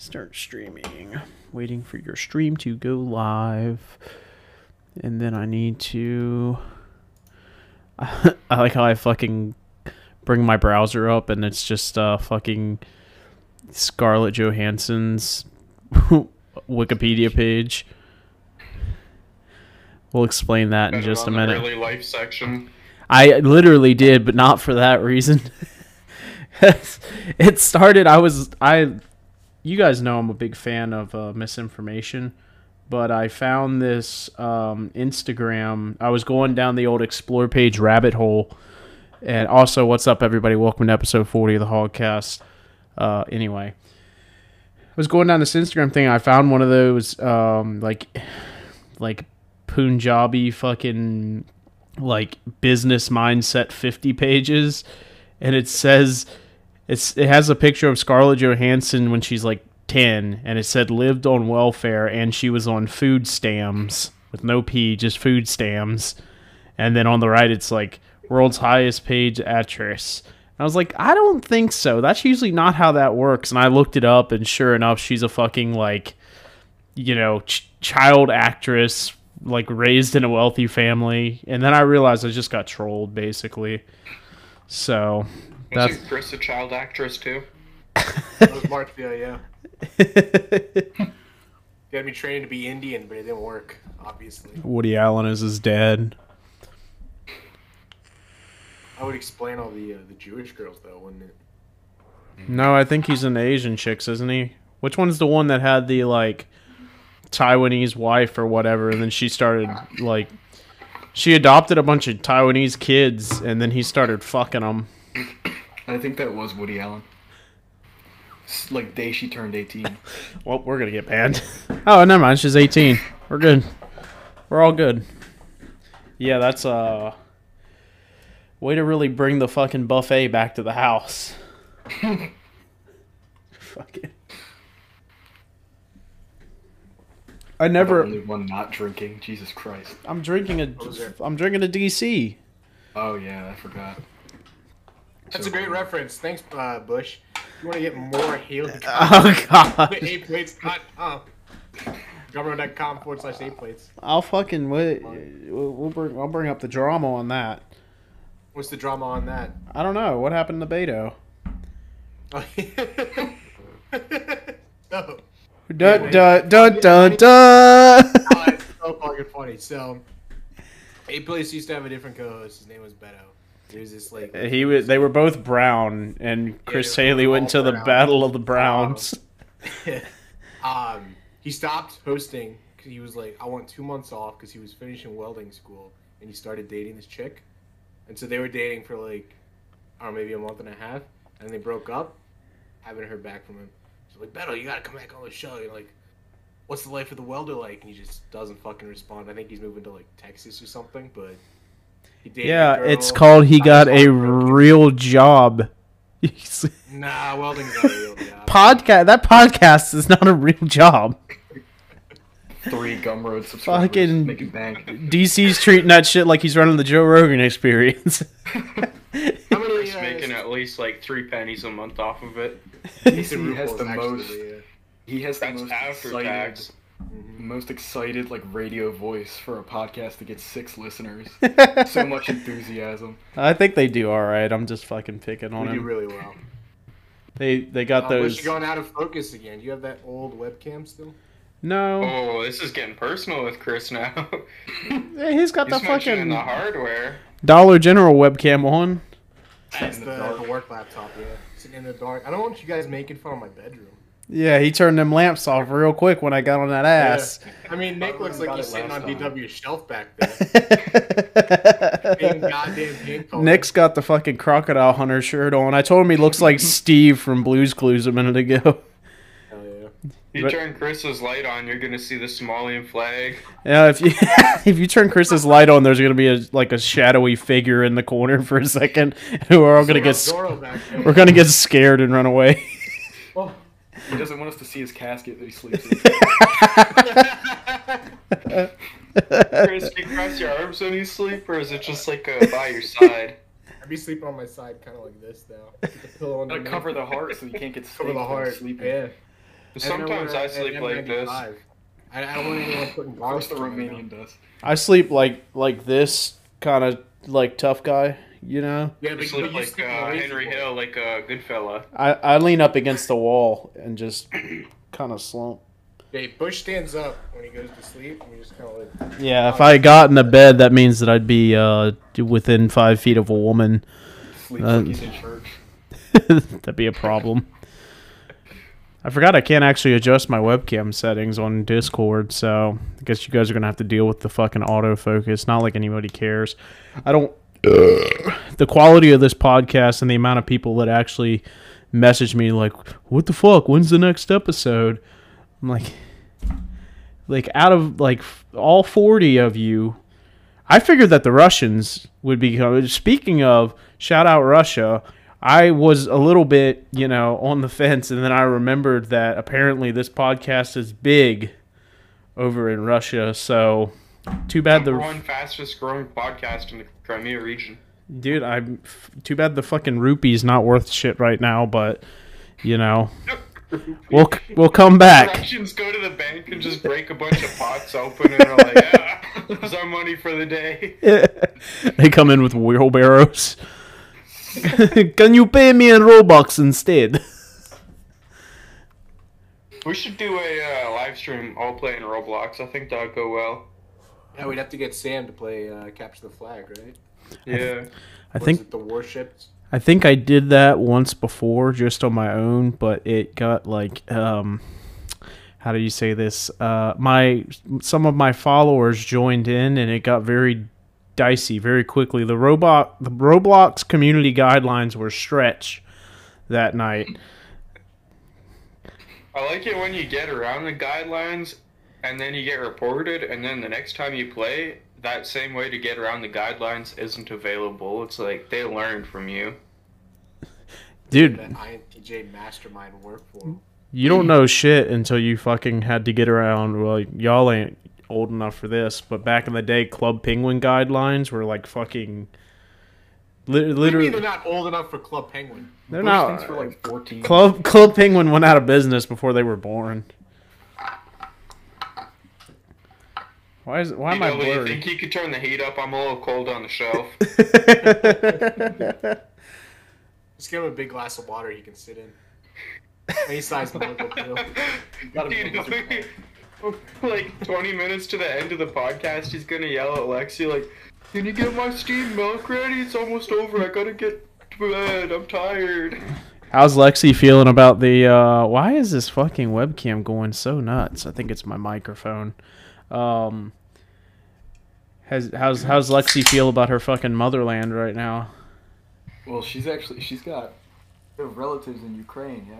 Start streaming. Waiting for your stream to go live. And then I need to. I like how I fucking bring my browser up and it's just uh fucking Scarlett Johansson's Wikipedia page. We'll explain that in just a minute. Early life section. I literally did, but not for that reason. it started. I was I. You guys know I'm a big fan of uh, misinformation, but I found this um, Instagram. I was going down the old explore page rabbit hole, and also, what's up, everybody? Welcome to episode 40 of the Hogcast. Uh, anyway, I was going down this Instagram thing. I found one of those um, like like Punjabi fucking like business mindset 50 pages and it says it's it has a picture of Scarlett Johansson when she's like 10 and it said lived on welfare and she was on food stamps with no p just food stamps and then on the right it's like world's highest paid actress I was like, I don't think so. That's usually not how that works. And I looked it up, and sure enough, she's a fucking like, you know, ch- child actress, like raised in a wealthy family. And then I realized I just got trolled, basically. So that's Wasn't Chris a child actress too? That was Markville, yeah. Got me trained to be Indian, but it didn't work, obviously. Woody Allen is his dad. I would explain all the uh, the Jewish girls though, wouldn't it? No, I think he's an Asian chicks, isn't he? Which one's the one that had the like Taiwanese wife or whatever, and then she started like she adopted a bunch of Taiwanese kids, and then he started fucking them. I think that was Woody Allen. S- Like day she turned 18. Well, we're gonna get banned. oh, never mind. She's 18. We're good. We're all good. Yeah, that's uh way to really bring the fucking buffet back to the house. Fuck it. I The never. only one not drinking. Jesus Christ. I'm drinking a. was there? I'm drinking a DC. Oh yeah, I forgot. That's So a great reference. Thanks, uh, Bush. If you want to get more Haley Oh god. aplates.com. Gumroad.com forward slash aplates. I'll fucking wait. We'll bring. I'll bring up the drama on that. What's the drama on that? I don't know what happened to Beto. Oh, oh. Dun dun dun dun dun. Oh, it's so fucking funny. So, A Place used to have a different co-host. His name was Beto. He was this like He was. They were both brown, and Chris were Haley went to the. Battle of the Browns. um, he stopped hosting because he was like, I want two months off because he was finishing welding school and he started dating this chick, and so they were dating for like, I don't know, maybe a month and a half, and they broke up. Haven't heard back from him. So like, Beto, you gotta come back on the show. You're like, what's the life of the welder like? And he just doesn't fucking respond. I think he's moving to like Texas or something, but. He dated a Yeah, girl. it's called he got a real job. Nah, welding's not a real job. podcast. That podcast is not a real job. Three Gumroad subscribers Fucking- making bank. DC's treating that shit like he's running the Joe Rogan Experience. How many? He's uh, making at least like three pennies a month off of it. DC has the RuPaul's most. actually, uh, He has the most after excited, tax. Most excited like radio voice for a podcast to get six listeners. so much enthusiasm. I think they do all right. I'm just fucking picking on we do really well. They they got Uh, those. Bush, you're going out of focus again. Do you have that old webcam still? No, Oh, this is getting personal with Chris now. Yeah, he's got He's the mentioning fucking the hardware. Dollar General webcam on. That's in the, the dark. the work laptop, yeah. Sitting in the dark. I don't want you guys making fun of my bedroom. Yeah, he turned them lamps off real quick when I got on that ass. I mean, Nick looks like he's sitting on last. DW's shelf back there. Goddamn. Nick's got the fucking crocodile hunter shirt on. I told him he looks like Steve from Blue's Clues a minute ago. Hell yeah. If you But- turn Chris's light on, you're gonna see the Somalian flag. Yeah, if you if you turn Chris's light on, there's gonna be a like a shadowy figure in the corner for a second, and we're all gonna get s- Zorro back there. we're gonna get scared and run away. He doesn't want us to see his casket that he sleeps in. Chris, do you cross your arms when you sleep, or is it just like uh, by your side? I'd be sleeping on my side, kind of like this now. With the pillow on the cover the heart so you can't get cover the heart. sleeping. Yeah. Sometimes I sleep like this. I, I don't want anyone putting Of bars course, the Romanian mouth. does. I sleep like like this kind of like tough guy, you know. Yeah, but, but you like uh, Henry boy. Hill, like a good fella. I I lean up against the wall and just kind of slump. Yeah, Bush stands up when he goes to sleep, and we just kind of like. Yeah, if I got in the bed, that means that I'd be uh within five feet of a woman. Sleeps Uh, like he's in church. That'd be a problem. I forgot I can't actually adjust my webcam settings on Discord, so I guess you guys are gonna have to deal with the fucking autofocus. Not like anybody cares. I don't. The quality of this podcast and the amount of people that actually message me like, "What the fuck? When's the next episode?" I'm like, like out of like all forty of you, I figured that the Russians would be. Uh, speaking of, shout out Russia. I was a little bit, you know, on the fence, and then I remembered that apparently this podcast is big over in Russia. So, too bad Number the one fastest growing podcast in the Crimea region. dude. I'm too bad the fucking rupee's not worth shit right now. But you know, we'll we'll come back. Russians go to the bank and just break a bunch of pots open, and they're like, "Ah, "There's our money for the day." they come in with wheelbarrows. Can you pay me in Robux instead? We should do a uh, live stream all playing Roblox. I think that'd go well. Yeah, we'd have to get Sam to play uh, capture the flag, right? Yeah. I What think the warships. I think I did that once before just on my own, but it got like um how do you say this? Uh my some of my followers joined in and it got very dicey very quickly. The robot the Roblox community guidelines were stretched that night. I like it when you get around the guidelines and then you get reported, and then the next time you play, that same way to get around the guidelines isn't available. It's like they learned from you. Dude, That INTJ mastermind work for 'em. you don't know shit until you fucking had to get around well y'all ain't old enough for this, but back in the day Club Penguin guidelines were like fucking li- What do you mean literally they're not old enough for Club Penguin? they're Bush not thinks we're like 14. Club Club Penguin went out of business before they were born. Why is why am I you know, you blurry? think you could turn the heat up? I'm a little cold on the shelf. Just give him a big glass of water he can sit in. Any size mug will. Gotta be Dude, like 20 minutes to the end of the podcast, he's gonna yell at Lexi like, "Can you get my steamed milk ready? It's almost over. I gotta get to bed. I'm tired." How's Lexi feeling about the? uh Why is this fucking webcam going so nuts? I think it's my microphone. Um, has how's how's Lexi feel about her fucking motherland right now? Well, she's actually she's got relatives in Ukraine, yeah.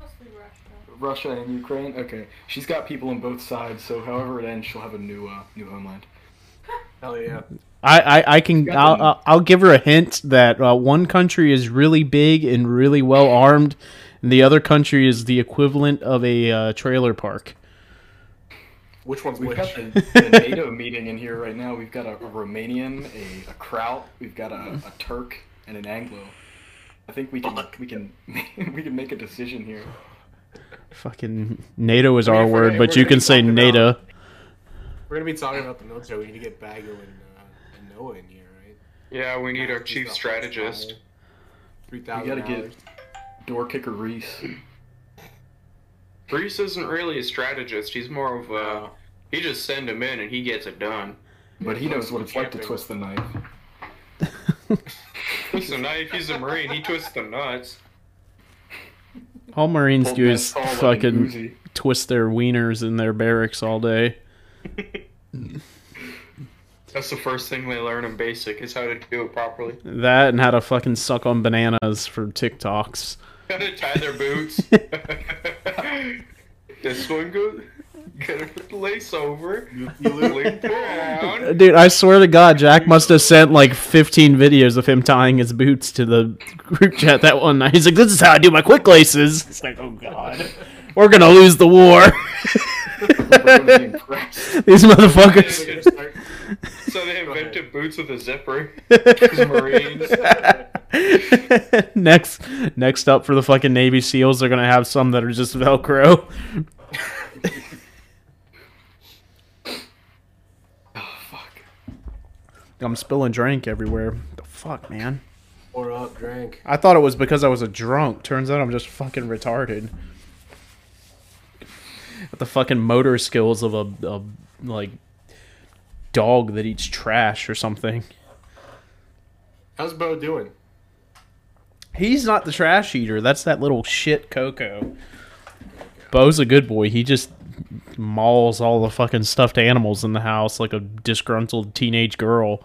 Mostly Russia. Russia and Ukraine. Okay, she's got people on both sides. So however it ends, she'll have a new uh, new homeland. Hell yeah. I, I, I can I'll. I'll I'll give her a hint that uh, one country is really big and really well armed, and the other country is the equivalent of a uh, trailer park. Which one's We've which? got the, the NATO meeting in here right now. We've got a, a Romanian, a, a Kraut, we've got a, a Turk, and an Anglo. I think we can we can we can make a decision here. Fucking NATO is our word, but you can say NATO. about- We're gonna be talking about the military. We need to get Bago and, uh, and Noah in here, right? Yeah, we need our chief strategist. Three We thousand gotta dollars. get door kicker Reese. Reese isn't really a strategist. He's more of a. He just send him in and he gets it done. But he knows what it's like to twist the knife. He's a knife. He's a marine. He twists the nuts. All Marines do that is tall like an fucking twist their wieners in their barracks all day. That's the first thing they learn in basic is how to do it properly. That and how to fucking suck on bananas for TikToks. Gotta tie their boots. this one goes. Gotta put the lace over. Loop around. Dude, I swear to God, Jack must have sent like 15 videos of him tying his boots to the group chat that one night. He's like, "This is how I do my quick laces." It's like, "Oh God, we're gonna lose the war." We're gonna be impressed. These motherfuckers. They're gonna start- So they invented boots with a zipper. 'Cause Marines. next, next up for the fucking Navy SEALs, they're gonna have some that are just Velcro. Oh fuck. I'm spilling drink everywhere. The fuck, man. Pour up, drink. I thought it was because I was a drunk. Turns out I'm just fucking retarded. With the fucking motor skills of a, a like dog that eats trash or something. How's Bo doing? He's not the trash eater. That's that little shit Coco. Bo's a good boy. He just mauls all the fucking stuffed animals in the house like a disgruntled teenage girl.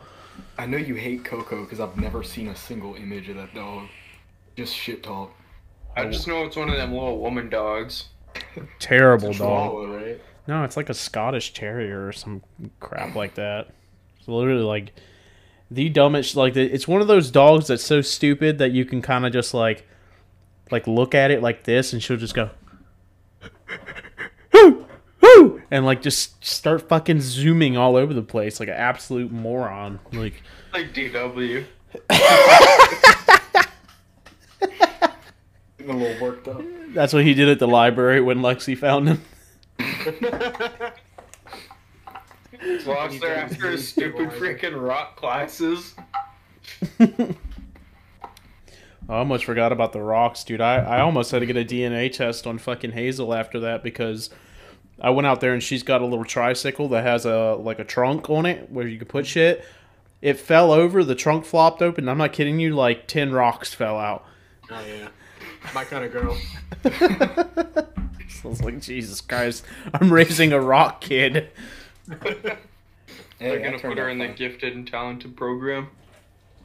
I know you hate Coco because I've never seen a single image of that dog. Just shit talk. I just know it's one of them little woman dogs. Terrible dog. Chihuahua, right? No, it's like a Scottish Terrier or some crap like that. It's literally like the dumbest. Like it's one of those dogs that's so stupid that you can kind of just like, like look at it like this, and she'll just go, "Whoo, whoo," and like just start fucking zooming all over the place like an absolute moron. Like Like DW. A little worked up. that's what he did at the library when Lexi found him. Lost there after his stupid freaking rock classes. I almost forgot about the rocks, dude. I, I almost had to get a DNA test on fucking Hazel after that because I went out there and she's got a little tricycle that has a like a trunk on it where you can put shit. It fell over, the trunk flopped open. I'm not kidding you, like ten rocks fell out. Oh yeah, my kind of girl. So I was like, Jesus Christ, I'm raising a rock kid. Hey, They're that gonna put her out in the gifted and talented program.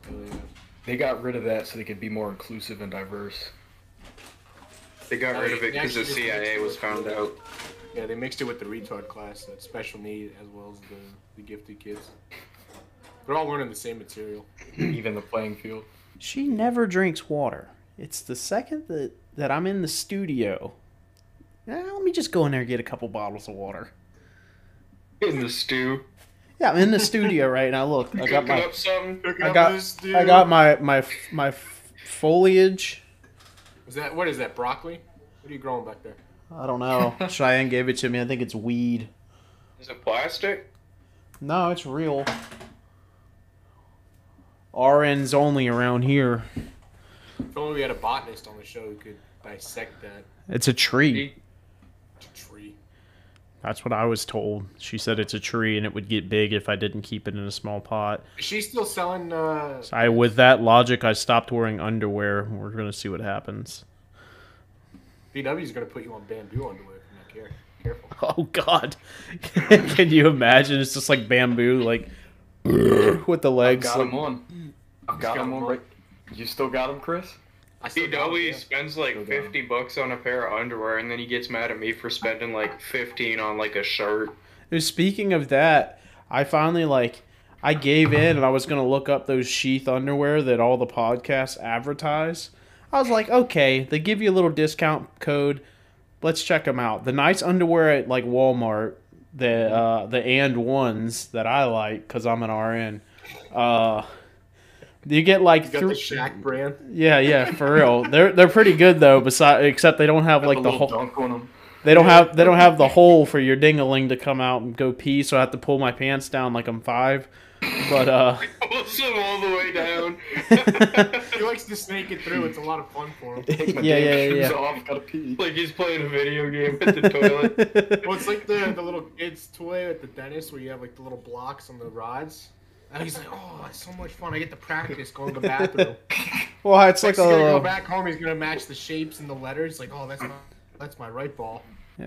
Oh. They got rid of that so they could be more inclusive and diverse. They got rid of it because the CIA was found the- out. Yeah, they mixed it with the retard class, that special need, as well as the, the gifted kids. They're all learning the same material. Even the playing field. She never drinks water. It's the second that, that I'm in the studio. Eh, let me just go in there and get a couple bottles of water. In the stew. Yeah, I'm in the studio right now. Look, I got my up something. I got I got my my my foliage. Is that what is that? Broccoli? What are you growing back there? I don't know. Cheyenne gave it to me. I think it's weed. Is it plastic? No, it's real. RN's only around here. If only we had a botanist on the show who could dissect that It's a tree. tree. That's what I was told. She said it's a tree and it would get big if I didn't keep it in a small pot. Is she still selling? Uh, So I, with that logic, I stopped wearing underwear. We're gonna see what happens. DW's gonna put you on bamboo underwear if you're not care- careful. Oh God! Can you imagine? It's just like bamboo, like with the legs. I've legs. got like- him on. I've got got him him on on. right. You still got him, Chris? I still got DW it, yeah. spends like Still got 'em. 50 bucks on a pair of underwear and then he gets mad at me for spending like 15 on like a shirt. Dude, Speaking of that, I finally like I gave in and I was gonna look up those sheath underwear that all the podcasts advertise. I was like, okay, they give you a little discount code. Let's check them out. The nice underwear at like Walmart, the uh, the and ones that I like because I'm an RN. Uh, you get like You got thr- the Shack brand. yeah, yeah, for real. They're they're pretty good though. Besides, except they don't have like the whole. dunk on him. They don't have they don't have the hole for your dingaling to come out and go pee, so I have to pull my pants down like I'm five. But uh Pulls him all the way down. He likes to snake it through. It's a lot of fun for him. Take my Yeah, damn yeah, shoes yeah. off. Gotta pee. like he's playing a video game at the toilet. Well, it's like the the little kids' toy at the dentist where you have like the little blocks on the rods. And he's like, oh, it's so much fun. I get to practice going to the bathroom. well, it's like Next, he's gonna go a back home. He's gonna match the shapes and the letters. Like, oh, that's my that's my right ball.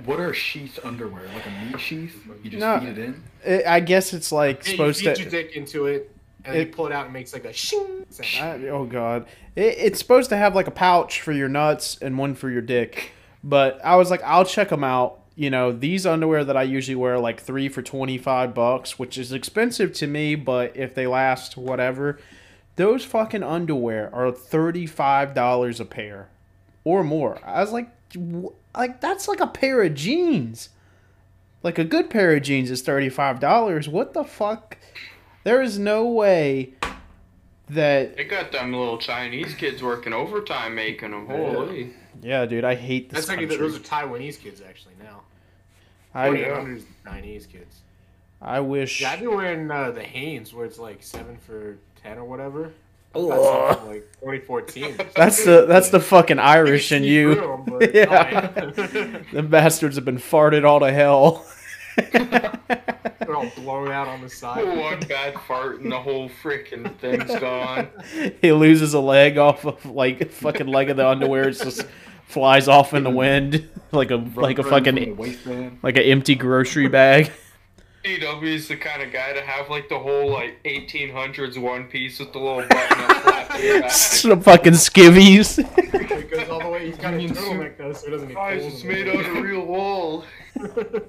What are sheath underwear? Like a meat sheath? You just No. feed it in? it, I guess it's like Yeah, you supposed feed to. your dick into it, and then It- you pull it out and it makes like a shing. sound. I, oh god, it, it's supposed to have like a pouch for your nuts and one for your dick. But I was like, I'll check them out. You know, these underwear that I usually wear, like three for twenty five bucks, which is expensive to me. But if they last, whatever. Those fucking underwear are thirty five dollars a pair, or more. I was like, wh- like that's like a pair of jeans. Like a good pair of jeans is thirty five dollars. What the fuck? There is no way that. They got them little Chinese kids working overtime making them. Holy. Yeah, dude, I hate this That's actually country. those are Taiwanese kids actually now. I, Twenty yeah. hundred Chinese kids. I wish. Yeah, I've been wearing uh, the Hanes where it's like seven for ten or whatever. That's Ugh. something like 2014. That's the that's the fucking Irish in you. through 'em, but- Yeah. oh. The bastards have been farted all to hell. They're all blown out on the side. One bad fart and the whole freaking thing's gone. he loses a leg off of like fucking leg of the underwear. It just flies off in the wind like a like a Run from the fucking like an empty grocery bag. DW is the kind of guy to have like the whole like 1800s one piece with the little button up flap to back. Some fucking skivvies. It goes all the way. He's got a turtleneck though, so it doesn't get Guys, cold. it's made out of real wool.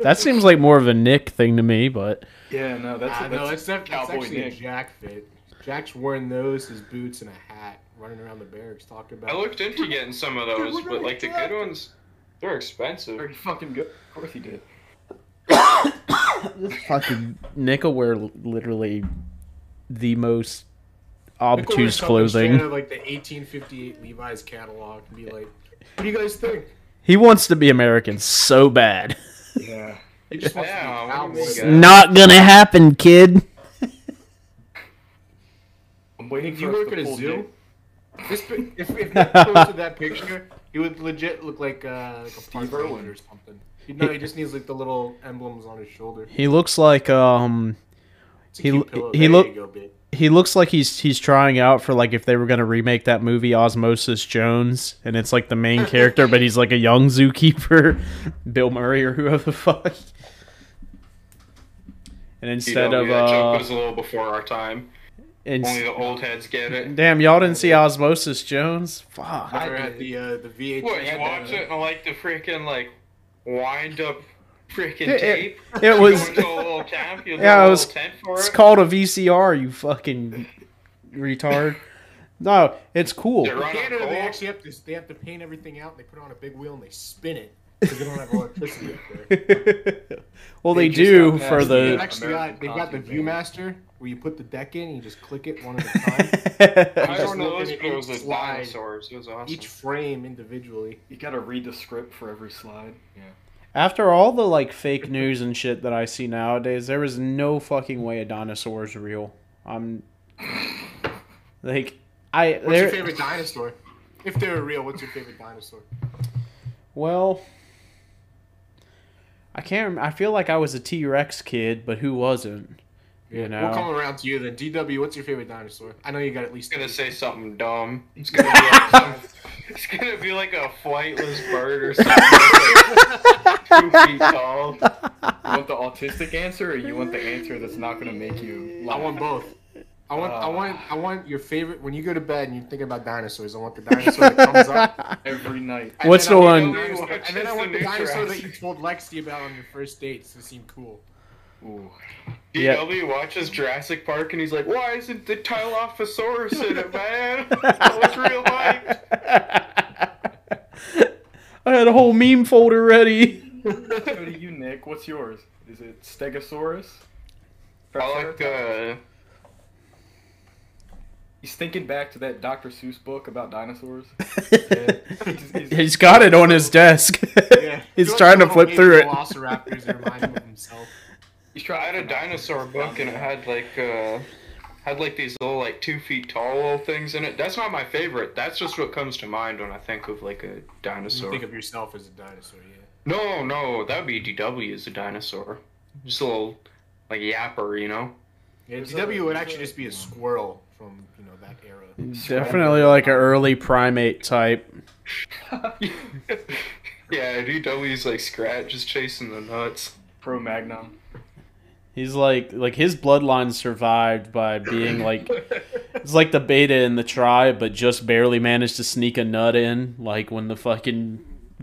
That seems like more of a Nick thing to me, but Yeah, no, that's, Ah, that's, no, it's, def- it's cowboy actually a Nick. Jack fit. Jack's wearing those, his boots, and a hat, running around the barracks talking about. I looked into getting some of those, but like the good ones, they're expensive. Very fucking good. Of course he did. fucking Nick will literally the most Nick will wear obtuse something straight clothing. out of, like the 1858 Levi's catalog and be like, "What do you guys think?" He wants to be American so bad. Yeah. He just wants Yeah, to be what do you cowboy. mean, guys? Not gonna happen, kid. I'm waiting If for you us work to at a zoo, Dick. this, pi- if, if Nick posted that picture, he would legit look like, uh, like a park Irwin. ranger or something. He, no, he just needs like the little emblems on his shoulder. He looks like um He cute he There look- you go, babe. he looks like he's he's trying out for like if they were gonna remake that movie Osmosis Jones and it's like the main character but he's like a young zookeeper, Bill Murray or whoever the fuck. And instead DW, of that joke uh, was a little before our time. ins- Only the old heads get it. damn y'all didn't see Osmosis Jones? Fuck. I had the uh, the VHS. What you had watch it and like the freaking like wind up freaking It- tape. it was- Going to a little camp. Yeah, yeah, it was- for It's it. called a VCR, you fucking retard. No, it's cool. They're In Canada, they actually have to they have to paint everything out. They put it on a big wheel and they spin it because they don't have electricity up there. well, They they, do for the. They've actually got they've got the ViewMaster where you put the deck in and you just click it one at a time. I just don't know looking those, at it was each slide. dinosaurs. It was awesome. Each frame individually. You gotta read the script for every slide. Yeah. After all the like fake news and shit that I see nowadays, there is no fucking way a dinosaur is real. I'm like, I What's there. your favorite dinosaur? If they were real, what's your favorite dinosaur? Well, I can't. rem- I feel like I was a T Rex kid, but who wasn't? You know. We'll come around to you then. DW, what's your favorite dinosaur? I know you got at least. It's gonna say something dumb. It's gonna be like some, it's gonna be like a flightless bird or something like two feet tall. You want the autistic answer, or you want the answer that's not gonna make you? I want both. I want, I Uh. want, I want your favorite. When you go to bed and you're thinking about dinosaurs, I want the dinosaur that comes up. every night. and What's the one- the dinosaur- And then I want the Watch dinosaur that you told Lexi about on your first dates to seem cool. Ooh. Yeah. DW watches Jurassic Park and he's like, "Why isn't the Dilophosaurus in it, man? That was real hype." I had a whole meme folder ready. Go to you, Nick. What's yours? Is it Stegosaurus? I like uh, He's thinking back to that Dr. Seuss book about dinosaurs. He's got it on his desk. He's He trying to flip through it. Velociraptors that remind him of himself. He's I trying had a dinosaur book and it had like uh, had like these little like two feet tall little things in it. That's not my favorite. That's just what comes to mind when I think of like a dinosaur. You dinosaur. think of yourself as a dinosaur, yeah. No, no, that would be DW as a dinosaur. Just a little like yapper, you know. Yeah, DW would actually just be a squirrel from you know that era. Definitely like an early primate type. yeah, DW's like Scrat just chasing the nuts. Cro-Magnon. He's like like his bloodline survived by being like it's like the beta in the tribe, but just barely managed to sneak a nut in. Like when the fucking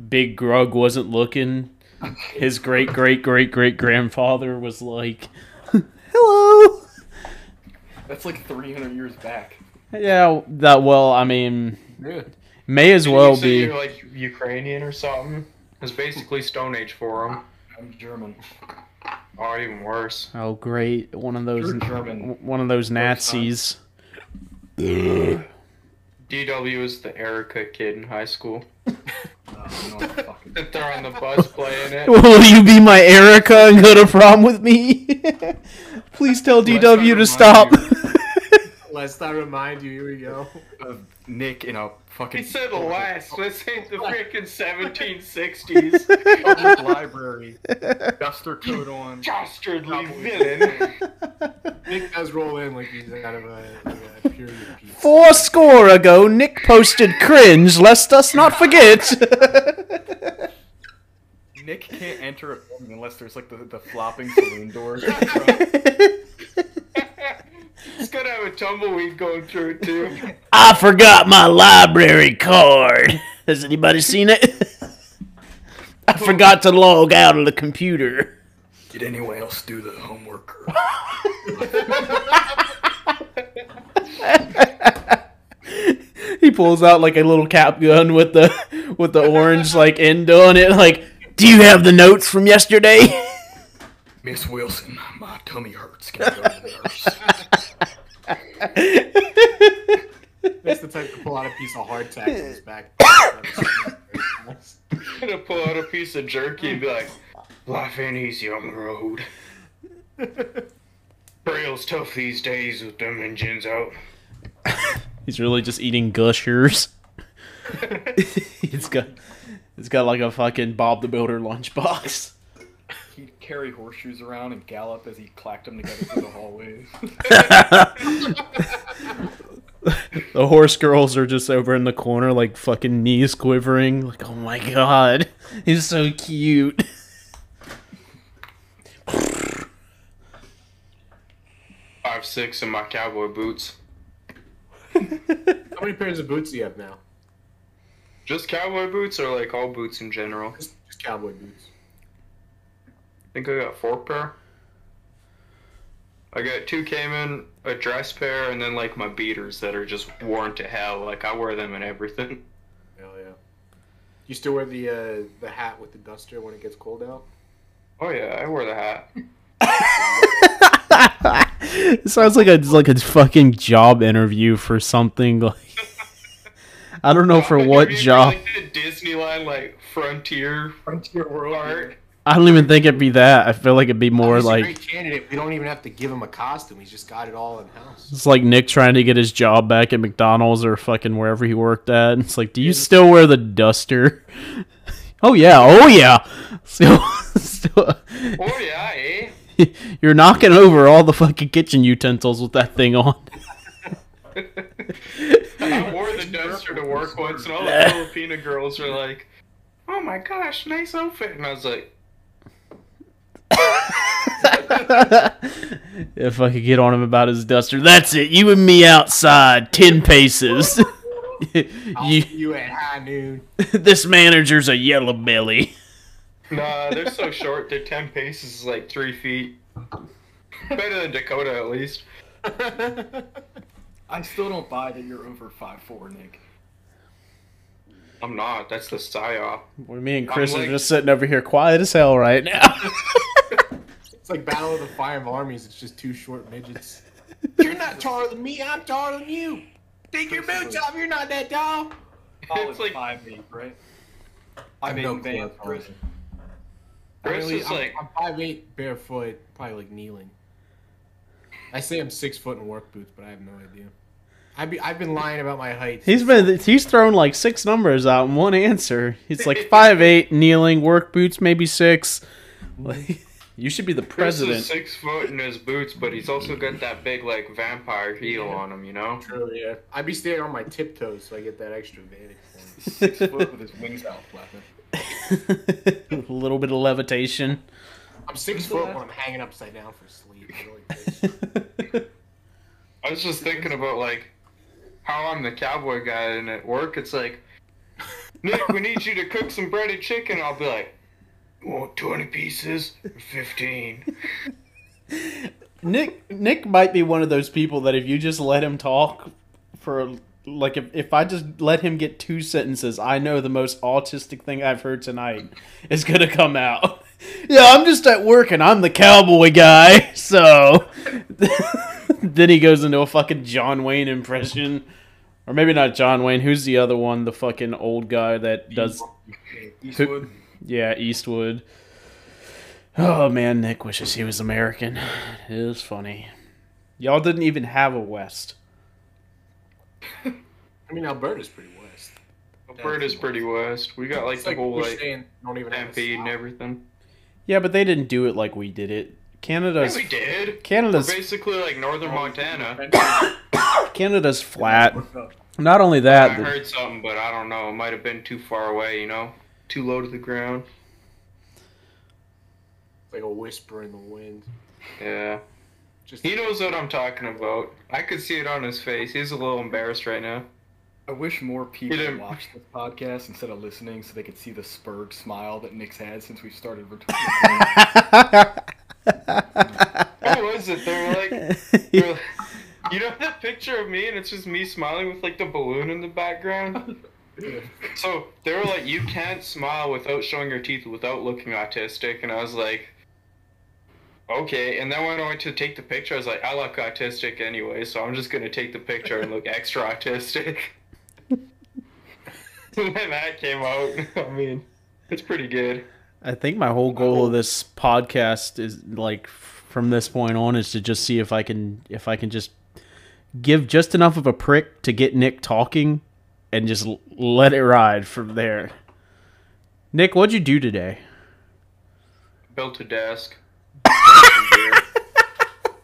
big grug wasn't looking, his great great great great grandfather was like, "Hello." That's like 300 years back. Yeah, that well, I mean, Yeah. may as Didn't well you say be. You're like Ukrainian or something. It's basically Stone Age for them. I'm German. Oh, even worse. Oh, great! One of those, German. one of those Nazis. DW is the Erika kid in high school. Oh, no, fucking- That they're on the bus playing it. Will you be my Erika and go to prom with me? Please tell DW to remind stop. Lest I remind you, here we go. of Nick in a fucking He said the last. This ain't the freaking 1760s. public library, duster coat on. Dastardly villain. Nick does roll in like he's out of a, like a period piece. Four score ago, Nick posted cringe, lest us not forget. Nick can't enter a building unless there's like the, the flopping saloon doors. It's gonna have a tumbleweed going through it too. I forgot my library card. Has anybody seen it? I forgot to log out of the computer. Did anyone else do the homework? He pulls out like a little cap gun with the with the orange like end on it. Like, do you have the notes from yesterday? Miss Wilson, my tummy hurts. Can I go to the nurse? That's the type to pull out a piece of hardtack on his back. gonna pull out a piece of jerky and be like, "Life ain't easy on the road. Trail's tough these days with them engines out." He's really just eating gushers. He's got it's got like a fucking Bob the Builder lunchbox. He'd carry horseshoes around and gallop as he clacked them together through the hallways. The horse girls are just over in the corner, like fucking knees quivering. Like, oh my god, he's so cute. Five six in my cowboy boots. How many pairs of boots do you have now? Just cowboy boots or like all boots in general? Just, just cowboy boots. I think I got four pair. I got two caiman, a dress pair, and then like my beaters that are just worn to hell. Like I wear them in everything. Hell yeah. You still wear the uh, the hat with the duster when it gets cold out? Oh yeah, I wear the hat. it sounds like a like a fucking job interview for something like I don't know for what have you ever, job. Like the Disneyland like frontier Frontier World. art. I don't even think it'd be that. I feel like it'd be more He's a like great candidate. We don't even have to give him a costume. He's just got it all in house. it's like Nick trying to get his job back at McDonald's or fucking wherever he worked at. And it's like, do you still wear the duster? oh yeah, oh yeah. Still, still, Oh yeah, eh? you're knocking over all the fucking kitchen utensils with that thing on. I wore the duster to work once, and all the Filipino girls were like, "Oh my gosh, nice outfit," and I was like, if I could get on him about his duster, that's it. You and me outside, ten paces. You, see you at high noon. this manager's a yellow belly. "Nah, they're so short. They're ten paces, is like three feet. Better than Dakota, at least." I still don't buy that you're over five four, Nick. I'm not. That's the psyop. Well, me and Chris I'm are just sitting over here quiet as hell right now. It's like Battle of the Five Armies. It's just two short midgets. You're not taller than me. I'm taller than you. Take your boots off. You're not that tall. Solid It's like- 5'8", right? I have 5'8" no in clue Vans, how tall Chris. Chris Really, is I'm, like, I'm five eight, barefoot, probably like kneeling. I say I'm six foot in work boots, but I have no idea. I've be, I've been lying about my height. he's been he's thrown like six numbers out in one answer. He's like five eight, kneeling, work boots, maybe six. Like, you should be the Chris is president. six foot in his boots, but he's also got that big like vampire heel on him. You know. True, yeah. I'd be standing on my tiptoes so I get that extra vantage. Six foot with his wings out flapping. a little bit of levitation. I'm six foot when I'm hanging upside down for sleep. I really. I was just thinking about like how I'm the cowboy guy, and at work it's like, Nick, we need you to cook some breaded chicken. I'll be like, you want 20 pieces? or 15. Nick Nick might be one of those people that if you just let him talk for like if, if I just let him get two sentences, I know the most autistic thing I've heard tonight is gonna come out. yeah, I'm just at work and I'm the cowboy guy. So then he goes into a fucking John Wayne impression. Or maybe not John Wayne. Who's the other one? The fucking old guy that does. Eastwood. Yeah, Eastwood. Oh man, Nick wishes he was American. It is funny. Y'all didn't even have a West. I mean, Alberta's pretty west. Alberta's pretty west. We got like It's the whole like saying don't even have a stampede and everything. Yeah, but they didn't do it like we did it. Yeah, Canada's we did. We're Canada's basically like northern Montana. Canada's flat. Not only that, I heard something, but I don't know. It might have been too far away. You know, too low to the ground. Like a whisper in the wind. Yeah. Just He knows what I'm talking about. I could see it on his face. He's a little embarrassed right now. I wish more people watched this podcast instead of listening so they could see the spurred smile that Nick's had since we started recording. What was it? They were like, they were like- you know that picture of me, and it's just me smiling with like the balloon in the background. So they were like, you can't smile without showing your teeth without looking autistic, and I was like, okay. And then when I went to take the picture, I was like, I look autistic anyway, so I'm just gonna take the picture and look extra autistic. and then that came out. I mean, it's pretty good. I think my whole goal of this podcast is like from this point on is to just see if I can if I can just give just enough of a prick to get Nick talking and just let it ride from there. Nick, what'd you do today? Built a desk.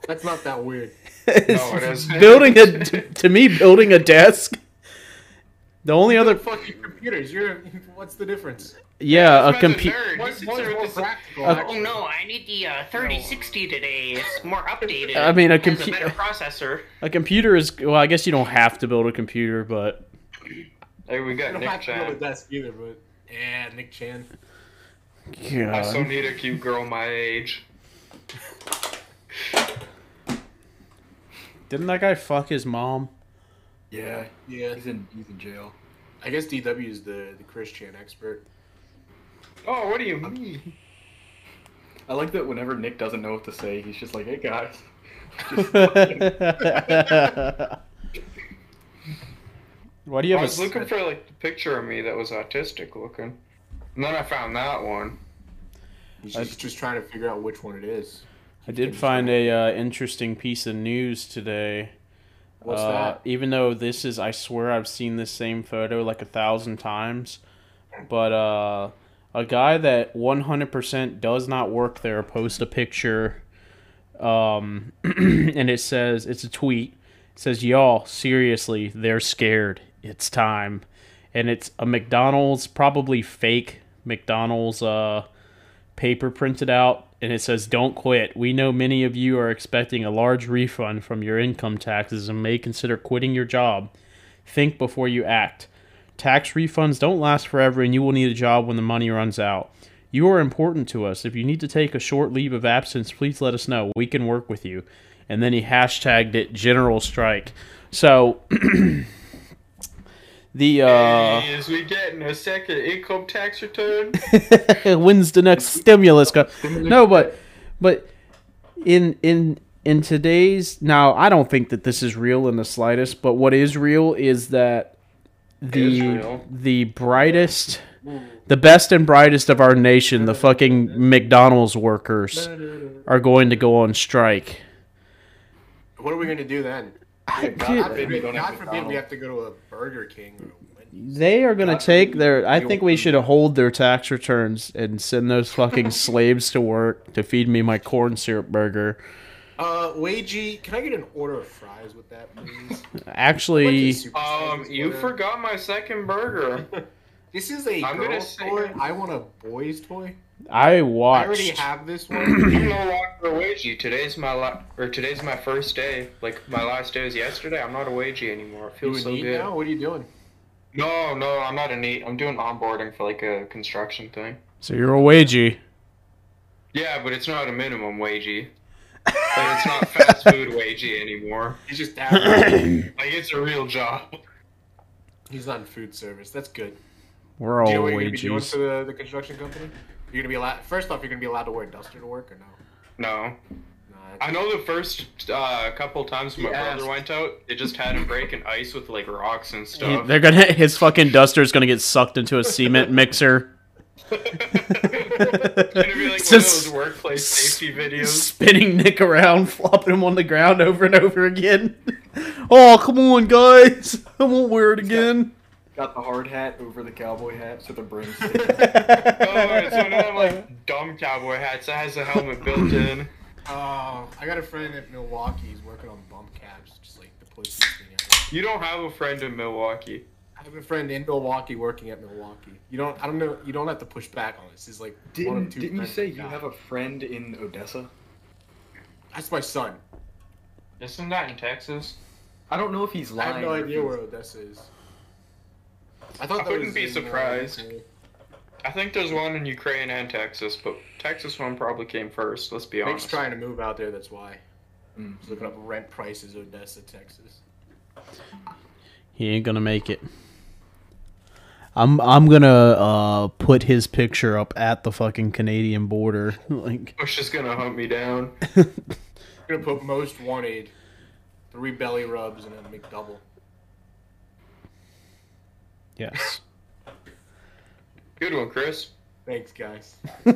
That's not that weird. No, it is. building a to me building a desk. The only other fucking computers. You're. What's the difference? yeah, a computer. nerd. He One, sits one's there with more this- practical. Oh no, I need the uh, 3060 today. It's more updated. I mean, a It has compu- better processor. A computer is well. I guess you don't have to build a computer, but Hey, we You got don't Nick have to build a desk either, but yeah, Nick Chan. I so need a cute girl my age. didn't that guy fuck his mom? yeah, Yeah, he's in he's in jail. I guess DW is the the Chris Chan expert. Oh, what do you mean? I like that whenever Nick doesn't know what to say, he's just like, "Hey guys." Why do you I have was a looking for like the picture of me that was autistic looking, and then I found that one. He's I- just, just trying to figure out which one it is. I did find a uh, interesting piece of news today. What's Uh, that? Even though this is, I swear I've seen this same photo like a thousand times, but uh, a guy that 100% does not work there post a picture, um, and it says it's a tweet. It says, "Y'all, seriously, they're scared. It's time." And it's a McDonald's, probably fake McDonald's uh, paper printed out, and it says, Don't quit. We know many of you are expecting a large refund from your income taxes and may consider quitting your job. Think before you act. Tax refunds don't last forever, and you will need a job when the money runs out. You are important to us. If you need to take a short leave of absence, please let us know. We can work with you. And then he hashtagged it General Strike. So, the uh, Hey, is we getting a second income tax return? when's the next stimulus go? No, but but in in in today's now, I don't think that this is real in the slightest. But what is real is that the Israel. the brightest, the best and brightest of our nation, the fucking McDonald's workers, are going to go on strike. What are we gonna do then? I- God dude, forbid we have God forbid we have to go to a Burger King or a Wendy's. They are going to take forbid their. I think we should hold their tax returns and send those fucking slaves to work to feed me my corn syrup burger. Uh, Wagey, can I get an order of fries with that, please? Actually, Um, you forgot my second burger. This is a I'm girl's say- toy. I want a boy's toy. I watch I already have this one. I'm no longer a wagey. Today's my la- or today's my first day. Like my last day was yesterday. I'm not a wagey anymore. It You feels a so neat good. now? What are you doing? No, no, I'm not a neat. I'm doing onboarding for like a construction thing. So you're a wagey. Yeah, but it's not a minimum wagey. Like, it's not fast food wagey anymore. He's just average. Like it's a real job. He's not in food service. That's good. We're all Do you know what you're gonna be doing for the, the construction company? You're gonna be allowed. First off, you're gonna be allowed to wear a duster to work or no? No. Nah, I know the first uh, couple times my He brother asked. went out, they just had him breaking ice with like rocks and He- stuff. They're gonna his fucking duster's gonna get sucked into a cement mixer. It's gonna be like It's one of just those workplace safety videos. Spinning Nick around, flopping him on the ground over and over again. Oh, come on, guys! I won't wear it again. Got the hard hat over the cowboy hat, so the brim sticking. Oh, it's one of them like dumb cowboy hats that has a helmet built in. Oh, I got a friend at Milwaukee. He's working on bump caps, just like the pussiest thing ever. You don't have a friend in Milwaukee. I have a friend in Milwaukee working at Milwaukee. You don't. I don't know. You don't have to push back on this. He's like one of two didn't you say you have a friend in Odessa? That's my son. Isn't that in Texas? I don't know if he's lying. I have no idea where Odessa is. I thought I wouldn't be uh, surprised. I think there's one in Ukraine and Texas, but Texas one probably came first. Let's be Nick's honest. trying to move out there. That's why. Mm. He's looking up rent prices, in Odessa, Texas. He ain't gonna make it. I'm I'm gonna uh put his picture up at the fucking Canadian border. like Bush is gonna hunt me down. I'm gonna put most wanted, three belly rubs, and a McDouble. Yes. Good one, Chris. Thanks, guys.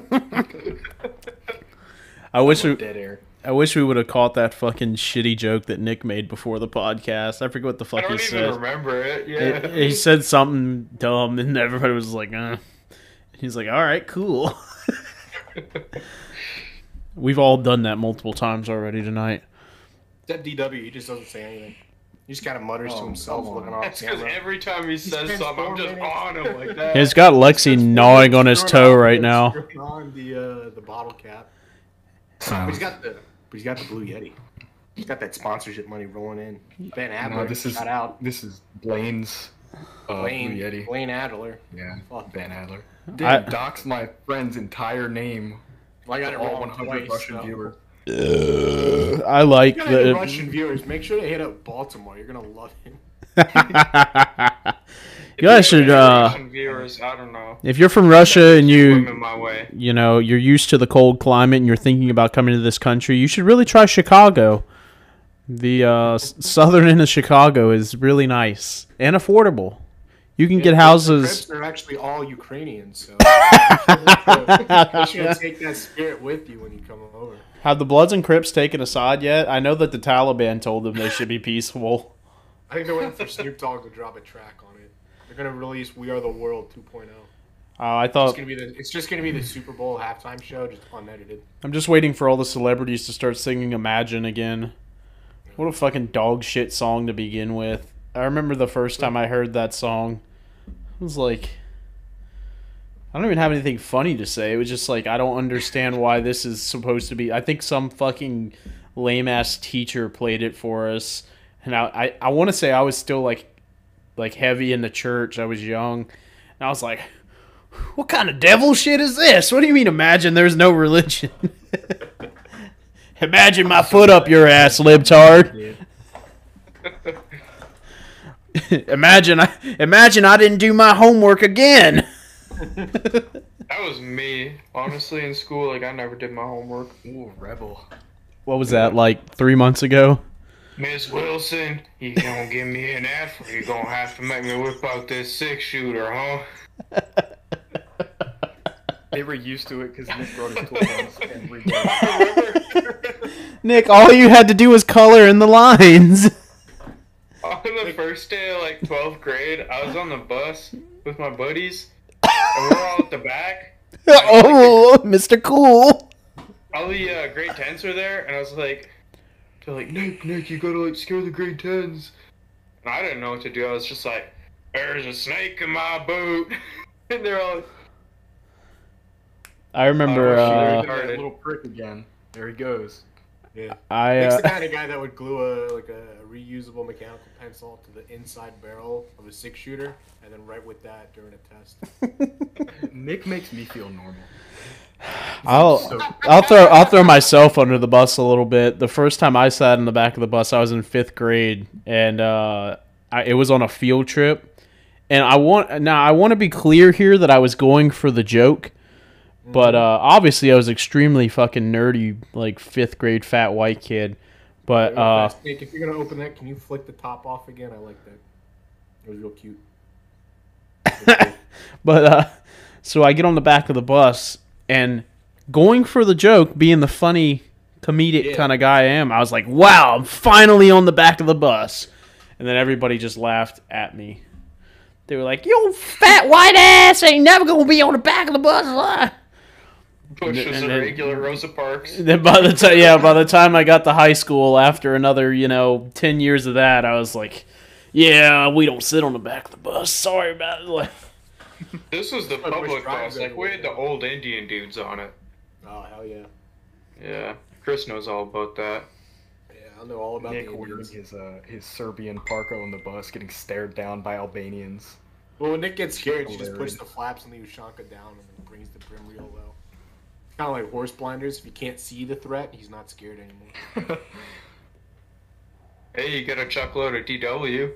I wish we Dead air. I wish we would have caught that fucking shitty joke that Nick made before the podcast. I forget what the fuck I fuck don't he even said. remember it. He- Yeah. He said something dumb, and everybody was like, "Uh." He's like, "All right, cool." We've all done that multiple times already tonight. Except DW, he just doesn't say anything. He just kind of mutters to Oh, himself, come looking on. off That's because camera. every time he says spends something, I'm just minutes- on him like that. He's got Lexi gnawing on his toe right now. Screwing On the uh, the bottle cap. But he's got the but he's got the blue yeti. He's got that sponsorship money rolling in. Ben Adler, No, this is shout out. this is Blaine's uh, Blaine, Blue Yeti. Blaine Adler. Yeah, Fuck. Ben Adler. I- Didn't dox my friend's entire name. Well, I got it all wrong 100 twice. Russian so. Viewers. I like You gotta hit the. Russian viewers. Make sure to hit up Baltimore. You're gonna love him. you guys should. Uh, Russian viewers, I don't know. if you're from Russia and you, my way. you know, you're used to the cold climate and you're thinking about coming to this country, you should really try Chicago. The uh, southern end of Chicago is really nice and affordable. You can get houses. Crips are actually all Ukrainians, so you should take that spirit with you when you come over. Have the Bloods and Crips taken a side yet? I know that the Taliban told them they should be peaceful. I think they're waiting for Snoop Dogg to drop a track on it. They're gonna release "We Are the World 2.0." It's Uh, I thought gonna be the it's just gonna be the Super Bowl halftime show, just unedited. I'm just waiting for all the celebrities to start singing Imagine again. What a fucking dog shit song to begin with. I remember the first time I heard that song. I was like I don't even have anything funny to say. It was just like I don't understand why this is supposed to be. I think some fucking lame ass teacher played it for us. And I I, I want to say I was still like like heavy in the church. I was young. And I was like what kind of devil shit is this? What do you mean imagine there's no religion? imagine my foot up your ass, libtard. imagine I imagine I didn't do my homework again. That was me. Honestly, in school, like I never did my homework. Ooh, rebel. What was that like 3 months ago? Miss Wilson, you gonna give me an F or you gonna have to make me whip out this six shooter, huh? They were used to it because Nick brought his toys every day. Nick, all you had to do was color in the lines. On the first day of like 12th grade, I was on the bus with my buddies, and at the back. oh, Mr. Cool. All the uh, grade 10s were there, and I was like, they're like, Nick, Nick, you gotta like scare the grade 10s. And I didn't know what to do. I was just like, there's a snake in my boot. and they're all like, I remember Oh, uh, shit. That little prick again. There he goes. Yeah. I Nick's uh, the kind of guy that would glue a like a reusable mechanical pencil to the inside barrel of a six shooter, and then write with that during a test. Nick makes me feel normal. I'll So I'll throw I'll throw myself under the bus a little bit. The first time I sat in the back of the bus, I was in fifth grade, and uh, I, it was on a field trip. And I want now I want to be clear here that I was going for the joke, But uh, obviously, I was extremely fucking nerdy, like fifth grade fat white kid. But uh, Nick, if you're gonna open that, can you flick the top off again? I like that. It was real cute. but uh, so I get on the back of the bus and going for the joke, being the funny comedic Yeah. kind of guy I am, I was like, "Wow, I'm finally on the back of the bus," and then everybody just laughed at me. They were like, "Yo, fat white ass ain't never gonna be on the back of the bus." Ah." Pushes and a then- regular Rosa Parks. Then by the time, yeah, by the time I got to high school, after another, you know, ten years of that, I was like, "Yeah, we don't sit on the back of the bus. Sorry about it." This was the But public bus. Like we had the old Indian dudes on it. Oh hell yeah! Yeah, Chris knows all about that. Yeah, I know all about Nick the wearing Indians. his uh, his Serbian parka on the bus, getting stared down by Albanians. Well, when Nick gets scared, he just pushes the flaps on the Ushanka down and then brings the brim real low. It's kind of like horse blinders. If you can't see the threat, he's not scared anymore. Hey, you got a chuckload of DW.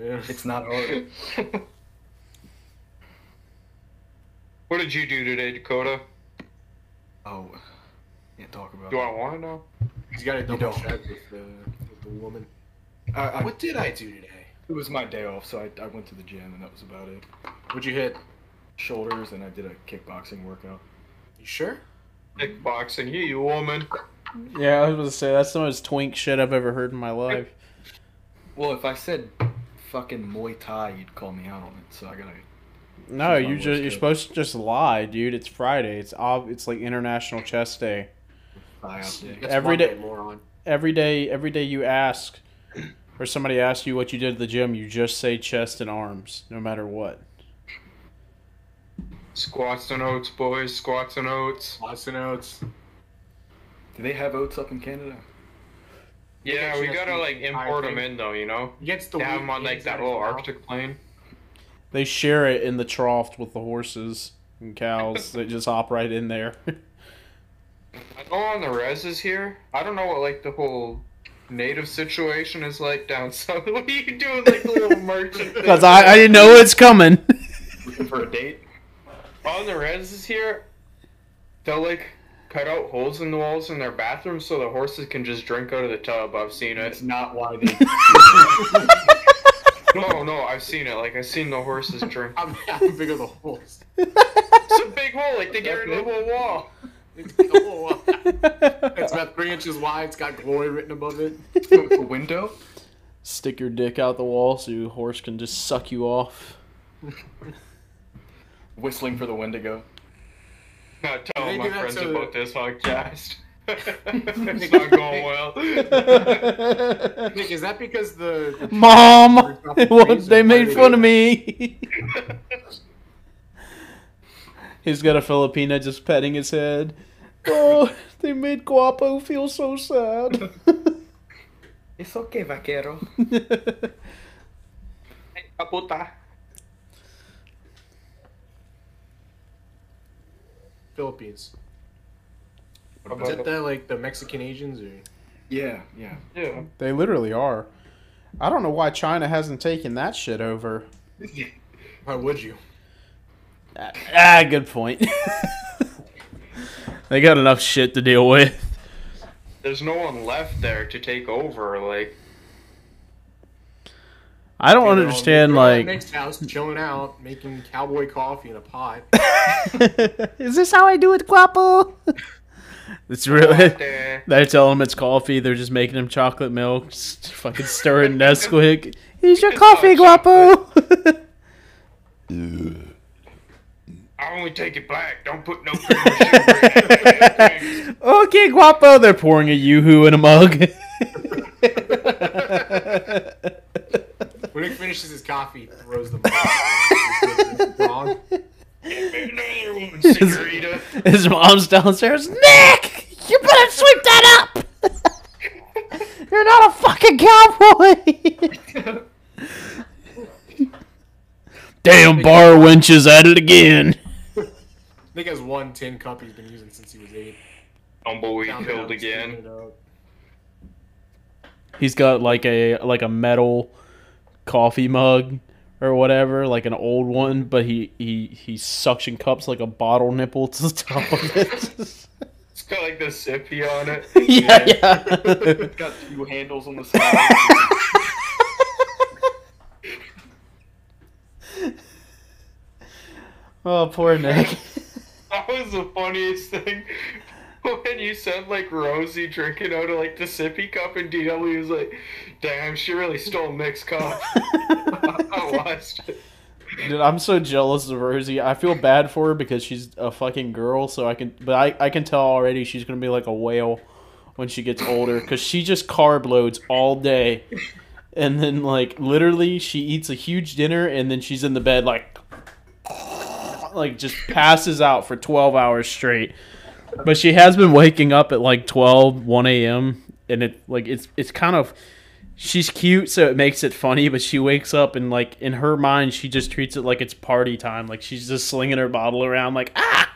Yeah. it's not hard. what did you do today, Dakota? Oh, can't talk about. Do it. I want to know? He's got a double don't. check with the, with the woman. I, I, What did I do today? It was my day off, so I, I went to the gym, and that was about it. What'd you hit? Shoulders, and I did a kickboxing workout. You sure? Kickboxing, you, you woman. yeah, I was gonna say that's the most twink shit I've ever heard in my life. Well, if I said fucking Muay Thai, you'd call me out on it. So I gotta. No, She's my you just you're kid. supposed to just lie, dude. It's Friday. It's ob- It's like International Chess Day. Thigh out there. That's Every Monday, day- moron. Every day, every day you ask, or somebody asks you what you did at the gym, you just say chest and arms, no matter what. Squats and oats, boys. Squats and oats. Lots of oats. Do they have oats up in Canada? Yeah, Yeah, we gotta like import them in though, you know. Gets the They have them on like that little. Arctic plane. They share it in the trough with the horses and cows. they just hop right in there. I know on the reses here. I don't know what like the whole native situation is like down south. What are you doing, like the little merchant? Because I, I know it's coming. Looking for a date? On the reses here, they'll like cut out holes in the walls in their bathrooms so the horses can just drink out of the tub. I've seen it. It's not why they. No, no, I've seen it. Like I've seen the horses drink. How, how big are the holes? It's a big hole. Like they get rid of the whole wall. it's about three inches wide. It's got glory written above it. the window? Stick your dick out the wall so your horse can just suck you off. Whistling for the Wendigo. Not They telling do my friends to- about this podcast. it's not going well. Nick, is that because the, the Mom, Off the what- they made fun of me. He's got a Filipina just petting his head. Oh, they made Guapo feel so sad. It's okay, vaquero. Kaputa. Philippines? What Is about that the, like the Mexican Asians or? Yeah, yeah. Yeah. they literally are. I don't know why China hasn't taken that shit over. Why would you? Ah, ah, good point. they got enough shit to deal with. There's no one left there to take over. Like, I don't They're all- understand, they're all at like, Nick's house, chilling out, making cowboy coffee in a pot. is this how I do it, Guapo? it's really. there. They tell him it's coffee. They're just making him chocolate milk, just fucking stirring Nesquik. Here's your coffee, not Guapo. I only take it black. Don't put no cream or sugar in it. okay, Guapo. They're pouring a yoo-hoo in a mug. When Nick finishes his coffee, he throws them. out. Wrong. Another one, senorita. His mom's downstairs. Nick, you better sweep that up. You're not a fucking cowboy. Damn, bar wench is at it again. Nick has one tin cup he's been using since he was eight. Tumbleweed Down killed again. steaming it up. He's got like a like a metal coffee mug or whatever, like an old one, but he he he suction cups like a bottle nipple to the top of it. It's got like the sippy on it. yeah, yeah. It's got two handles on the side. oh, poor Nick. That was the funniest thing. When you said like Rosie drinking out of like the sippy cup and DW was like, damn, she really stole Nick's cup. I watched it. Dude, I'm so jealous of Rosie. I feel bad for her because she's a fucking girl. So I can, but I, I can tell already she's gonna be like a whale when she gets older because she just carb loads all day, and then like literally she eats a huge dinner and then she's in the bed like, like just passes out for 12 hours straight. But she has been waking up at like 12, 1 a.m. and it like it's it's kind of she's cute so it makes it funny but she wakes up and like in her mind she just treats it like it's party time like she's just slinging her bottle around like ah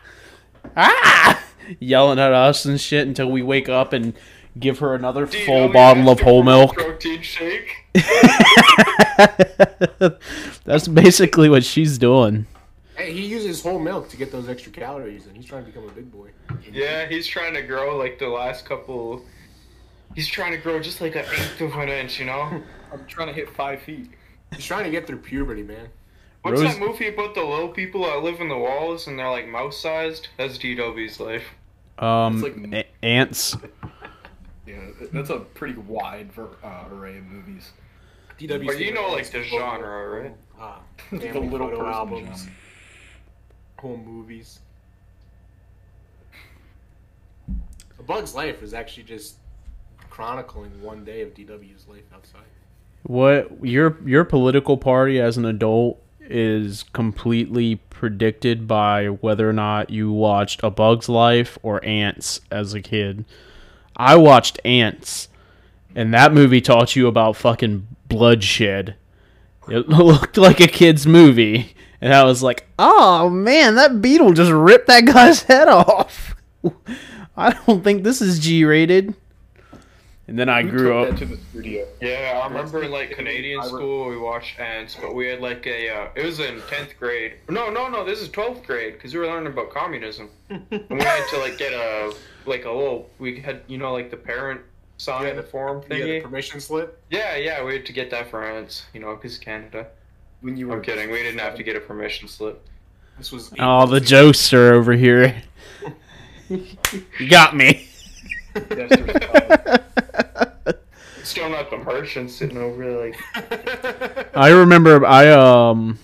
ah yelling at us and shit until we wake up and give her another full bottle of whole milk Protein shake. that's basically what she's doing Hey, he uses whole milk to get those extra calories, and he's trying to become a big boy. Yeah, he's trying to grow like the last couple. He's trying to grow just like an eighth of an inch, you know? I'm trying to hit five feet. He's trying to get through puberty, man. What's Rose- that movie about the little people that live in the walls and they're like mouse sized? That's DW's life. um It's like- a- ants Yeah, that's a pretty wide ver- uh, array of movies. DW. But you know, like, the genre, right? Ah, the little photo person albums, genre. Home movies. A Bug's Life is actually just chronicling one day of DW's life outside. what your your political party as an adult is completely predicted by whether or not you watched A Bug's Life or Ants as a kid. I watched Ants, and that movie taught you about fucking bloodshed. It looked like a kid's movie, and I was like, "Oh man, that beetle just ripped that guy's head off." I don't think this is G-rated. And then I Who grew took up. that to the studio. Yeah, I remember in like Canadian school we watched Ants, but we had like a. Uh, it was in tenth grade. No, no, no. This is twelfth grade because we were learning about communism, and we had to like get a like a little. We had you know like the parent sign Yeah, the- form You get a thingy. permission slip. Yeah, yeah, we had to get that for Ants, you know, because Canada. When you were I'm kidding. We didn't have to get a permission slip. This was. Oh, the jokester over here. you got me. Yes, there's, Still not the merchant sitting over there like. I remember I um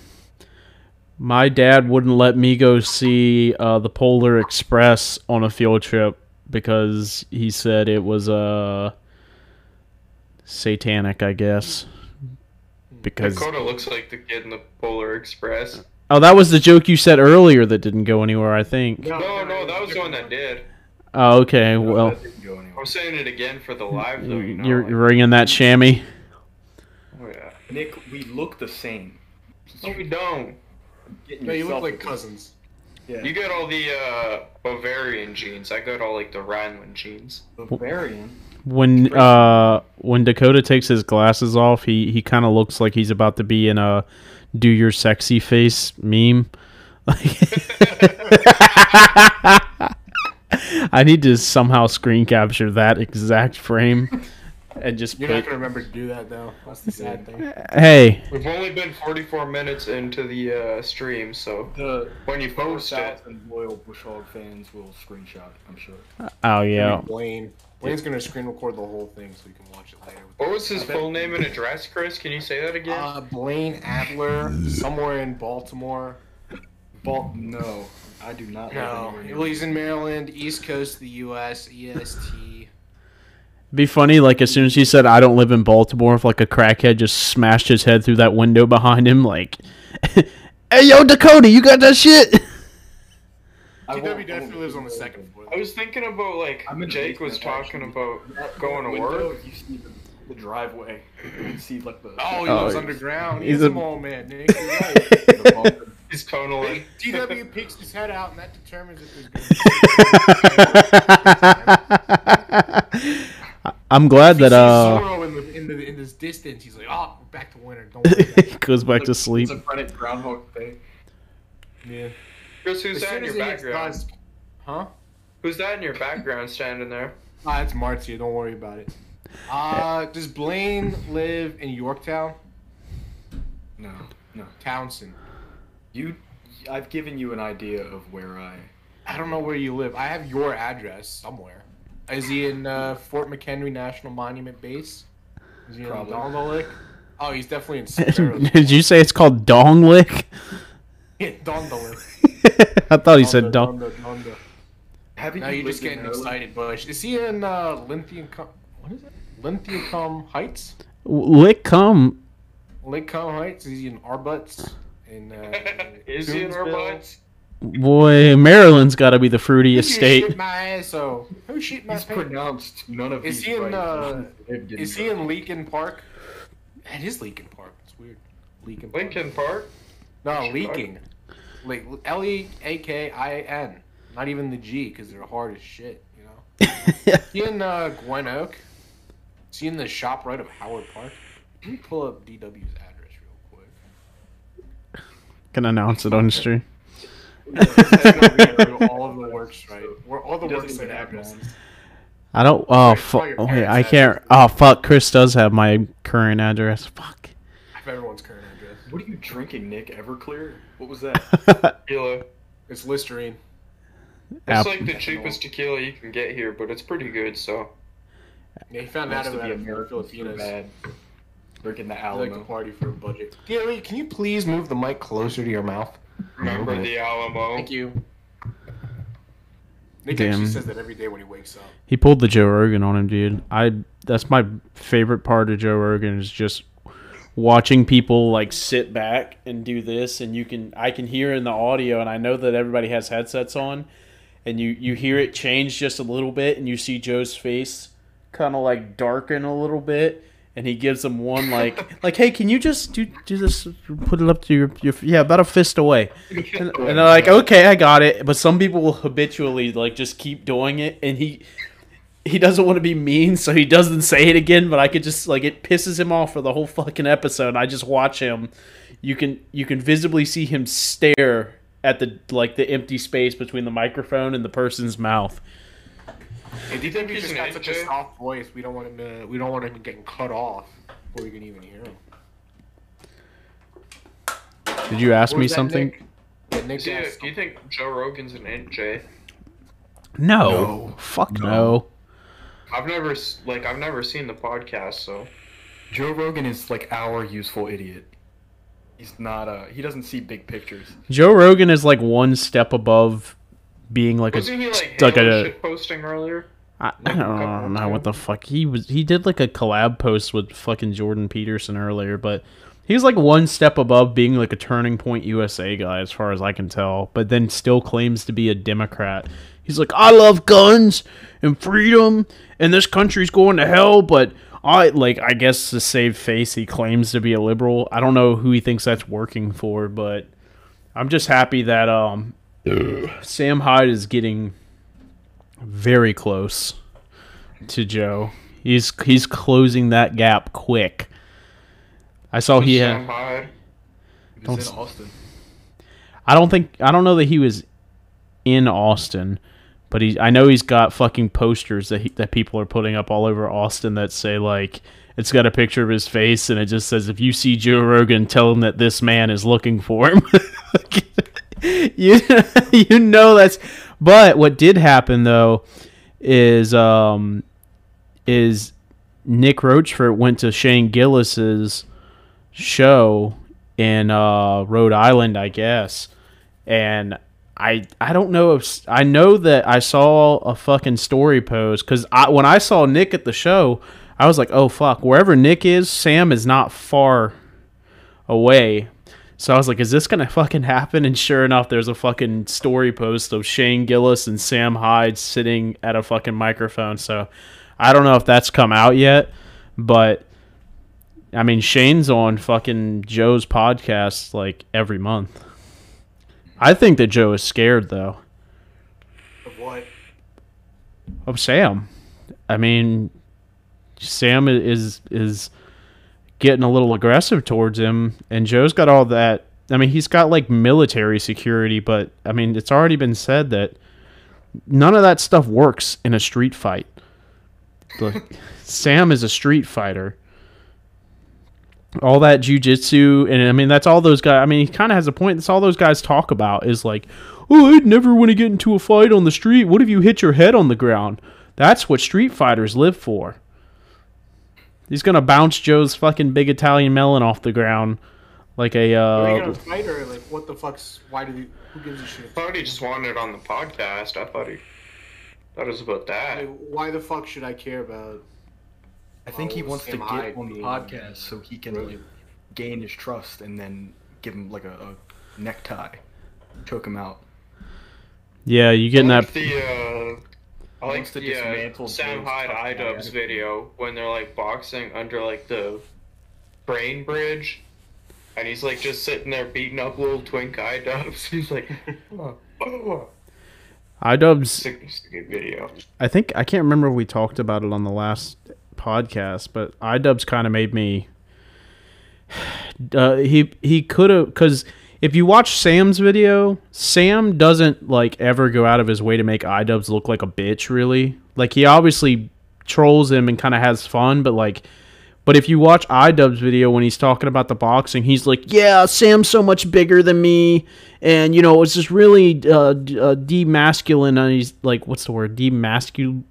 my dad wouldn't let me go see uh, the Polar Express on a field trip because he said it was uh satanic, I guess. Because Dakota looks like the kid in the Polar Express. oh, that was the joke you said earlier that didn't go anywhere. I think. No, no, no that was the one that did. Oh, okay. Well, that didn't go anywhere. I'm saying it again for the live though. You know, you're, like- ringing that chamois. oh yeah. Nick, we look the same. No, we don't. Getting No, you look like cousins. Yeah. You got all the uh, Bavarian genes. I got all like the Rhineland genes. Bavarian. When uh when Dakota takes his glasses off, he he kind of looks like he's about to be in a "Do Your Sexy Face" meme. I need to somehow screen capture that exact frame and just You're not gonna remember to do that though. That's the sad thing. Hey, We've only been 44 minutes into the uh, stream, so The when you post it, 4,000 loyal Bushhog fans will screenshot, I'm sure. oh yeah, Blaine. Blaine's gonna screen record the whole thing so we can watch it later. what was his full name and address, Chris? Can you say that again? Uh, Blaine Adler, somewhere in Baltimore. Bal- no, I do not. live No, anywhere well, he's in Maryland, East Coast of the U.S., EST. be funny. Like as soon as he said, "I don't live in Baltimore," if like a crackhead just smashed his head through that window behind him, like, "Hey, yo, Dakota, you got that shit?" I DW definitely lives on the second floor. I was thinking about like I'm in Jake was talking about going to work. You see the, the driveway. You see like the. Oh, he Oh, lives he's- underground. he's He's, a- a mole man, Nick. You're right. the bunker. He's tunneling. DW peeks his head out, and that determines if there's good. I'm glad If he that uh Zorro in the in the in this distance, he's like, oh, back to winter. Don't worry. about it. Goes back to sleep. Schizophrenic Groundhog Day. yeah. Chris, who's As that in your background? dusk- Huh? Who's that in your background standing there? Ah, it's Marcia. Don't worry about it. Uh, does Blaine live in Yorktown? No, no. Townsend. You, I've given you an idea of where I. I don't know where you live. I have your address somewhere. Is he in uh, Fort McHenry National Monument Base? Is he Probably. in Dongle Oh, he's definitely in Sparrows. Did you say it's called Dong Lick? Yeah, Dongle. I thought he said Dong. Dongle, Dongle. Haven't Now you you're just getting excited, Bush. Is he in uh, Linthicum? What is it? Linthicum Heights? Lick come. Lincoln Heights? Is he in Arbutus? In, uh, Is he in our Toonsville? butts? Boy, Maryland's got to be the fruitiest Who state. shit my ass? Oh, who shit my He's pants? pronounced none of Is these he in, right. uh, Is he in Maryland. Leakin Park? It is Leakin Park. It's weird. Leakin Park. Lincoln Park? No, leaking. Like L E A K I N. Not even the G because they're hard as shit. You know. he in uh, Gwynn Oak. Is he in the shop right of Howard Park? Let me pull up DW's address real quick. Can announce it on the stream. That's gonna be through all of the works right. Where all the works even site have addresses. I don't. Oh Wait, fuck. tell Oh, wait, I can't. Oh fuck. Chris does have my current address. Fuck. I have everyone's current address. What are you drinking, Nick? Everclear? What was that? Tequila. It's Listerine. It's App- like the cheapest tequila you can get here, but it's pretty good, so. Yeah, he found out about the it from the Americans Filipinos. bad. Drinking the They like to Alamo. party for a budget. Gary, can you please move the mic closer to your mouth? Remember Okay. the Alamo? Thank you. Nick Damn. actually says that every day when he wakes up. He pulled the Joe Rogan on him, dude. I. That's my favorite part of Joe Rogan is just watching people like sit back and do this, and you can. I can hear in the audio, and I know that everybody has headsets on, and you you hear it change just a little bit, and you see Joe's face kind of like darken a little bit. And he gives them one like, like, hey, can you just do do this? Put it up to your, your yeah, about a fist away. And, and they're like, okay, I got it. But some people will habitually like just keep doing it, and he he doesn't want to be mean, so he doesn't say it again. But I could just like it pisses him off for the whole fucking episode. I just watch him. You can you can visibly see him stare at the like the empty space between the microphone and the person's mouth. Hey, do you think He's he's just an got such a AJ? soft voice? We don't want him to. We don't want him getting cut off before we can even hear him. Did you ask me something? Nick? Yeah, Nick Is he do you think Joe Rogan's an NJ? No. No. Fuck no. No. I've never like I've never seen the podcast, so Joe Rogan is like our useful idiot. He's not uh he doesn't see big pictures. Joe Rogan is like one step above being like wasn't a he like like Halo a- shit posting earlier? I, I Like a don't know what the fuck he was. He did like a collab post with fucking Jordan Peterson earlier, but he's like one step above being like a Turning Point USA guy, as far as I can tell. But then still claims to be a Democrat. He's like, I love guns and freedom, and this country's going to hell. But I like, I guess to save face, he claims to be a liberal. I don't know who he thinks that's working for, but I'm just happy that um, Sam Hyde is getting very close to Joe. He's he's closing that gap quick. I saw he Sam had. Hyde. Don't in Austin. I don't think I don't know that he was in Austin, but he I know he's got fucking posters that he, that people are putting up all over Austin that say like it's got a picture of his face and it just says if you see Joe Rogan, tell him that this man is looking for him. you you know that's but what did happen though is um is Nick Rochefort went to Shane Gillis's show in uh, Rhode Island, I guess, and I I don't know if I know that I saw a fucking story post because I when I saw Nick at the show, I was like, oh fuck, wherever Nick is, Sam is not far away. So I was like, is this gonna fucking happen? And sure enough, there's a fucking story post of Shane Gillis and Sam Hyde sitting at a fucking microphone. So I don't know if that's come out yet, but I mean, Shane's on fucking Joe's podcast like every month. I think that Joe is scared though Of what? of Sam. I mean, Sam is is getting a little aggressive towards him, and Joe's got all that. I mean, he's got like military security, but I mean, it's already been said that none of that stuff works in a street fight. Like, Sam is a street fighter. All that jujitsu, and I mean, that's all those guys. I mean, he kind of has a point. That's all those guys talk about is like, oh, I'd never want to get into a fight on the street. What if you hit your head on the ground? That's what street fighters live for. He's gonna bounce Joe's fucking big Italian melon off the ground like a. Are they Uh, gonna fight or like what the fuck's? Why do? you- Who gives a shit? I thought he just wanted it on the podcast. I thought he thought it was about that. Like, why the fuck should I care about? I think he wants to get on the podcast so he can like gain his trust and then give him like a, a necktie, choke him out. yeah, you getting I that? like the uh, I like to the uh, Sam Joe's Hyde tough iDubbbz video when they're like boxing under like the brain bridge, and he's like just sitting there beating up little twink iDubbbz. He's like, oh, oh. iDubbbz. It's a, it's a good video. I think I can't remember if we talked about it on the last podcast, but iDubbbz kind of made me. Uh, he he could have because if you watch Sam's video, Sam doesn't like ever go out of his way to make iDubbbz look like a bitch. Really, like he obviously trolls him and kind of has fun, but like. But if you watch iDubbbz video when he's talking about the boxing, he's like, "Yeah, Sam's so much bigger than me, and you know it's just really uh, d- uh, demasculine." And he's like, "What's the word? Demasculinized?"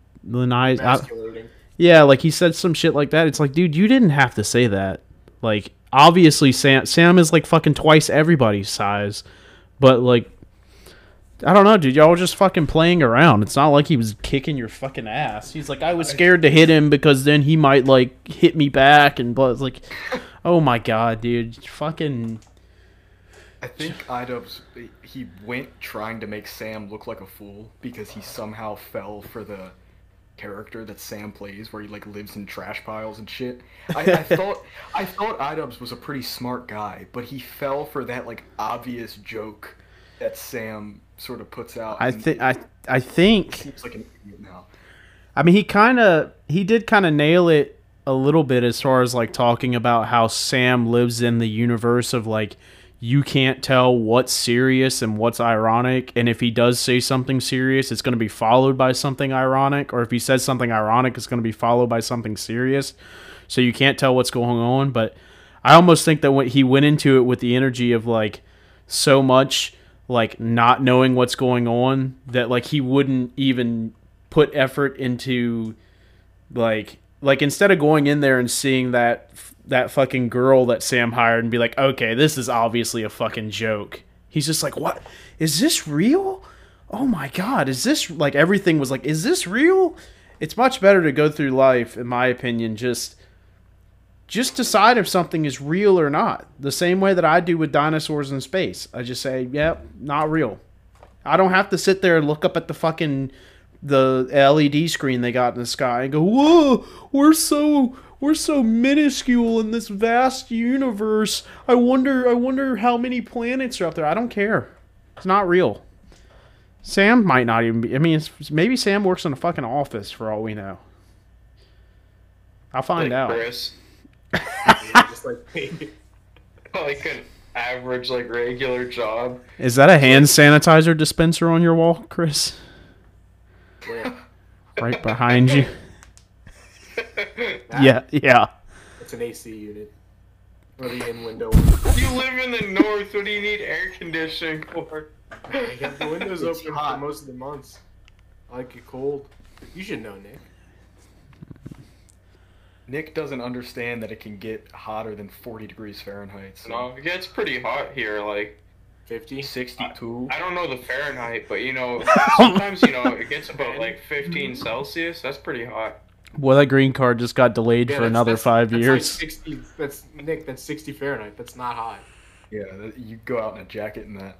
Emasculating. Yeah, like he said some shit like that. It's like, dude, you didn't have to say that. Like, obviously, Sam Sam is like fucking twice everybody's size, but like, I don't know, dude. Y'all were just fucking playing around. It's not like he was kicking your fucking ass. He's like, I was scared to hit him because then he might like hit me back, and but it's like, oh my god, dude, fucking. I think iDubbbz he went trying to make Sam look like a fool because he somehow fell for the character that Sam plays, where he like lives in trash piles and shit. I, I thought I thought iDubbbz was a pretty smart guy, but he fell for that like obvious joke that Sam sort of puts out. I think I I think seems like an idiot now. I mean, he kind of he did kind of nail it a little bit as far as like talking about how Sam lives in the universe of like you can't tell what's serious and what's ironic, and if he does say something serious, it's going to be followed by something ironic, or if he says something ironic, it's going to be followed by something serious. So you can't tell what's going on, but I almost think that when he went into it with the energy of like so much like not knowing what's going on that like he wouldn't even put effort into like like instead of going in there and seeing that that fucking girl that Sam hired and be like, "Okay, this is obviously a fucking joke." He's just like, "What? Is this real? Oh my god, is this like everything was like, is this real?" It's much better to go through life in my opinion just just decide if something is real or not. The same way that I do with dinosaurs in space. I just say, "Yep, not real." I don't have to sit there and look up at the fucking the LED screen they got in the sky and go, "Whoa, we're so we're so minuscule in this vast universe. I wonder I wonder how many planets are up there." I don't care. It's not real. Sam might not even be. I mean, it's, maybe Sam works in a fucking office for all we know. I'll find like out. Chris, just like like an average, like regular job. Is that a hand sanitizer dispenser on your wall, Chris? Yeah. Right behind you. That- Yeah, yeah. It's an AC unit. Or the in window. You live in the north. What do you need air conditioning for? I have the windows It's open hot. for most of the months. I like it cold. You should know, Nick. Nick doesn't understand that it can get hotter than 40 degrees Fahrenheit. So No, it gets pretty hot here. Like 50? 62. I don't know the Fahrenheit, but you know sometimes you know it gets about like 15 Celsius. That's pretty hot. Well, that green card just got delayed Yeah, for that's- another that's- five that's years. Like 60, that's Nick. That's 60 Fahrenheit. That's not hot. Yeah, you go out in a jacket and that.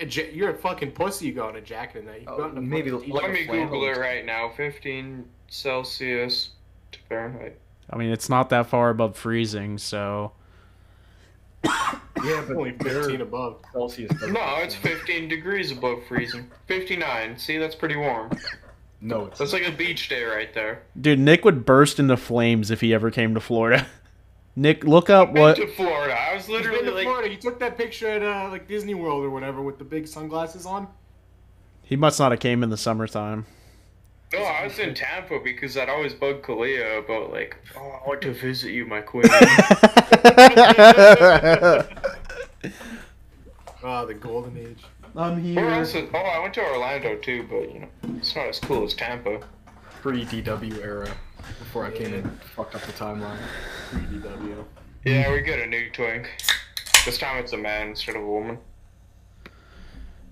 A ja- you're a fucking pussy. You go in a jacket in that. You Oh, go in a maybe Let me flannel. Google it right now. 15 Celsius to Fahrenheit. I mean, it's not that far above freezing, so Yeah, but only 15 above. Celsius. No, it's 15 degrees above freezing. 59. See, that's pretty warm. No, it's That's like a beach day right there. dude, Nick would burst into flames if he ever came to Florida. Nick, look up Been what to Florida. I was He's been literally to like, Florida. You took that picture at uh, like Disney World or whatever with the big sunglasses on. he must not have came in the summertime. no, I was in Tampa because I'd always bug Kalia about like, oh, I want to visit you, my queen. Ah, the golden age. I'm Where else? is- Oh, I went to Orlando too, but you know, it's not as cool as Tampa. Pre DW era, before I came in, fucked up the timeline. Pre DW. Yeah, we got a new twink. This time it's a man instead of a woman.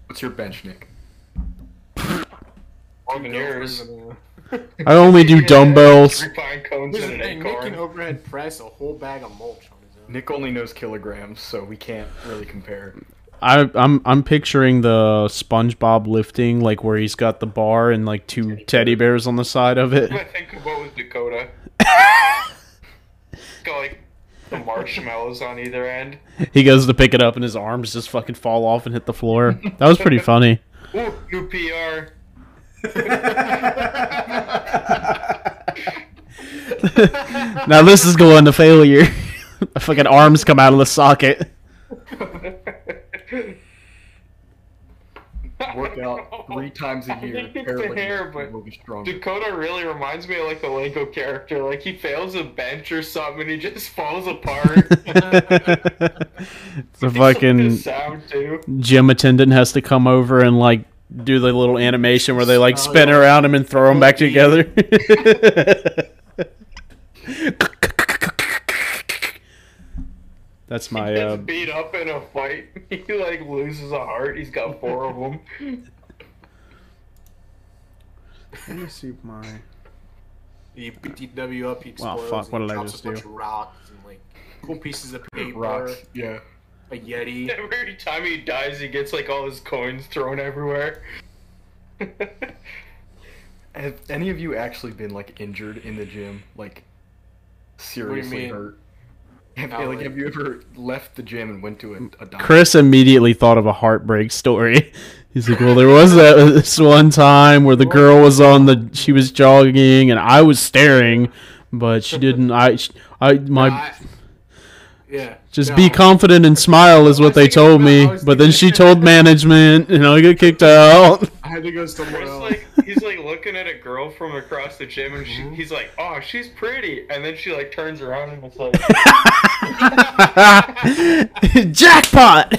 What's your bench, Nick? Even yours. I only do dumbbells. Three cones Here's and an Nick can overhead press a whole bag of mulch on his own. Nick only knows kilograms, so we can't really compare. I, I'm I'm picturing the SpongeBob lifting, like where he's got the bar and like two teddy bears on the side of it. What I think about was Dakota. got like the marshmallows on either end. He goes to pick it up and his arms just fucking fall off and hit the floor. That was pretty funny. Ooh, new PR. Now this is going to failure. fucking arms come out of the socket. Work out three times a year. think it's the hair, but will be. Dakota really reminds me of like the Lego character. Like he fails a bench or something, and he just falls apart. the fucking sound too. gym attendant has to come over and like do the little animation where they like Oh, spin around him and throw him back together. That's my He uh, beat up in a fight. He like loses a heart. He's got four of them. Let me see my. You beat DW up, he Wow, explodes. fuck, what did I just a bunch do? of rocks and like cool pieces of paper, Rocks, yeah. a yeti. Every time he dies, he gets like all his coins thrown everywhere. Have any of you actually been like injured in the gym? Like seriously hurt? Have, like, have you ever left the gym and went to a, a doctor? Chris immediately thought of a heartbreak story. He's like, "Well, there was that this one time where the girl was on the, she was jogging and I was staring, but she didn't. I, I my." I- yeah. Just no. be confident and smile is what they told about- me. But then she told management, and I got kicked out. I had to go somewhere Chris else. like he's like looking at a girl from across the gym, and Mm-hmm. she, he's like, "Oh, she's pretty," and then she like turns around and it's like, Jackpot!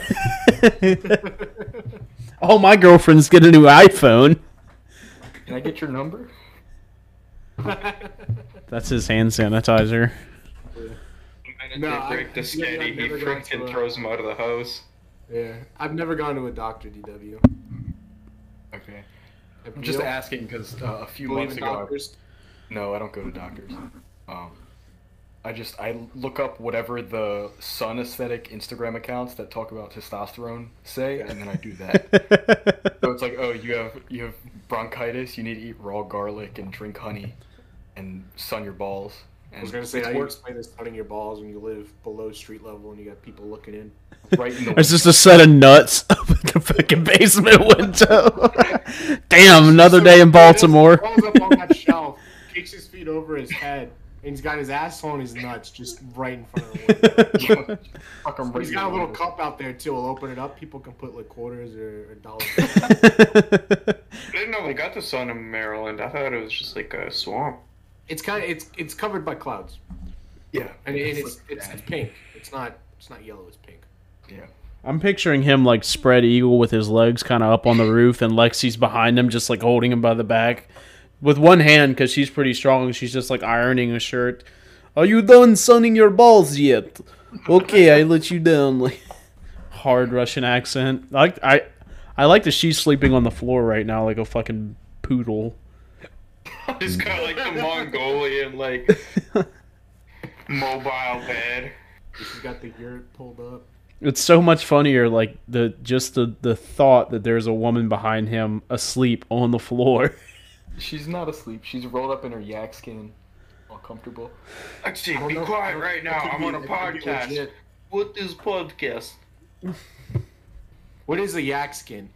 oh, my girlfriend's get a new iPhone. Can I get your number? That's his hand sanitizer. and No, they I- break the yeah, sketty, he never gone to freaking throws him out of the house. yeah, I've never gone to a doctor, DW. Okay. Have I'm just asking because uh, a few Believe months in ago. I- doctors? No, I don't go to doctors. Um, I just I look up whatever the Sun aesthetic Instagram accounts that talk about testosterone say, and then I do that. so it's like, oh, you have you have bronchitis, you need to eat raw garlic and drink honey, and sun your balls. And I was gonna say, it's how do you work- explain this hunting your balls when you live below street level and you got people looking in? right in the There's just a set of nuts up in the fucking basement window. Damn, another So day in he Baltimore. Crawls up on that shelf, kicks his feet over his head, and he's got his asshole and his nuts just right in front of the window. Fuck 'em right He's in got a little cup out there too. We'll open it up. People can put like quarters or, or dollars. I didn't know we got the sun in Maryland. I thought it was just like a swamp. it's kind of it's it's covered by clouds, Yeah, and, and It's it's like it's, that. it's pink. It's not it's not yellow. It's pink. yeah. I'm picturing him like spread eagle with his legs kind of up on the roof, and Lexi's behind him, just like holding him by the back with one hand because she's pretty strong. She's just like ironing a shirt. Are you done sunning your balls yet? Okay, I let you down. Like hard Russian accent. I like I, I like that she's sleeping on the floor right now like a fucking poodle. Just got like the Mongolian like mobile bed. She's got the yurt pulled up. It's so much funnier, like the just the the thought that there's a woman behind him asleep on the floor. She's not asleep. She's rolled up in her yak skin, all comfortable. Actually, I don't be know- quiet right now. I'm be- on a that could be podcast. What is podcast? What is a yak skin?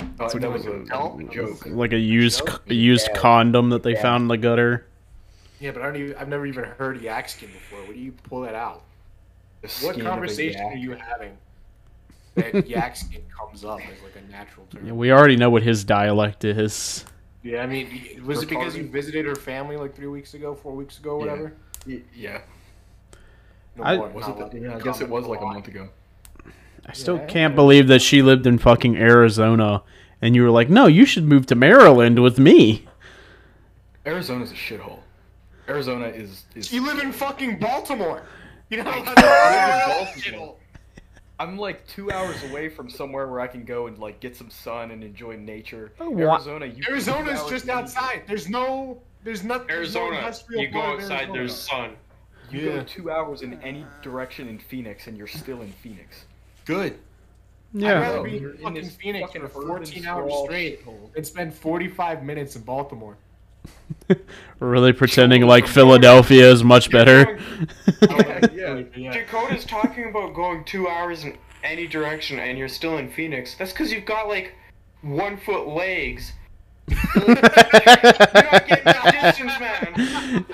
Uh, that like was a a towel? joke. like a used Show? a used Yeah. condom that they Yeah. found in the gutter. Yeah, but I don't even, I've never even heard yak skin before. Where do you pull that out? The What skin of a conversation are you having that yak skin comes up as like a natural term? Yeah, we already know what his dialect is. Yeah, I mean, was it because you visited her family like three weeks ago, four weeks ago, whatever? Y- Yeah. No I- more, Was it? The, yeah, I guess it was like a month ago. I still Yeah. can't believe that she lived in fucking Arizona, and you were like, "No, you should move to Maryland with me." Arizona's a shithole. Arizona is is. You live in fucking Baltimore. You know I how live in to Baltimore. I'm like two hours away from somewhere where I can go and like get some sun and enjoy nature. Oh, Arizona, you Arizona's just outside. There's no, there's nothing. there's no Arizona, you go outside, Arizona. there's sun. You Yeah. go two hours in any direction in Phoenix, and you're still in Phoenix. good. Yeah. I'd rather be you're in in fucking Phoenix fucking for 14 hours straight shithole. and spend 45 minutes in Baltimore. really pretending like Philadelphia is much better. yeah. yeah. Dakota's talking about going two hours in any direction, and you're still in Phoenix. That's because you've got like one foot legs. you're not getting that distance, man.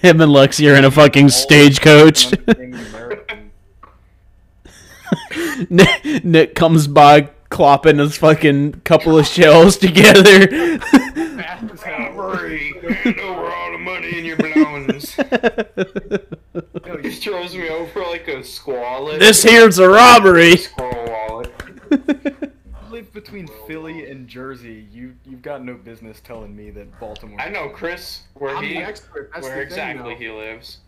Him and Lexi are in a fucking stagecoach. Nick, Nick comes by clopping his fucking couple of shells together. Hurry, hand over all the money in your belongings. No, He throws me over like a squalid. this here's a robbery. squirrel wallet. live between Philly and Jersey. You you've got no business telling me that Baltimore. I know Chris where I'm he expert. That's where exactly thing, he lives.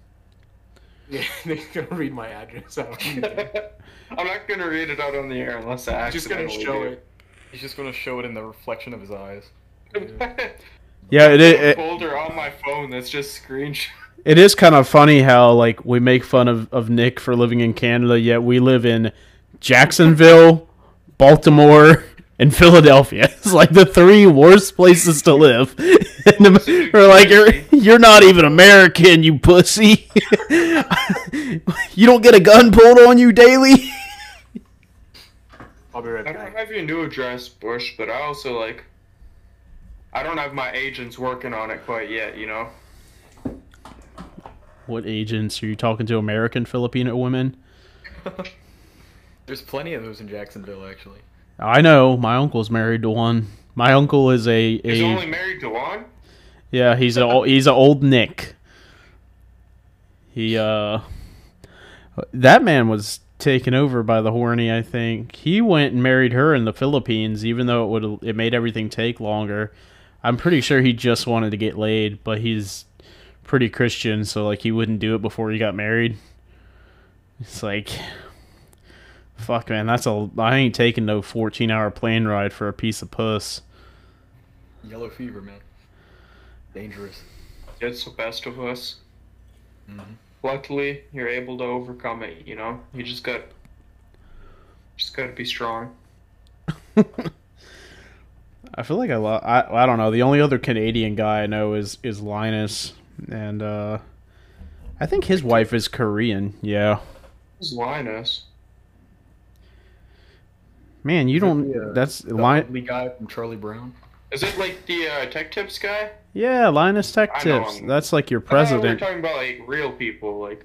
Yeah, they're gonna read my address out. I'm not gonna read it out on the air unless I I'm just gonna show do. it. He's just gonna show it in the reflection of his eyes. Yeah, it, it, folder on my phone that's just screenshot. it is kind of funny how like we make fun of, of Nick for living in Canada, yet we live in Jacksonville, Baltimore, and Philadelphia. It's like the three worst places to live. And we're like, you're you're not even American, you pussy. you don't get a gun pulled on you daily. I'll be right back. I don't have your new address, Bush, but I also like. I don't have my agents working on it quite yet, you know. What agents are you talking to? American Filipino women? There's plenty of those in Jacksonville, actually. I know. My uncle's married to one. My uncle is a, He's a only married to one. yeah. He's a he's a old Nick. He uh, that man was taken over by the horny. I think he went and married her in the Philippines, even though it would it made everything take longer. I'm pretty sure he just wanted to get laid, but he's pretty Christian, so like he wouldn't do it before he got married. It's like, fuck, man, that's a I ain't taking no 14 hour plane ride for a piece of puss. Yellow fever, man. Dangerous. It's the best of us. Mhm. Luckily, you're able to overcome it. You know, you just got, just got to be strong. I feel like I, lo- I I don't know. The only other Canadian guy I know is is Linus, and uh, I think his wife is Korean. Yeah, Who's Linus? man, you don't. the, uh, that's The Lin- ugly guy from Charlie Brown. Is it like the uh, Tech Tips guy? Yeah, Linus Tech I Tips. him. That's like your president. thought we were president. talking about like real people, like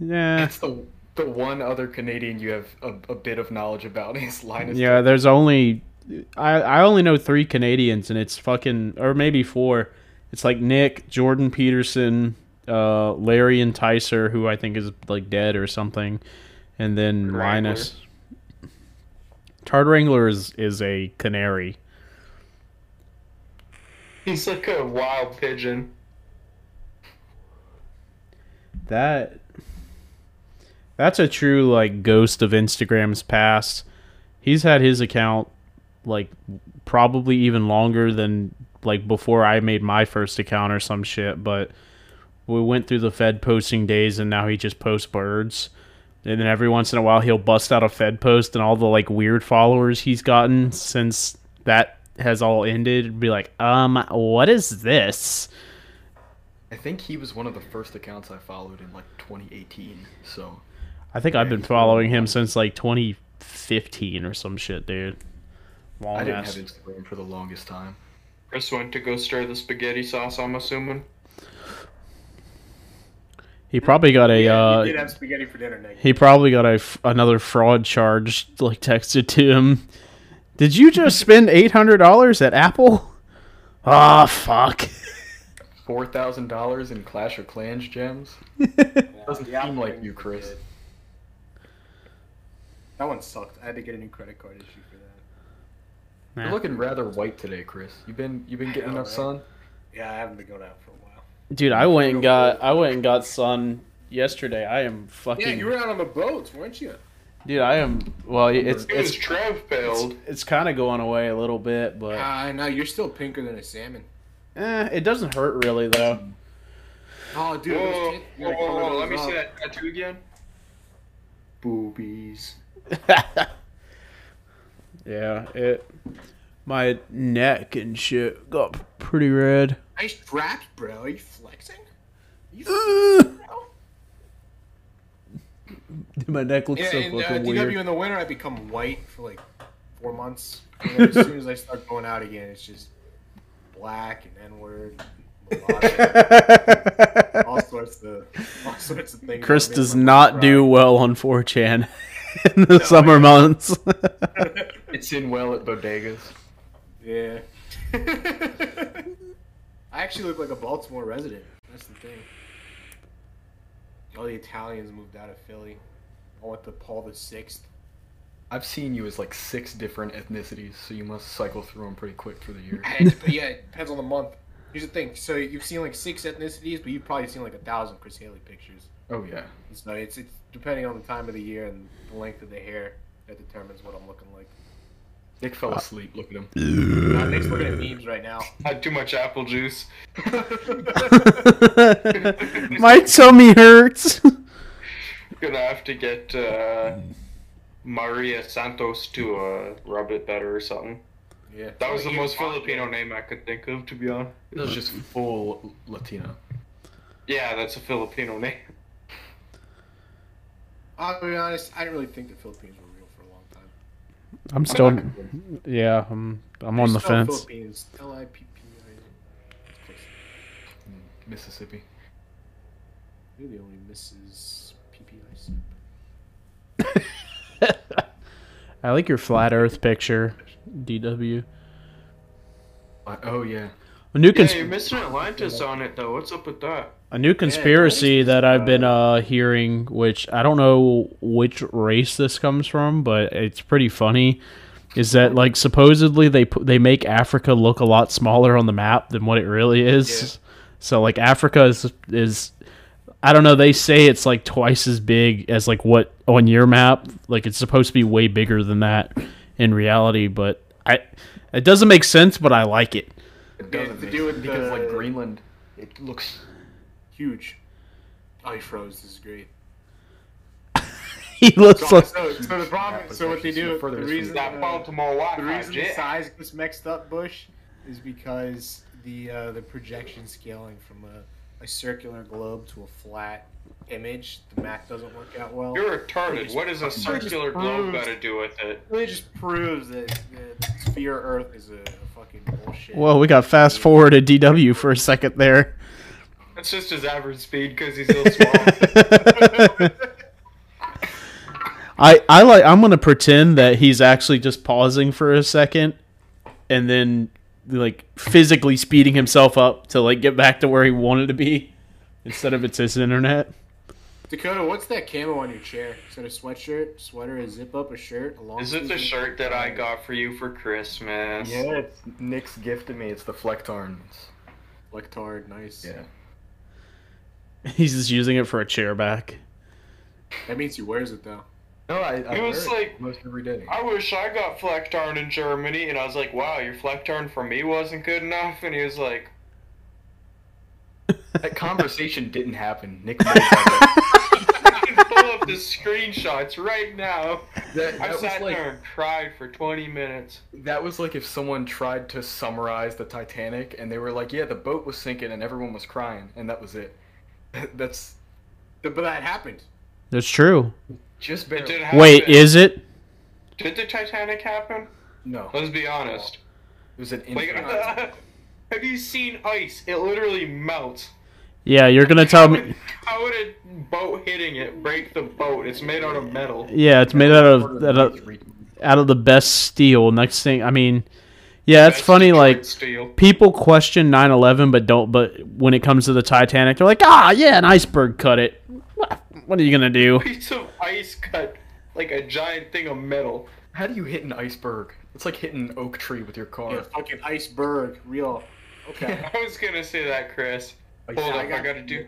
Yeah, That's the the one other Canadian you have a, a bit of knowledge about is Linus. yeah. There's only I I only know three Canadians, and it's fucking or maybe four. It's like Nick, Jordan Peterson, uh, Larry and Tyser, who I think is like dead or something, and then Wrangler. Linus. Tard Wrangler is is a canary. he's like a wild pigeon. That that's a true like ghost of Instagram's past. He's had his account like probably even longer than like before I made my first account or some shit, but we went through the Fed posting days and now he just posts birds. And then every once in a while he'll bust out a Fed post and all the like weird followers he's gotten since that has all ended be like, um, what is this? I think he was one of the first accounts I followed in like 2018. So I think I've been following him since like 2015 or some shit, dude. Long I didn't ass. have Instagram for the longest time. Chris went to go stir the spaghetti sauce. I'm assuming. He probably got a. Yeah, Uh, you did have spaghetti for dinner, Nick. he probably got a f- another fraud charge like texted to him. Did you just spend eight hundred dollars at Apple? Ah, fuck. Four thousand dollars in Clash of Clans gems. Doesn't Yeah, seem like you, Chris. good. That one sucked. I had to get a new credit card issue for. You're looking rather white today, Chris. You've been you've been getting enough right? sun? Yeah, I haven't been going out for a while. Dude, I went and got I went and got sun yesterday. I am fucking. Yeah, you were out on the boats, weren't you? Dude, I am. Well, it's Because it's Trev bailed. it's kind of going away a little bit, but Uh, know you're still pinker than a salmon. eh, it doesn't hurt really though. Oh, dude, Whoa, those tits, whoa, whoa, whoa, those let me up. see that tattoo again. Boobies. yeah, it. My neck and shit got pretty red. Nice straps, bro. Are you flexing? Are you flexing? Dude, my neck looks Yeah, so in uh, fucking DW weird. in the winter, I become white for like four months. And then as soon as I start going out again, it's just black and N word, all sorts of all sorts of things. Chris does not do well on 4chan in the summer months. It's in well at bodegas. yeah. I actually look like a Baltimore resident. That's the thing. All the Italians moved out of Philly. I went to Paul the Sixth. I've seen you as like six different ethnicities, so you must cycle through them pretty quick for the year. But yeah, it depends on the month. Here's the thing. So you've seen like six ethnicities, but you've probably seen like a thousand Chris Haley pictures. Oh yeah. So it's it's depending on the time of the year and the length of the hair that determines what I'm looking like. Nick fell asleep. Look at him. Uh, Nick's looking at memes right now. I had too much apple juice. my tummy hurts. Gonna have to get uh, Maria Santos to uh, rub it better or something. Yeah, That was the most Filipino name I could think of, to be honest. It was just full Latino. Yeah, that's a Filipino name. I'll be honest. I didn't really think the Philippines were real for a long time. I'm still, yeah, I'm I'm on the fence. Philippines. L I P P I. Mississippi. You're the only Mrs. P P I sip. I like your flat Earth picture, DW. Uh, oh yeah. A new Yeah, cons- missing Atlantis on it though. What's up with that? a new conspiracy that I've been uh hearing, which I don't know which race this comes from, but it's pretty funny. Is that like supposedly they they make Africa look a lot smaller on the map than what it really is? So like Africa is is I don't know. They say it's like twice as big as like what on your map. Like it's supposed to be way bigger than that in reality, but I it doesn't make sense. But I like it. It doesn't to do with sense because like Greenland, it looks. Huge. Oh, he froze. This is great. he looks So, like so, so the problem. Yeah, So what they do. so The reason. That uh, Baltimore The Wi-Fi reason the size gets mixed up, Bush, is because the uh, the projection scaling from a, a circular globe to a flat image, the math doesn't work out well. You're retarded. What does a just circular globe proves- got to do with it? It really just proves that the sphere Earth is a, a fucking bullshit. Well, we got fast forward to DW for a second there. That's just his average speed because he's so small. I I like I'm gonna pretend that he's actually just pausing for a second, and then like physically speeding himself up to like get back to where he wanted to be, instead of it's his internet. Dakota, what's that camo on your chair? Is that a sweatshirt, sweater, a zip up, a shirt, a long Is it the shirt that I got for you for Christmas? Yeah, it's Nick's gift to me. It's the Flecktarn. It's- Lectard, nice. Yeah. He's just using it for a chair back. That means he wears it though. No, I. I It was wear like- most every day. I wish I got Flecktarn in Germany, and I was like, "Wow, your Flecktarn for me wasn't good enough." And he was like, That conversation didn't happen. Nick. knows that. "I can pull up the screenshots right now." That, I that was sat like there and cried for 20 minutes. that was like if someone tried to summarize the Titanic and they were like, "Yeah, the boat was sinking and everyone was crying," and that was it. That's But that happened. That's true. just It barely. did happen. Wait, is it? did the Titanic happen? No, Let's be honest. it was an Like, infinite. have you seen ice? It literally melts. Yeah, you're gonna tell me. How would a boat hitting it break the boat? It's made out of metal. Yeah, it's made out of out of, out of the best steel. Next thing, I mean, yeah, it's funny. Like steel. people question 9/11, but don't. But when it comes to the Titanic, they're like, ah, yeah, an iceberg cut it. What what are you gonna do? piece of ice cut like a giant thing of metal. How do you hit an iceberg? It's like hitting an oak tree with your car. Yeah, fucking iceberg, real. Okay. I was gonna say that, Chris. Hold I up, I got- gotta do.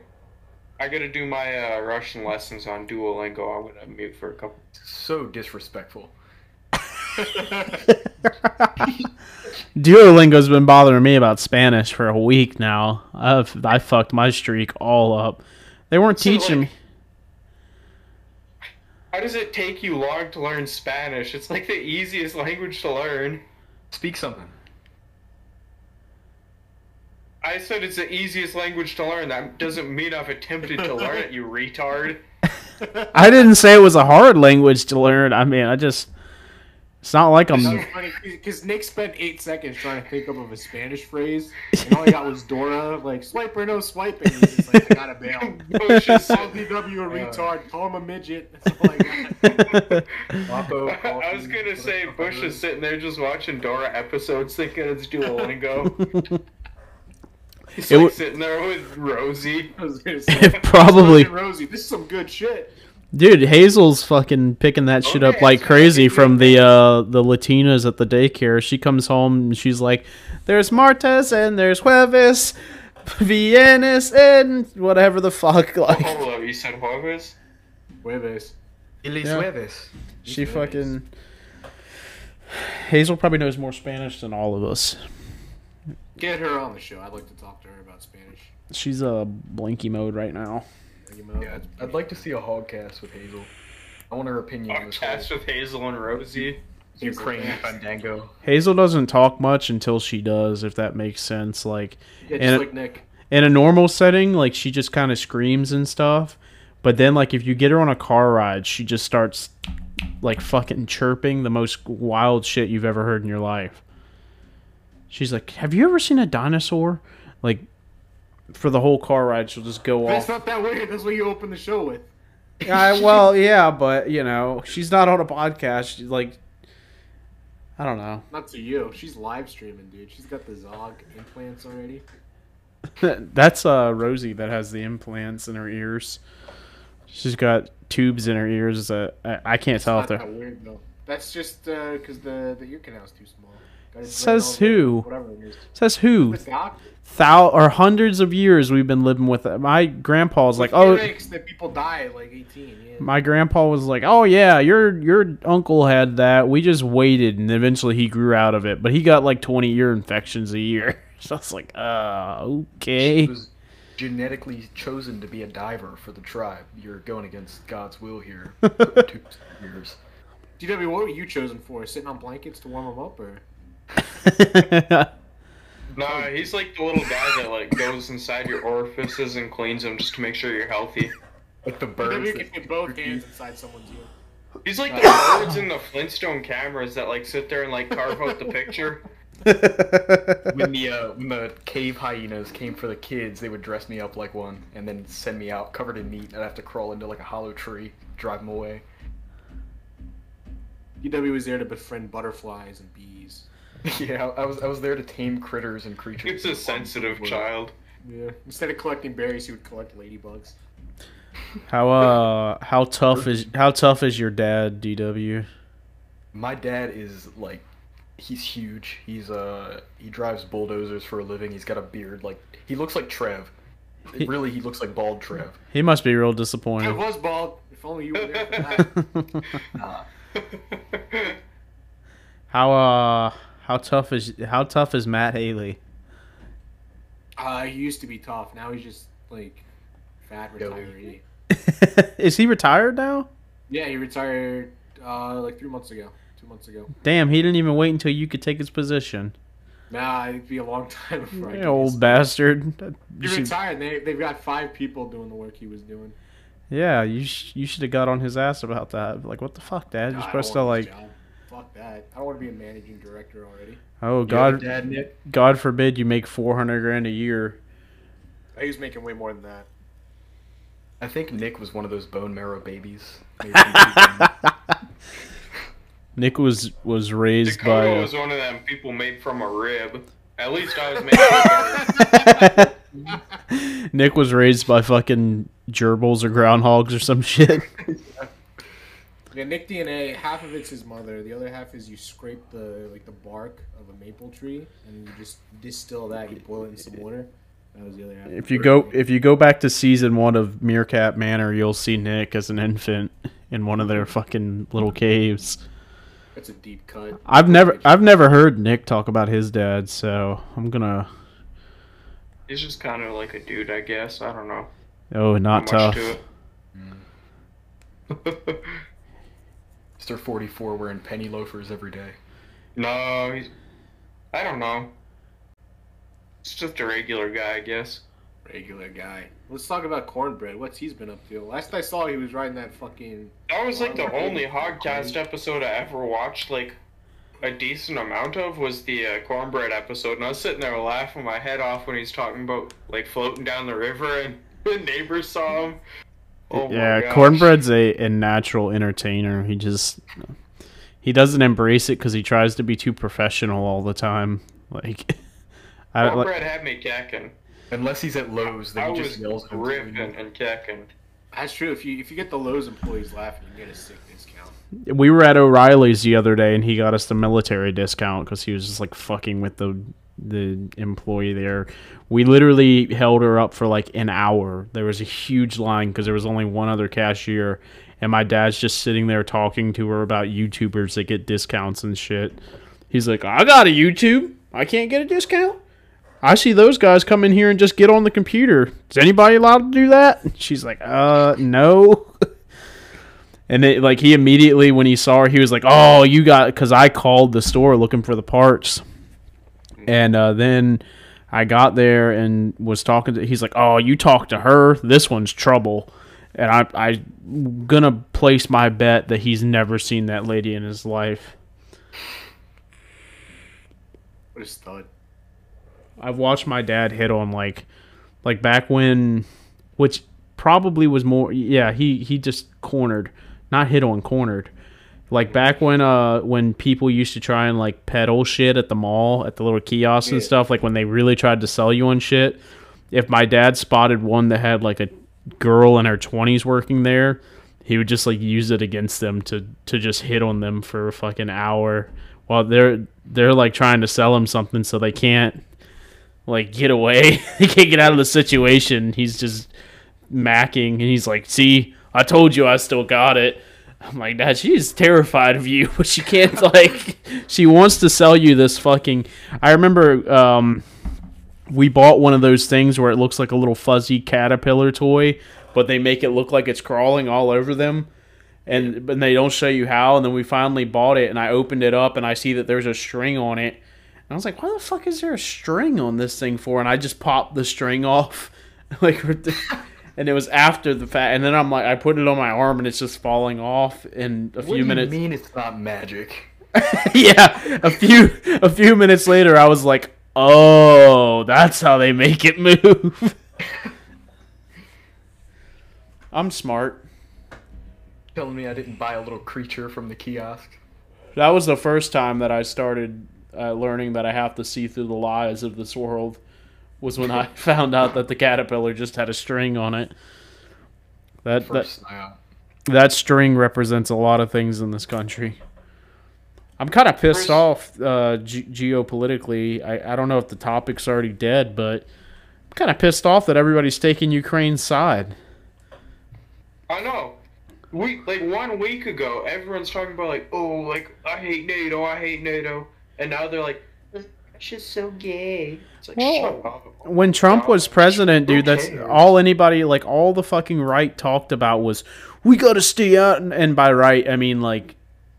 I gotta do my uh, Russian lessons on Duolingo. I'm gonna mute for a couple. So disrespectful. Duolingo's been bothering me about Spanish for a week now. I've I fucked my streak all up. They weren't So, teaching like- me. How does it take you long to learn Spanish? It's like the easiest language to learn. Speak something. I said it's the easiest language to learn. That doesn't mean I've attempted to learn it, you retard. I didn't say it was a hard language to learn. I mean, I just. It's not like I'm. It's so because Nick spent eight seconds trying to think up of a Spanish phrase, and all he got was Dora, like swipe or no swiping. He's just like, I gotta bail. Bush is Call DW a uh, retard. Call him a midget. I got. I was gonna say Bush is sitting there just watching Dora episodes, thinking it's Duolingo. He's It like wa- sitting there with Rosie. I was gonna say, Probably. Rosie, this is some good shit. Dude, Hazel's fucking picking that shit up like crazy from the uh the Latinas at the daycare. She comes home and she's like, "There's Martes and there's Jueves, Vienes and whatever the fuck." Like, Hold up, you said Jueves? Jueves. Ilis Yeah. Jueves. she fucking Hazel probably knows more Spanish than all of us. Get her on the show. I'd like to talk to her about Spanish. She's a uh, blinky mode right now. Yeah, I'd, I'd like to see a hogcast with Hazel. I want her opinion on this whole Podcast with Hazel and Rosie. Ukraine fandango. Hazel doesn't talk much until she does, if that makes sense. Like Yeah, just and- like Nick. in a normal setting, like she just kind of screams and stuff. But then, like if you get her on a car ride, she just starts like fucking chirping the most wild shit you've ever heard in your life. She's like, "Have you ever seen a dinosaur?" Like for the whole car ride, she'll just go off That's off. not that weird. That's what you open the show with. I, well, yeah, but you know, she's not on a podcast. She's like, I don't know. Not to you. She's live streaming, dude. She's got the Zog implants already. That's uh Rosie that has the implants in her ears. She's got tubes in her ears that I, I can't tell if they're. that weird though. That's just because the the ear canal's too small. Says who? Whatever it is. Says who? Thou or hundreds of years we've been living with it. My grandpa's like, oh, that people die at like 18. Yeah. my grandpa was like, oh yeah, your your uncle had that. We just waited, and eventually he grew out of it. But he got like twenty ear infections a year. So I was like, uh, okay. was genetically chosen to be a diver for the tribe. You're going against God's will here. Two years. DW, what were you chosen for? Sitting on blankets to warm them up, or? Nah, he's like the little guy that like goes inside your orifices and cleans them just to make sure you're healthy. Like the birds. DW that- can get both hands inside someone's ear. He's like the birds in the Flintstone cameras that like sit there and like carve out the picture. when the uh, when the cave hyenas came for the kids, they would dress me up like one and then send me out covered in meat. I'd have to crawl into like a hollow tree, drive them away. DW was there to befriend butterflies and bees. yeah, I was I was there to tame critters and creatures. It's a sensitive child. Yeah. Instead of collecting berries, he would collect ladybugs. how uh how tough is how tough is your dad, DW? My dad is like, he's huge. He's uh he drives bulldozers for a living. He's got a beard like he looks like Trev. He- Really, he looks like bald Trev. He must be real I disappointed. was bald. If only you were there for that. Nah. how uh how tough is how tough is Matt Haley? Uh, he used to be tough. Now he's just like fat retiree. is he retired now? Yeah, he retired uh, like three months ago, two months ago. Damn, he didn't even wait until you could take his position. Nah, it'd be a long time before I You old get- bastard. You He retired. They they've got five people doing the work he was doing. yeah, you sh- you should have got on his ass about that. Like, what the fuck, Dad? You're Nah, supposed to like, job. Fuck that. I don't want to be a managing director already. oh You God, dad, Nick. God forbid you make four hundred grand a year. He was making way more than that. I think Nick was one of those bone marrow babies. Made from vegan- Nick was was raised Dakota by. was one of them people made from a rib. At least I was made Nick was raised by fucking gerbils or groundhogs or some shit. Yeah, Nick DNA. Half of it's his mother. The other half is you scrape the like the bark of a maple tree and you just distill that. You boil it in some water. That was the other half. If you go if you go back to season one of Meerkat Manor, you'll see Nick as an infant in one of their fucking little caves. That's a deep cut. I've never I've never heard Nick talk about his dad, so I'm gonna He's just kind of like a dude, I guess. I don't know. oh not Much tough. to it. Mm. Mr. 44 wearing penny loafers every day. no, he's. I don't know. It's just a regular guy, I guess. Regular guy. Let's talk about cornbread. What's he's been up to? Last I saw, he was riding that fucking. That was like the only Hogcast episode I ever watched, like a decent amount of was the uh, cornbread episode, and I was sitting there laughing my head off when he's talking about like floating down the river, and the neighbors saw him. Oh yeah, gosh. Cornbread's a, a natural entertainer. He just he doesn't embrace it because he tries to be too professional all the time. Like, I like, Cornbread had me kecking. Unless he's at Lowe's, then I he was just yells at him. and kecking. That's true. If you if you get the Lowe's employees laughing, you get a sick discount. We were at O'Reilly's the other day, and he got us the military discount because he was just like fucking with the the employee there. We literally held her up for like an hour. There was a huge line because there was only one other cashier, and my dad's just sitting there talking to her about YouTubers that get discounts and shit. He's like, "I got a YouTube. I can't get a discount." I see those guys come in here and just get on the computer. Is anybody allowed to do that? She's like, uh, no. And it, like he immediately when he saw her, he was like, "Oh, you got," because I called the store looking for the parts, and uh, then I got there and was talking to. He's like, "Oh, you talked to her. This one's trouble," and I I'm gonna place my bet that he's never seen that lady in his life. What a stud. I've watched my dad hit on like, like back when, which probably was more. Yeah, he he just cornered, not hit on, cornered. Like back when uh when people used to try and like peddle shit at the mall at the little kiosks and stuff. Like when they really tried to sell you on shit. If my dad spotted one that had like a girl in her twenties working there, he would just like use it against them to to just hit on them for a fucking hour while they're they're like trying to sell him something so they can't like get away. they can't get out of the situation. He's just macking, and he's like, "See, I told you, I still got it." I'm like, Dad, she's terrified of you, but she can't like. she wants to sell you this fucking. I remember um, we bought one of those things where it looks like a little fuzzy caterpillar toy, but they make it look like it's crawling all over them. And but they don't show you how, and then we finally bought it, and I opened it up, and I see that there's a string on it, and I was like, "Why the fuck is there a string on this thing for?" And I just popped the string off, like, and it was after the fact. And then I'm like, I put it on my arm, and it's just falling off in a What few do minutes. you mean it's not magic? yeah, a few a few minutes later, I was like, "Oh, that's how they make it move." I'm smart. Telling me I didn't buy a little creature from the kiosk. That was the first time that I started uh, learning that I have to see through the lies of this world. Was when I found out that the caterpillar just had a string on it. That that First, that string represents a lot of things in this country. I'm kind of pissed First- off uh, ge- geopolitically. I, I don't know if the topic's already dead, but I'm kind of pissed off that everybody's taking Ukraine's side. I know. We like one week ago, everyone's talking about like, oh, like I hate NATO, I hate NATO, and now they're like, Russia's so gay. It's like, Well, shut up. When Trump was president, dude, that's all anybody like all the fucking right talked about was we got to stay out and, by right I mean like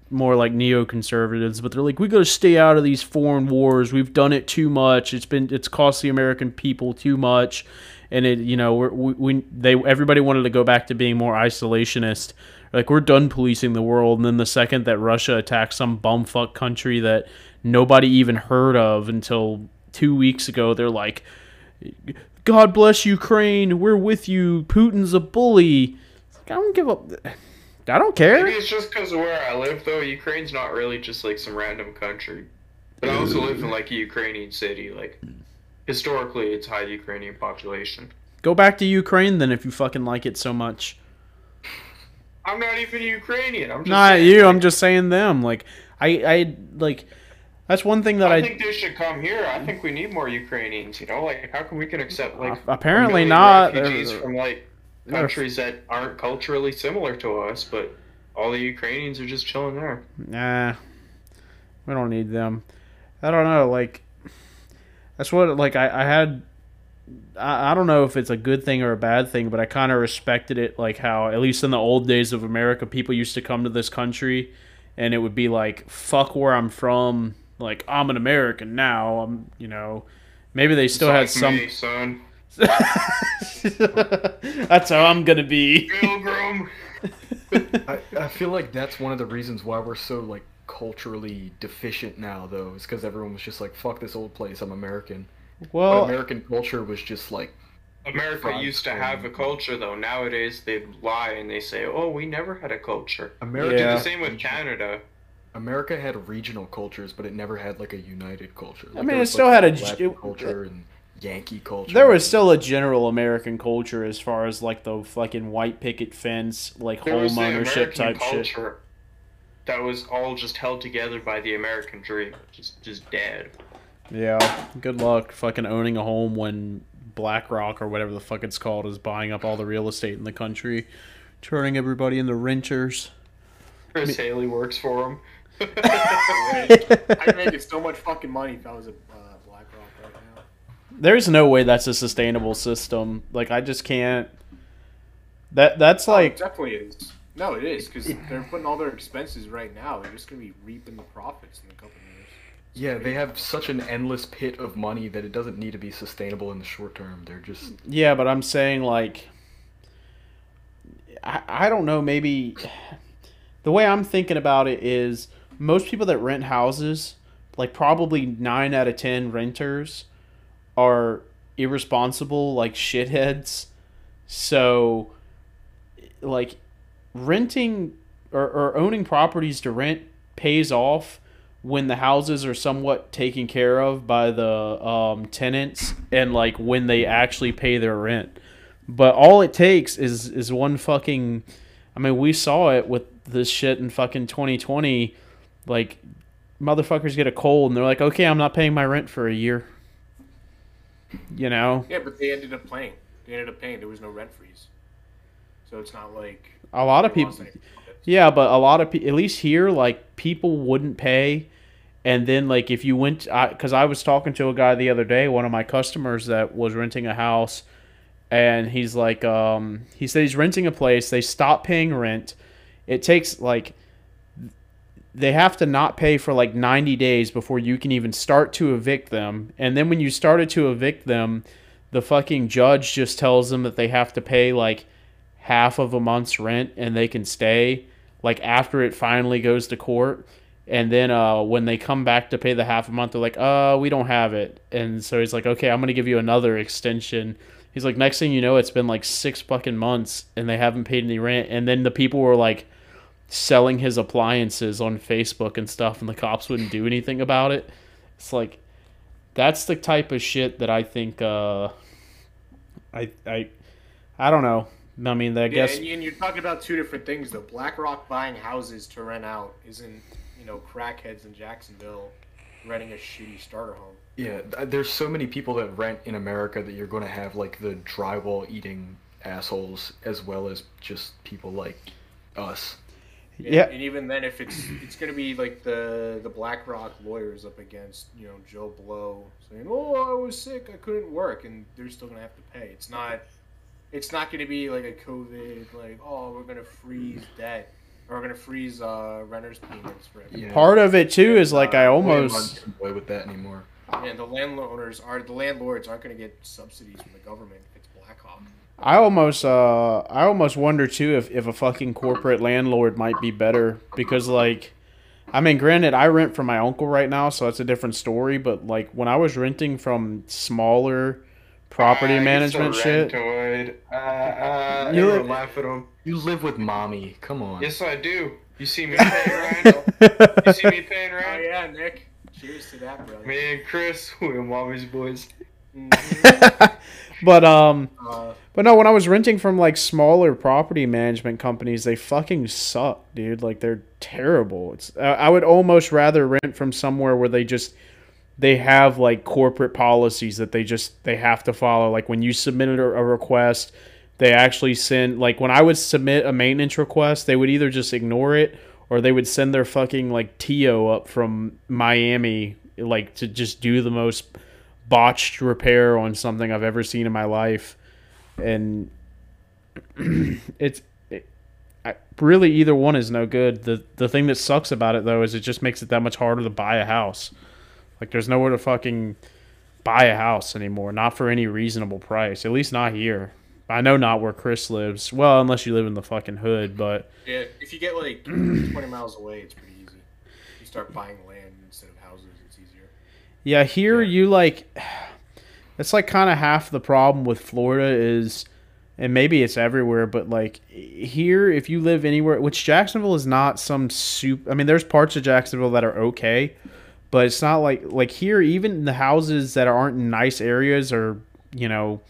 more like neoconservatives, but they're like we got to stay out of these foreign wars. We've done it too much. It's been it's cost the American people too much, and it you know we're, we we they everybody wanted to go back to being more isolationist. Like we're done policing the world, and then the second that Russia attacks some bumfuck country that nobody even heard of until two weeks ago, they're like, God bless Ukraine. We're with you. Putin's a bully. Like, I don't give up. I don't care. Maybe it's just because of where I live, though. Ukraine's not really just like some random country. But I also live in like a Ukrainian city. Like historically, it's high Ukrainian population. Go back to Ukraine then if you fucking like it so much. I'm not even Ukrainian. I'm just Not saying, you. like, I'm just saying them. Like I, I like. That's one thing that I I. think they should come here. I think we need more Ukrainians. You know, like how come we can accept like Uh, apparently not. refugees from like countries that aren't culturally similar to us, but all the Ukrainians are just chilling there. Nah, we don't need them. I don't know. Like, that's what like I, I had. I, I don't know if it's a good thing or a bad thing, but I kind of respected it. Like how at least in the old days of America, people used to come to this country, and it would be like, "Fuck where I'm from." Like I'm an American now. I'm you know. Maybe they still had It's some. me, son. That's how I'm gonna be. Pilgrim. I, I feel like that's one of the reasons why we're so like culturally deficient now, though, is because everyone was just like, "Fuck this old place, I'm American." But Well, American culture was just like, America used to have a culture, though. Nowadays, they lie and they say, "Oh, we never had a culture." America. Yeah. The same with Canada. America had regional cultures, but it never had like a united culture. Like, mean, it still like, had a Latin g- culture and Yankee culture. There was still a general American culture as far as like the fucking white picket fence, like There home ownership American type shit. culture that was all just held together by the American dream, just just dead. Yeah, good luck fucking owning a home when BlackRock or whatever the fuck it's called is buying up all the real estate in the country, turning everybody into renters. Chris Haley works for him. I'd make it so much fucking money if I was a uh, BlackRock right now. There's no way that's a sustainable system. Like I just can't. That that's Oh, like it definitely is. No, it is because they're putting all their expenses right now. They're just gonna be reaping the profits in a couple of years. Yeah, they have such an endless pit of money that it doesn't need to be sustainable in the short term. They're just Yeah, but I'm saying like I, I don't know, maybe the way I'm thinking about it is most people that rent houses, like probably 9 out of 10 renters are irresponsible like shitheads. So like renting or, or owning properties to rent pays off when the houses are somewhat taken care of by the um, tenants and like when they actually pay their rent. But all it takes is is one fucking. I mean, we saw it with this shit in fucking 2020. Like, motherfuckers get a cold and they're like, okay, I'm not paying my rent for a year. You know, Yeah, but they ended up paying. They ended up paying. There was no rent freeze, so it's not like a lot of people. lost any profits. Yeah, but a lot of people, at least here, like people wouldn't pay, and then like if you went, because I, was talking to a guy the other day, one of my customers that was renting a house, and he's like, um, he said he's renting a place. They stop paying rent. It takes like they have to not pay for like 90 days before you can even start to evict them. And then when you started to evict them, the fucking judge just tells them that they have to pay like half of a month's rent and they can stay like after it finally goes to court. And then uh, when they come back to pay the half a month, they're like, uh, we don't have it. And so he's like, okay, I'm to give you another extension. He's like, next thing you know, it's been like six fucking months and they haven't paid any rent. And then the people were like selling his appliances on Facebook and stuff, and the cops wouldn't do anything about it. It's like, that's the type of shit that I think, uh, I, I, I don't know. I mean, I Yeah, guess and, you- and you're talking about two different things though. BlackRock buying houses to rent out isn't, you know, crackheads in Jacksonville renting a shitty starter home. yeah. There's so many people that rent in America that you're going to have like the drywall eating assholes as well as just people like us. And, Yeah. And even then, if it's it's gonna be like the the BlackRock lawyers up against you know Joe Blow saying, "Oh, I was sick, I couldn't work," and they're still gonna have to pay. It's not it's not gonna be like a COVID like, "Oh, we're gonna freeze debt." Or we're gonna freeze uh, renters' payments for everyone. Yeah. part of it too is like I almost. can't with that anymore. And the landowners are the landlords aren't going to get subsidies from the government if it's Blackhawk. I almost uh I almost wonder too if, if a fucking corporate landlord might be better because like I mean granted I rent from my uncle right now so that's a different story but like when I was renting from smaller property Ah, management so shit. Uh, uh, You everyone li- laugh at him. You live with mommy. Come on. Yes, I do. You see me paying rent? you see me paying rent. Oh rent? yeah, Nick. Cheers to that, brother. Me and Chris, we're mommy's boys. Mhm. but um, Uh, but no, when I was renting from like smaller property management companies, they fucking suck, dude. Like they're terrible. It's I I would almost rather rent from somewhere where they just they have like corporate policies that they just they have to follow. Like when you submitted a, a request, they actually send like when I would submit a maintenance request, they would either just ignore it or they would send their fucking like Tio up from Miami like to just do the most botched repair on something I've ever seen in my life. And it's it, I, really either one is no good. The the thing that sucks about it though is it just makes it that much harder to buy a house. Like there's nowhere to fucking buy a house anymore, not for any reasonable price. At least not here. I know not where Chris lives. Well, unless you live in the fucking hood, but yeah, if you get like 20 miles away, it's pretty easy. You start buying land instead of houses, it's easier. Yeah, here you like it's like kind of half the problem with Florida is and maybe it's everywhere, but like here if you live anywhere, which Jacksonville is not some soup. I mean, there's parts of Jacksonville that are okay, but it's not like like here even the houses that aren't in nice areas are, you know,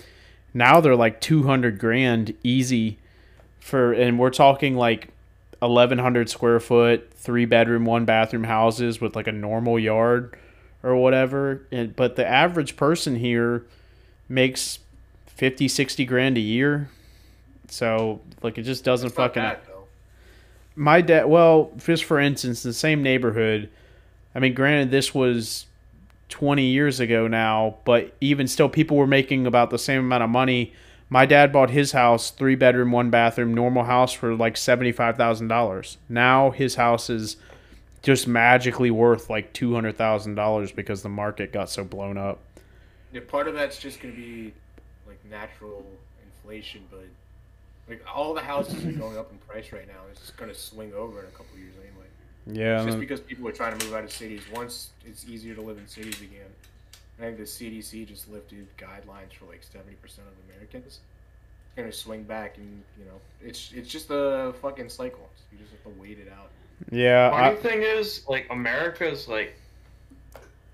now they're like 200 grand easy for and we're talking like 1100 square foot, 3 bedroom, 1 bathroom houses with like a normal yard or whatever. And, but the average person here makes 50, 60 grand a year. So, like, it just doesn't fucking. bad. My dad, well, just for instance, the same neighborhood. I mean, granted, this was 20 years ago now, but even still, people were making about the same amount of money. My dad bought his house, three bedroom, one bathroom, normal house for like $75,000. Now his house is just magically worth like $200,000 because the market got so blown up. Yeah, part of that's just gonna be like natural inflation, but like all the houses are going up in price right now. It's just gonna swing over in a couple years anyway. Yeah. It's just because people are trying to move out of cities. Once it's easier to live in cities again, I think the CDC just lifted guidelines for like seventy percent of Americans. It's gonna swing back, and you know, it's it's just a fucking cycle. You just have to wait it out. yeah. Funny I, thing is, like, America's like,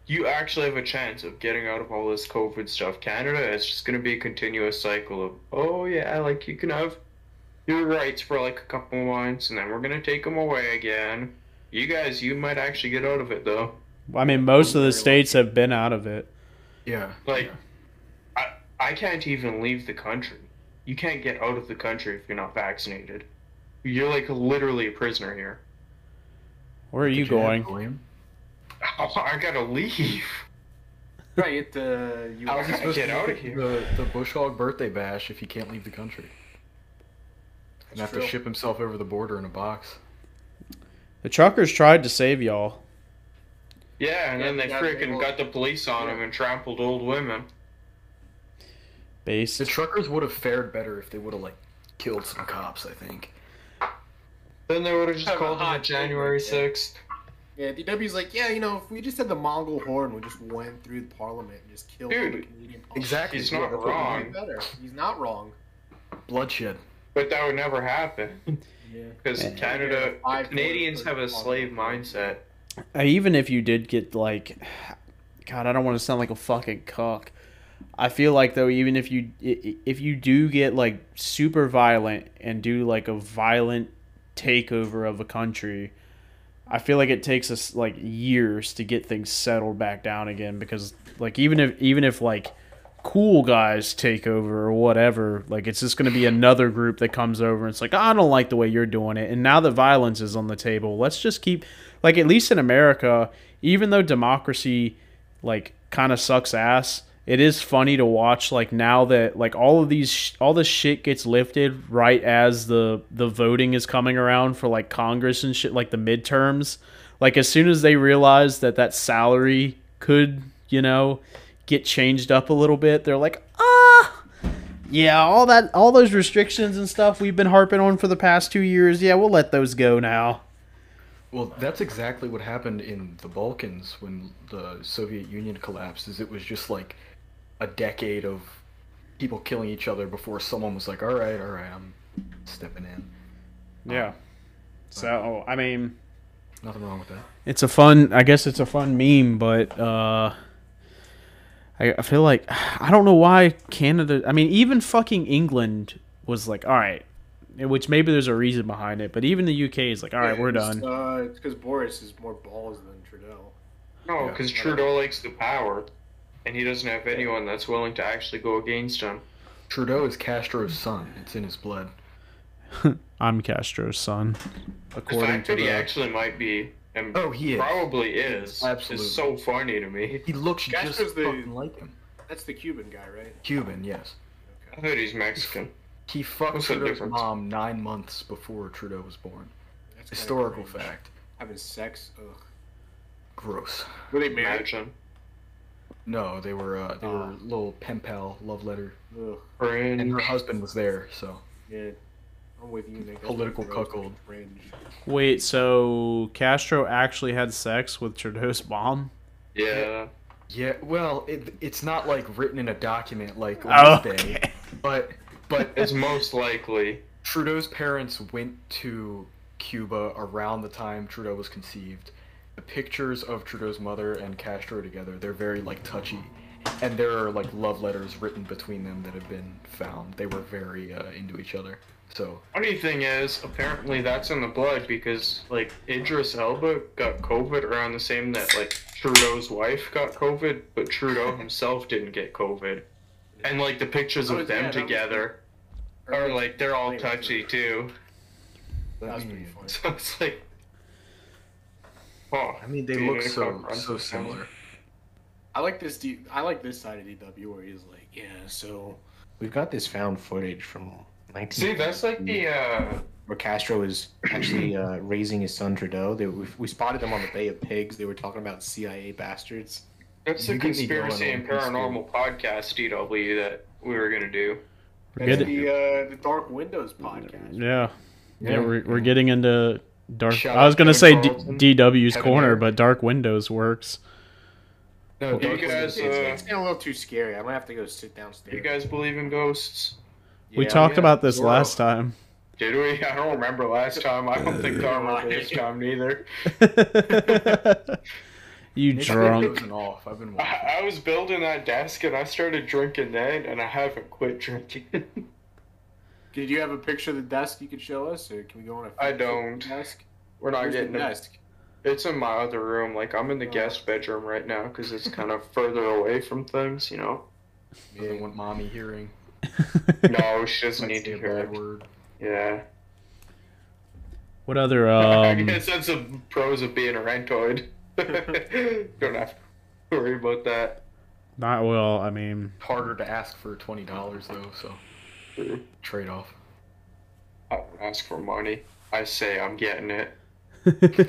you actually have a chance of getting out of all this COVID stuff. Canada, it's just gonna be a continuous cycle of, oh yeah, like you can have your rights for like a couple months, and then we're gonna take them away again. You guys, you might actually get out of it though. I mean, most of the Very states have been out of it. Yeah. Like, I I can't even leave the country. You can't get out of the country if you're not vaccinated. You're like literally a prisoner here. Where are you Did have going? William? Oh, I gotta leave. Right, you have. You How have is to get out out of of here. here? The the Bush Hog birthday bash if he can't leave the country. And have to ship himself over the border in a box. The truckers tried to save y'all. Yeah, and Yeah, then they freaking got the police on him and trampled old women. Based. The truckers would have fared better if they would have like killed some cops. I think. Then they would have just Have called him hot on January take, yeah. 6th. Yeah, DW's like, yeah, you know, if we just had the Mongol horde and we just went through the parliament and just killed all the Dude, Canadian exactly. He's not that's be wrong, Better. He's not wrong. Bloodshed. but that would never happen. Yeah. Because Yeah. Canada, Yeah, Canadians have a slave mindset. Uh, even if you did get like, God, I don't want to sound like a fucking cuck. I feel like though, even if you i- i- if you do get like super violent and do like a violent takeover of a country, I feel like it takes us like years to get things settled back down again because like even if even if like cool guys take over or whatever, like it's just going to be another group that comes over and it's like, I don't like the way you're doing it. And now that violence is on the table, let's just keep like at least in America, even though democracy like kind of sucks ass, it is funny to watch like now that like all of these sh- all this shit gets lifted right as the the voting is coming around for like Congress and shit like the midterms. Like as soon as they realize that that salary could, you know, get changed up a little bit, they're like, "Ah, yeah, all that all those restrictions and stuff we've been harping on for the past 2 years, yeah, we'll let those go now." Well, that's exactly what happened in the Balkans when the Soviet Union collapsed. Is it was just like a decade of people killing each other before someone was like, "All right, all right, I'm stepping in." Yeah. So I mean, Nothing wrong with that. it's a fun. I guess it's a fun meme, but uh, I, I feel like I don't know why Canada. I mean, even fucking England was like, all right, which maybe there's a reason behind it, but even the UK is like, all right, we're done. Uh, it's because Boris is more balls than Trudeau. No, Yeah. because Trudeau likes the power, and he doesn't have anyone that's willing to actually go against him. Trudeau is Castro's son. It's in his blood. I'm Castro's son, The according fact to that he the. actually might be, and Oh, he is. probably is, Absolutely. is so funny to me. He looks Castro's just the- fucking like him. That's the Cuban guy, right? Cuban, yes. I heard he's Mexican. He fucked What's Trudeau's mom nine months before Trudeau was born. That's kinda Historical fact. Having sex. Ugh. Gross. Were they married? Imagine. No, they were uh, they were Oh. little pen pal love letter, Ugh. and her husband was there. So Yeah. I'm with you, Nick. Political cuckold. Cringe. Wait, so Castro actually had sex with Trudeau's mom? Yeah. yeah, well, it, it's not like written in a document like Oh, Wednesday, but but It's most likely. Trudeau's parents went to Cuba around the time Trudeau was conceived. The pictures of Trudeau's mother and Castro together, they're very like touchy. And there are like love letters written between them that have been found. They were very uh, into each other. So, Funny thing is, apparently that's in the blood because like Idris Elba got COVID around the same that like Trudeau's wife got COVID, but Trudeau himself didn't get COVID. And like the pictures Oh, of yeah, them that was together are like they're all touchy too. That was pretty mean, funny. So it's like, oh, I mean, they Dude, look so so similar. I like this. D- I like this side of DW where he's like, yeah. So we've got this found footage from 19. see, that's like the uh, where Castro is actually uh, raising his son Trudeau. They, we, we spotted them on the Bay of Pigs. They were talking about CIA bastards. that's the You get conspiracy and on this, paranormal podcast DW that we were gonna do. Forget That's it. the uh, the Dark Windows podcast. Yeah. Yeah, Yeah. we're, we're getting into dark. Shout I was gonna say Kevin D- DW's Kevin corner, Hare. but Dark Windows works. No, You guys, Windows- uh, It's, it's getting a little too scary. I might have to go sit downstairs. You guys believe in ghosts? We talked yeah. about this Zorro. last time. Did we? I don't remember last time. I don't think I remember this time neither. you Nick's drunk. dozing off. I've been. I, I was building that desk and I started drinking then, and I haven't quit drinking. Did you have a picture of the desk you could show us, or can we go on a? I don't. Desk. We're not Where's the getting it. desk. It's in my other room. Like I'm in the oh. guest bedroom right now because it's kind of further away from things. You know. Doesn't want mommy hearing. No, she doesn't Might need to hear. bad it. word. Yeah. What other I um guess that's the pros of being a rentoid. Don't have to worry about that. not well, I mean Harder to ask for twenty dollars though, so trade off. I ask for money. I say I'm getting it.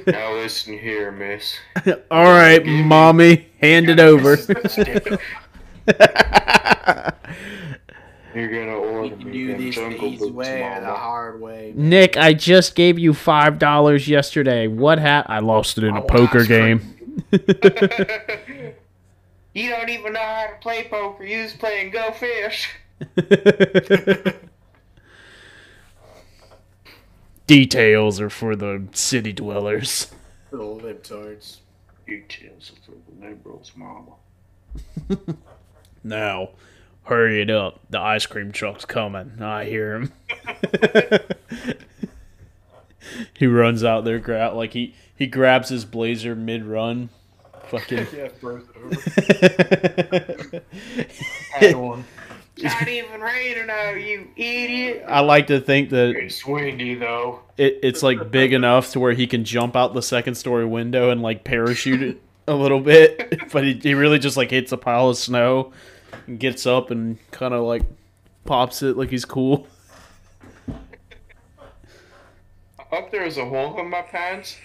Now listen here, miss. All right, mommy, hand it over. You're gonna order me do them this the jungle easy boots, way or the hard way. Nick, I just gave you five dollars yesterday. What happened? I lost it in I a poker game. you don't even know how to play poker. You was playing Go Fish. Details are for the city dwellers. Little libtards. Details are for the liberals, mama. Now, hurry it up. The ice cream truck's coming. I hear him. he runs out there, grab like he he grabs his blazer mid run. Fucking. Yeah, throws it over. one. Not even raining out, you idiot. I like to think that It's windy though. it, it's like big enough to where he can jump out the second story window and like parachute it a little bit, but he, he really just like hits a pile of snow and gets up and kind of like pops it like he's cool. I thought there was a hole in my pants,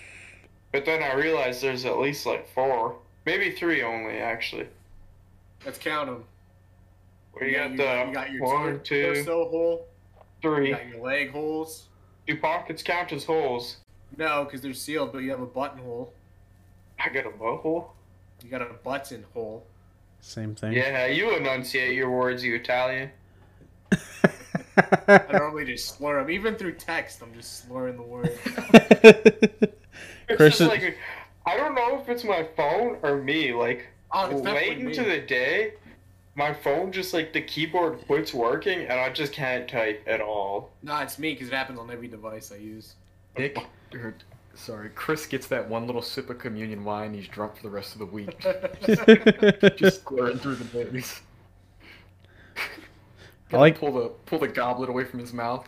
but then I realized there's at least like four, maybe three only actually. Let's count them. We got the you got your one, two, torso hole. You got your leg holes. Do pockets count as holes? No, because they're sealed, but you have a buttonhole. I got a butthole. You got a button hole. Same thing. Yeah, you enunciate your words, you Italian. I normally just slur them. Even through text, I'm just slurring the word. It's Chris just is- like I don't know if it's my phone or me. Like Oh, late into me. the day, my phone just like the keyboard quits working and I just can't type at all. Nah, it's me because it happens on every device I use. Nick, or, sorry, Chris gets that one little sip of communion wine. He's drunk for the rest of the week. Just squaring through the days. I like pull the pull the goblet away from his mouth.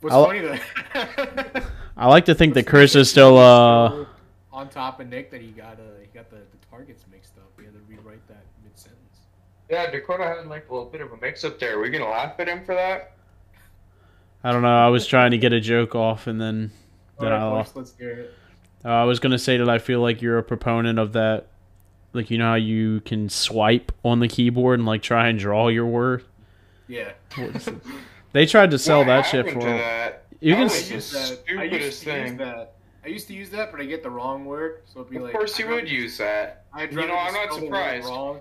What's I'll- funny though? I like to think that Chris is still uh on top of Nick that he got uh he got the, the targets mixed up. He had to rewrite that mid sentence. Yeah, Dakota had like a little bit of a mix up there. Are we gonna laugh at him for that? I don't know. I was trying to get a joke off and then then I Alright, lost. boys, let's hear it. Uh, I was gonna say that I feel like you're a proponent of that. Like you know how you can swipe on the keyboard and like try and draw your word. Yeah. They tried to sell What that shit for to that? You can was use that. I used stupidest to use that. I used to use that, but I get the wrong word, so it'd be Of like. course, I'd you would rather- use that. I'd you know, I'm not spell the word surprised. Wrong.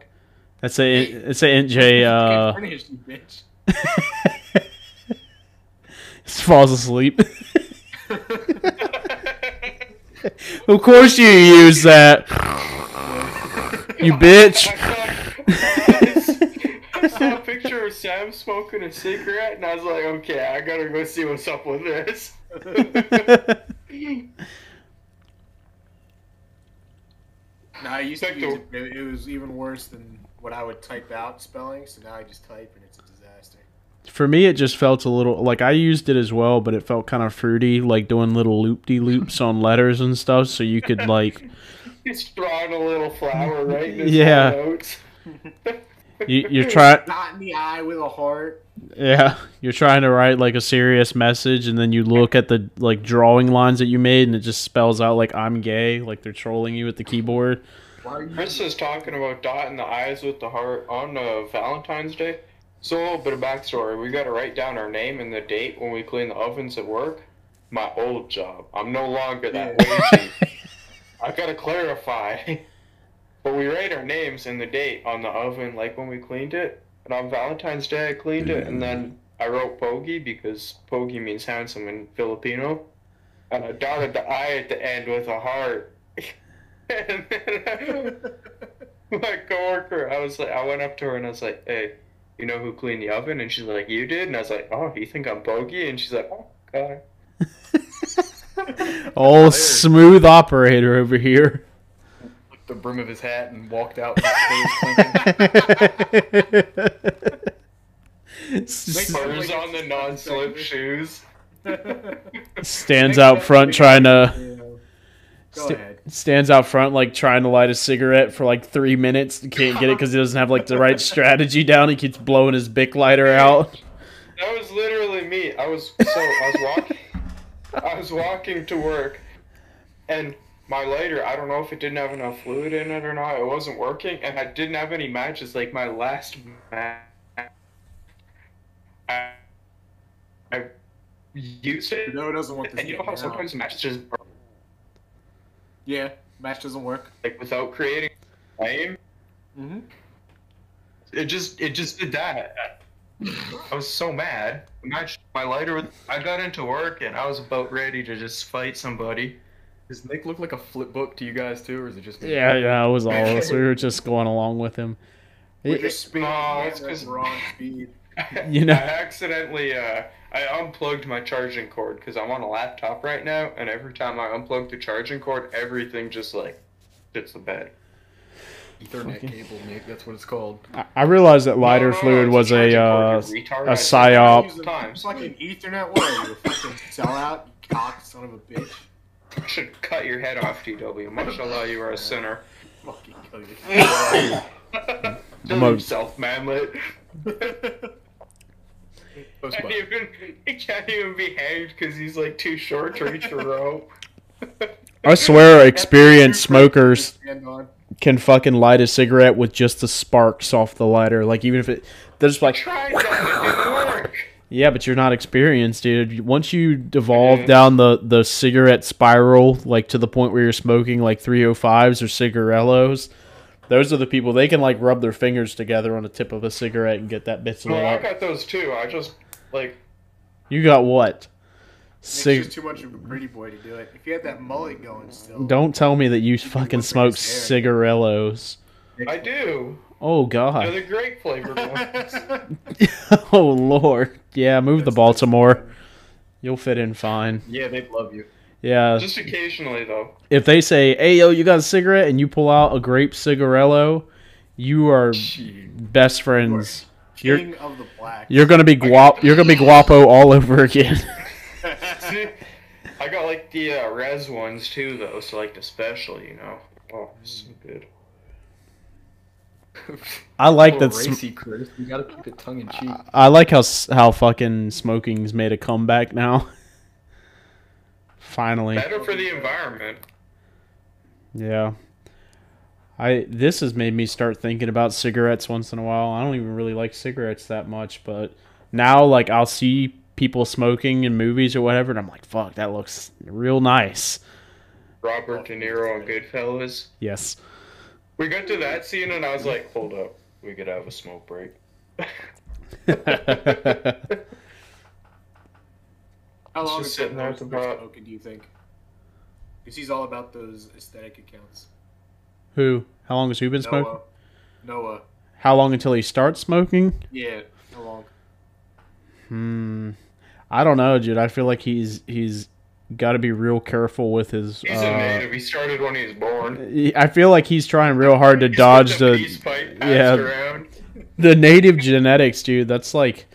That's a it's a NJ. J uh can't finish, you bitch. falls asleep. of course you use that. You bitch. I saw a picture of Sam smoking a cigarette, and I was like, okay, I gotta go see what's up with this. No, I used to use it. It was even worse than what I would type out spelling. So now I just type, and it's a disaster. For me, it just felt a little like I used it as well, but it felt kind of fruity, like doing little loop de loops on letters and stuff. So you could like He's drawing a little flower right in Yeah. you, you're trying, Not in the eye with a heart. yeah, you're trying to write like a serious message, and then you look at the like drawing lines that you made, and it just spells out like I'm gay, like they're trolling you with the keyboard. Why are you? Chris is talking about dotting the eyes with the heart on uh, Valentine's Day. So a little bit of backstory. We got to write down our name and the date when we clean the ovens at work. My old job. I'm no longer that lazy. I've gotta clarify. But we write our names and the date on the oven, like when we cleaned it. And on Valentine's Day, I cleaned it, and then I wrote Pogi because Pogi means handsome in Filipino. And I dotted the I at the end with a heart. and then my coworker, I was like, I went up to her and I was like, "Hey, you know who cleaned the oven?" And she's like, "You did." And I was like, "Oh, you think I'm bogey? And she's like, "Oh, God." Oh, smooth operator over here. the brim of his hat and walked out. And his face clinking. Spurs on the non-slip shoes. Stands out front trying to Go St- ahead. stands out front like trying to light a cigarette for like three minutes. Can't get it because he doesn't have like the right strategy down. He keeps blowing his bic lighter out. That was literally me. I was so I was walking. I was walking to work, and my lighter. I don't know if it didn't have enough fluid in it or not. It wasn't working, and I didn't have any matches. Like my last match, I, I used it, No, it doesn't want this. and you know how sometimes matches just burn, Yeah, match doesn't work. like without creating flame. Mm-hmm. It just it just did that. I was so mad. Match my lighter. with- I got into work and I was about ready to just fight somebody. Does Nick look like a flip book to you guys too, or is it just me? Yeah, yeah, it was all of us. We were just going along with him. We're It- just speeding. No, yeah, it's we're 'cause- wrong speed. You know- I accidentally uh, I unplugged my charging cord because I'm on a laptop right now, and every time I unplug the charging cord, everything just like hits the bed. Ethernet Fucking- cable, Nick. That's what it's called. I- I realized that lighter No, no, no, fluid it's was a charging uh, cord, you retard. a I said that psyop. Use a Times. Fucking Ethernet. What are you, a fucking sellout? You cock son of a bitch. I should cut your head off, DW. Mashallah, you are a sinner. Fucking kill you. Kill Mo- yourself, manlet. Post can't even, he can't even be hanged because he's like too short to reach a rope. I swear, experienced smokers can fucking light a cigarette with just the sparks off the lighter. Like even if it, they're just like, Tried that, it didn't work. yeah, but you're not experienced, dude. Once you devolve Mhm. down the the cigarette spiral, like to the point where you're smoking like 305s or cigarellos, those are the people. They can like rub their fingers together on the tip of a cigarette and get that bit lit No, I got those too. I just Like, You got what? It's Cig- just too much of a pretty boy to do it. If you had that mullet going still. Don't tell me that you fucking smoke his cigarellos. I do. Oh god. They're god. the grape flavored ones. oh lord. Yeah, move the Baltimore. You'll fit in fine. Yeah, they'd love you. Yeah. Just occasionally, though. If they say, "Hey yo, you got a cigarette?" and you pull out a grape cigarello, you are Gee. best friends. You're King of the black. you're gonna be guap. You're gonna be guapo all over again. See, I got like the uh, res ones too, though. So like the special, you know. Oh, so good. I like Oh, that. sm- racy, Chris. You gotta keep it tongue in cheek. I like how how fucking smoking's made a comeback now. Finally, Better for the environment. yeah. I this has made me start thinking about cigarettes once in a while. I don't even really like cigarettes that much, but now like I'll see people smoking in movies or whatever, and I'm like, fuck, that looks real nice. Robert De Niro on Goodfellas. Yes. We got to that scene and I was like, hold up, we could have a smoke break. How long just is sitting there that at the bar. smoking, do you think? Because he's all about those aesthetic accounts. Who? How long has who been smoking? Noah. Noah. How long until he starts smoking? Yeah. How long? Hmm. I don't know, dude. I feel like he's he's got to be real careful with his. He's uh, a native. He started when he was born. I feel like he's trying real hard to He's dodge got the peace pipe passed yeah. around. the native genetics, dude. That's like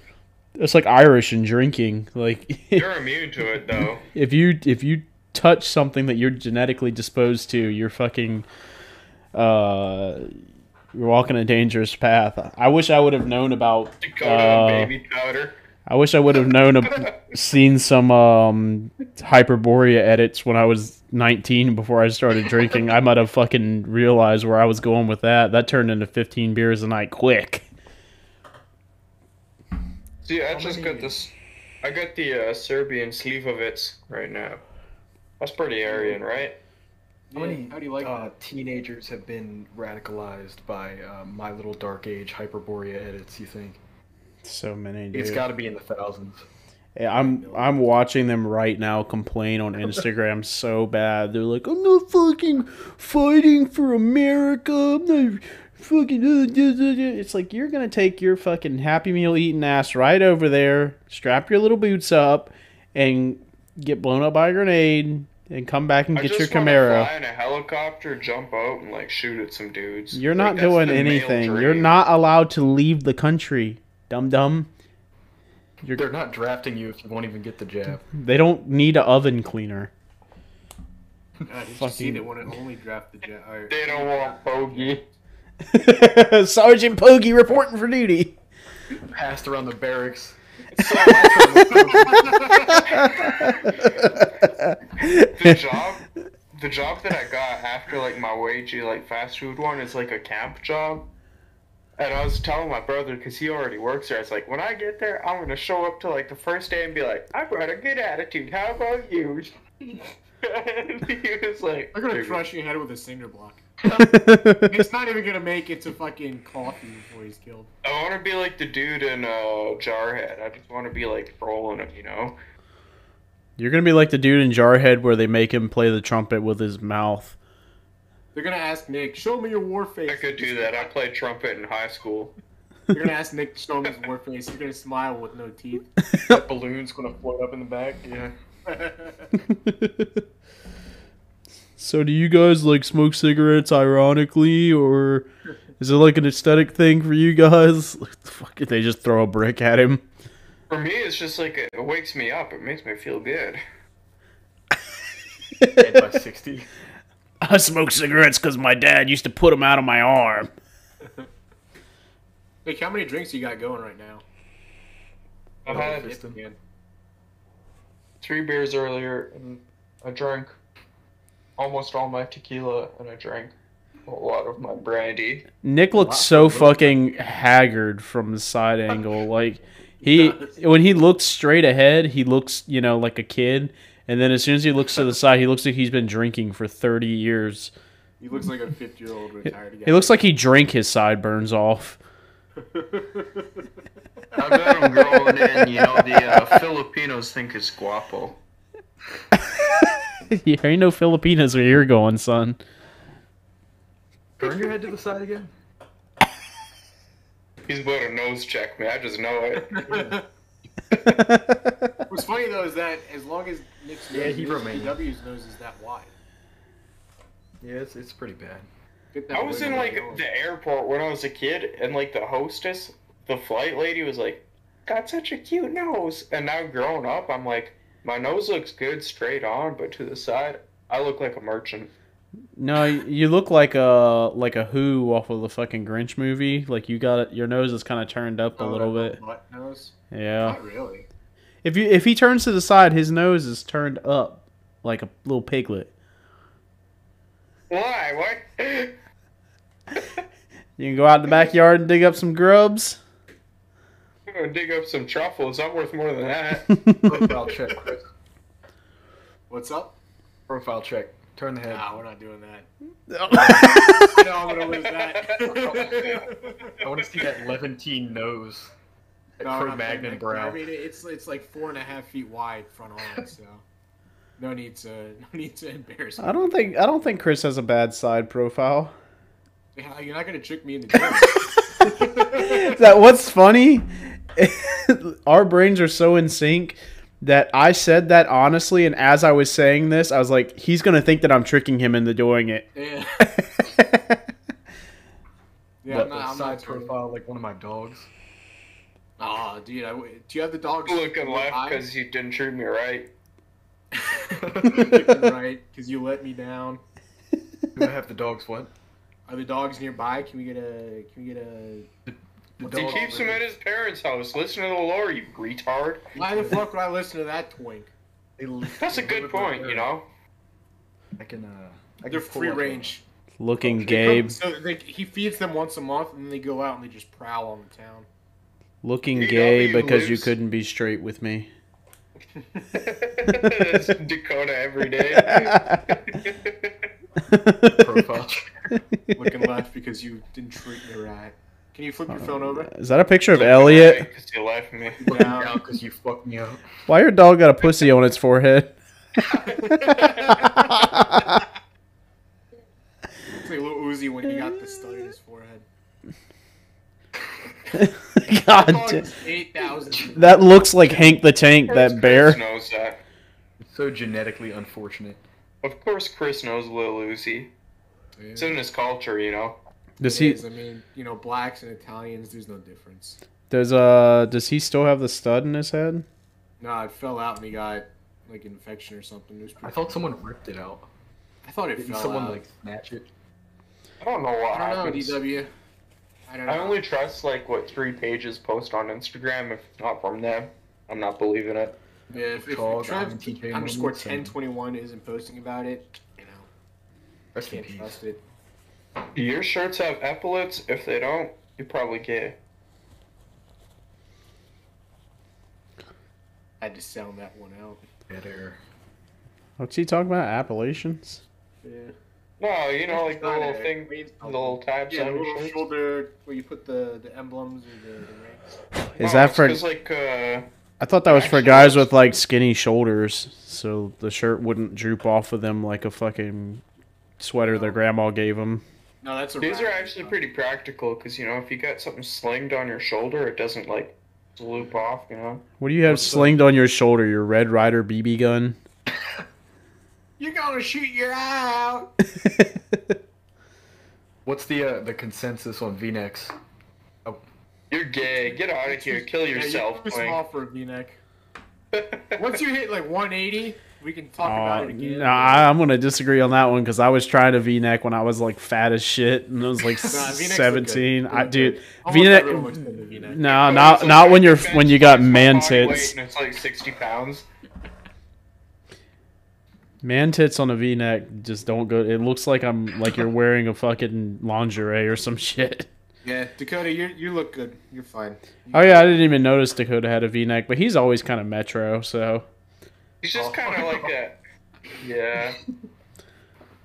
that's like Irish and drinking. Like You're immune to it though. if you if you touch something that you're genetically disposed to, you're fucking uh you're walking a dangerous path. I wish I would have known about Dakota uh, baby powder. I wish I would have known ab- seen some um Hyperborea edits when I was 19 before I started drinking. I might have fucking realized where I was going with that. That turned into 15 beers a night quick. See, I How just many- got this. I got the uh, Serbian Slivovic right now. That's pretty Aryan, right? How Yeah, many How do you like uh, that? teenagers have been radicalized by uh, My Little Dark Age Hyperborea edits? You think So many, dude. it's got to be in the thousands? Yeah, I'm I'm watching them right now complain on Instagram so bad. They're like, I'm not fucking fighting for America. I'm not fucking. uh, duh, duh, duh." It's like you're gonna take your fucking Happy Meal eating ass right over there, strap your little boots up, and get blown up by a grenade, and come back and I get your just wanna Camaro. fly in a helicopter, jump out, and like shoot at some dudes. You're Like, not doing anything. You're not allowed to leave the country, dum dum. You're, They're not drafting you if you won't even get the jab. they don't need an oven cleaner. God, did you see fucking- that when it only drafted jet? Or, They don't want bogey. Sergeant Pogi reporting for duty. Passed around the barracks. The job, the job that I got after like my wagey like fast food one is like a camp job. And I was telling my brother because he already works there. It's like when I get there, I'm gonna show up to like the first day and be like, "I brought a good attitude. How about you?" and he was like, I'm gonna crush your head with a cinder block. It's not even gonna make it to fucking coffee before he's killed. I want to be like the dude in uh, Jarhead. I just want to be like rolling him, you know. You're gonna be like the dude in Jarhead where they make him play the trumpet with his mouth. They're gonna ask Nick, "Show me your war face." I could do that. I played trumpet in high school. You're gonna ask Nick to show him his war face. You're gonna smile with no teeth. That balloon's gonna float up in the back. Yeah. so, do you guys like smoke cigarettes ironically, or is it like an aesthetic thing for you guys? Like, fuck it, they just throw a brick at him. For me, it's just like it, it wakes me up. It makes me feel good. Dead by sixty. I smoke cigarettes because my dad used to put them out of my arm. Nick, how many drinks you got going right now? I had Fist him. Again. three beers earlier, and I drank almost all my tequila, and I drank a lot of my brandy. Nick looks so fucking haggard from the side angle. Like he when he looks straight ahead, he looks, you know, like a kid. And then as soon as he looks to the side, he looks like he's been drinking for 30 years. He looks like a 50 year old retired guy. He looks like he drank his sideburns off. I bet I'm growing in. You know, the uh, Filipinos think it's guapo. there ain't no Filipinos where you're going, son. Turn your head to the side again. He's about to nose check me. I just know it. What's funny though is that as long as Nick's nose Yeah, he is, W's nose is that wide. Yeah, it's, it's pretty bad. I was in like your the airport when I was a kid, and like the hostess, the flight lady was like, "Got such a cute nose." And now growing up, I'm like, my nose looks good straight on, but to the side, I look like a merchant. No, you look like a like a Who off of the fucking Grinch movie. Like you got it, your nose is kind of turned up a Oh, little bit. butt nose. Yeah. Not really. If you if he turns to the side, his nose is turned up like a little piglet. Why? What? You can go out in the backyard and dig up some grubs. I'm gonna dig up some truffles. I'm worth more than that. Profile check, Chris. What's up? Profile check. Turn the head. Nah, we're not doing that. I know I'm gonna lose that. I want to see that Levantine nose. That No, we're Cro-Magnon brow. I mean, it's it's like four and a half feet wide front on, so no need to no need to embarrass me. I don't think I don't think Chris has a bad side profile. Yeah, You're not gonna trick me in the that what's funny? Our brains are so in sync that I said that honestly, and as I was saying this, I was like, he's gonna think that I'm tricking him into doing it. yeah, yeah. But I'm not, the I'm side not profile like one of my dogs. Aw, dude, I w do you have the dogs? Looking left because you didn't treat me right. Right because you let me down. Do I have the dogs? What? Are the dogs nearby? Can we get a? Can we get a? The He He keeps him at his parents' house. Listen to the lore, you retard. Why the fuck would I listen to that twink? They li- That's a good point, you know. I can. Uh, I can They're free up range. Looking They Gabe, come- so they, he feeds them once a month, and then they go out and they just prowl on the town. looking You gay he because you couldn't be straight with me. That's Dakota every day. a Profile check. Looking left because you didn't treat me right. Can you flip your uh, phone over? Is that a picture of Elliot? Because you left me. Down. Down because you fucked me up. Why your dog got a pussy on its forehead? It's like little Uzi when he got the stud in his forehead. God, Dog da- is eight thousand. that looks like Hank the Tank, that bear. Knows that. It's so genetically unfortunate. Of course, Chris knows Lil Uzi. It's in his culture, you know. Does he? I mean, you know, blacks and Italians. There's no difference. Does uh? Does he still have the stud in his head? No, it fell out and he got like an infection or something. It was I thought someone ripped it out. I thought it Didn't fell someone out. like snatch it? I don't know what I don't know, happens. DW. I don't know. I only trust like what three pages post on Instagram. If not from them, I'm not believing it. Yeah, if, if Dog, Trev I'm TJ underscore moments ten and- twenty one isn't posting about it, you know, Rest in can't peace. trust it. Do your shirts have epaulets? If they don't, you're probably gay. I had to sound that one out. Better. What's he talking about? Appalachians? Yeah. No, you know, like the little a- thing, the little tabs Yeah, the on your little shoulder where you put the, the emblems or the, the rings. Is No, that for? for? 'cause, like uh, I thought that was for guys with like skinny shoulders, so the shirt wouldn't droop off of them like a fucking sweater their grandma gave them. No, that's a these are rack. actually pretty practical because you know if you got something slinged on your shoulder, it doesn't like loop off. You know. What do you have slinged on your shoulder? Your Red Ryder BB gun? You're gonna shoot your eye out. What's the uh, the consensus on V-necks? You're gay. Get out of here. Kill yourself, Yeah, you're too small for a V-neck. Once you hit like 180, we can talk Uh, about it again. nah, I'm gonna disagree on that one because I was trying to V-neck when I was like fat as shit and I was like Nah, V-necks look good. 17. I dude. V-neck. everyone looks good in a V-neck. No, not like not when you're when you got man tits. And it's like 60 pounds. Man tits on a V-neck just don't go. It looks like I'm like you're wearing a fucking lingerie or some shit. Yeah, Dakota, you you look good. You're fine. Oh yeah, I didn't even notice Dakota had a V-neck, but he's always kind of metro. So He's just Oh. kind of like a. Yeah.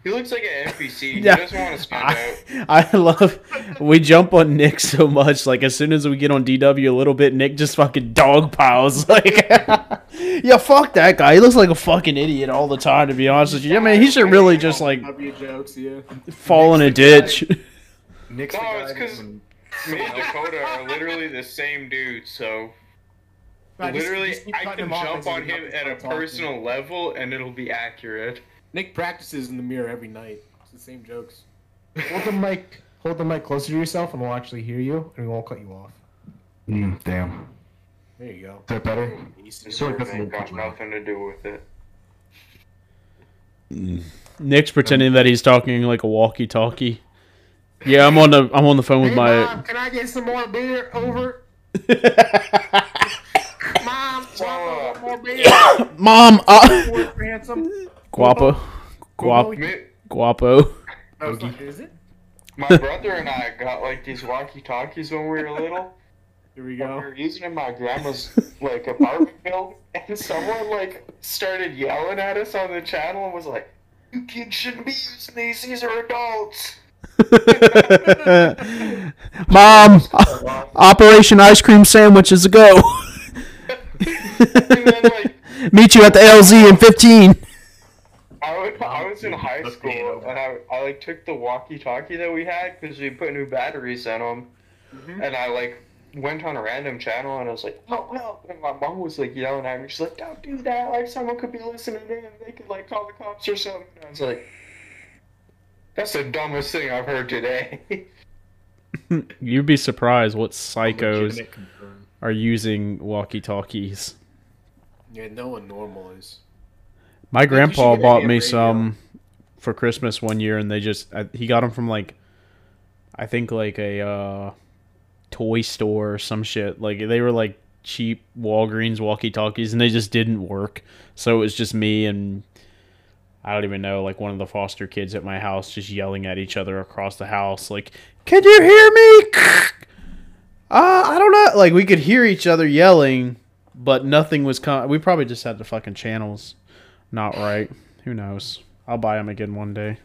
He looks like an NPC. Yeah. Doesn't want to stand I, out. I love we jump on Nick so much. Like as soon as we get on DW a little bit, Nick just fucking dog piles. Like, yeah, fuck that guy. He looks like a fucking idiot all the time. To be honest with you, I mean, he should really just like W jokes, yeah. fall in a ditch. Nick's No, the guy it's 'cause- when- Me and Dakota are literally the same dude, so Nah, literally just keep I can jump on him at a up talking. personal level and it'll be accurate. Nick practices in the mirror every night. It's the same jokes. Hold the mic. Hold the mic closer to yourself, and we'll actually hear you, and we won't cut you off. Mm, damn. There you go. Is that better? Easy. Sorry, that's a Ain't little got nothing to do with it. Nick's pretending that he's talking like a walkie-talkie. Yeah, I'm on the I'm on the phone with my. can I get some more beer? Over. Mom, Uh, more beer. Mom, uh, handsome. guapo, guapo, guapo. No, it's not, is it? my brother and I got like these walkie-talkies when we were little. Here we go. We were using in my grandma's like apartment building, and someone like started yelling at us on the channel and was like, "You kids shouldn't be using these. These are adults." Mom, Operation Ice Cream Sandwiches a go. And then like Meet you at the LZ in 15. I, would, I was in high school and I, I like took the walkie-talkie that we had because we put new batteries in them, and I like went on a random channel and I was like, "Oh well," and my mom was like yelling at me. She's like, "Don't do that! Like someone could be listening in. They could like call the cops or something." And I was like, "That's the dumbest thing I've heard today." You'd be surprised what psychos Legitimate concern. Are using walkie-talkies. Yeah, no one normal is. My you grandpa bought me radio. some for Christmas one year, and they just I, he got them from like I think like a uh, toy store or some shit. Like they were like cheap Walgreens walkie-talkies, and they just didn't work. So it was just me and I don't even know, like one of the foster kids at my house, just yelling at each other across the house, like, "Can you hear me?" Uh, I don't know. Like we could hear each other yelling, but nothing was coming. We probably just had the fucking channels not right. Who knows? I'll buy them again one day.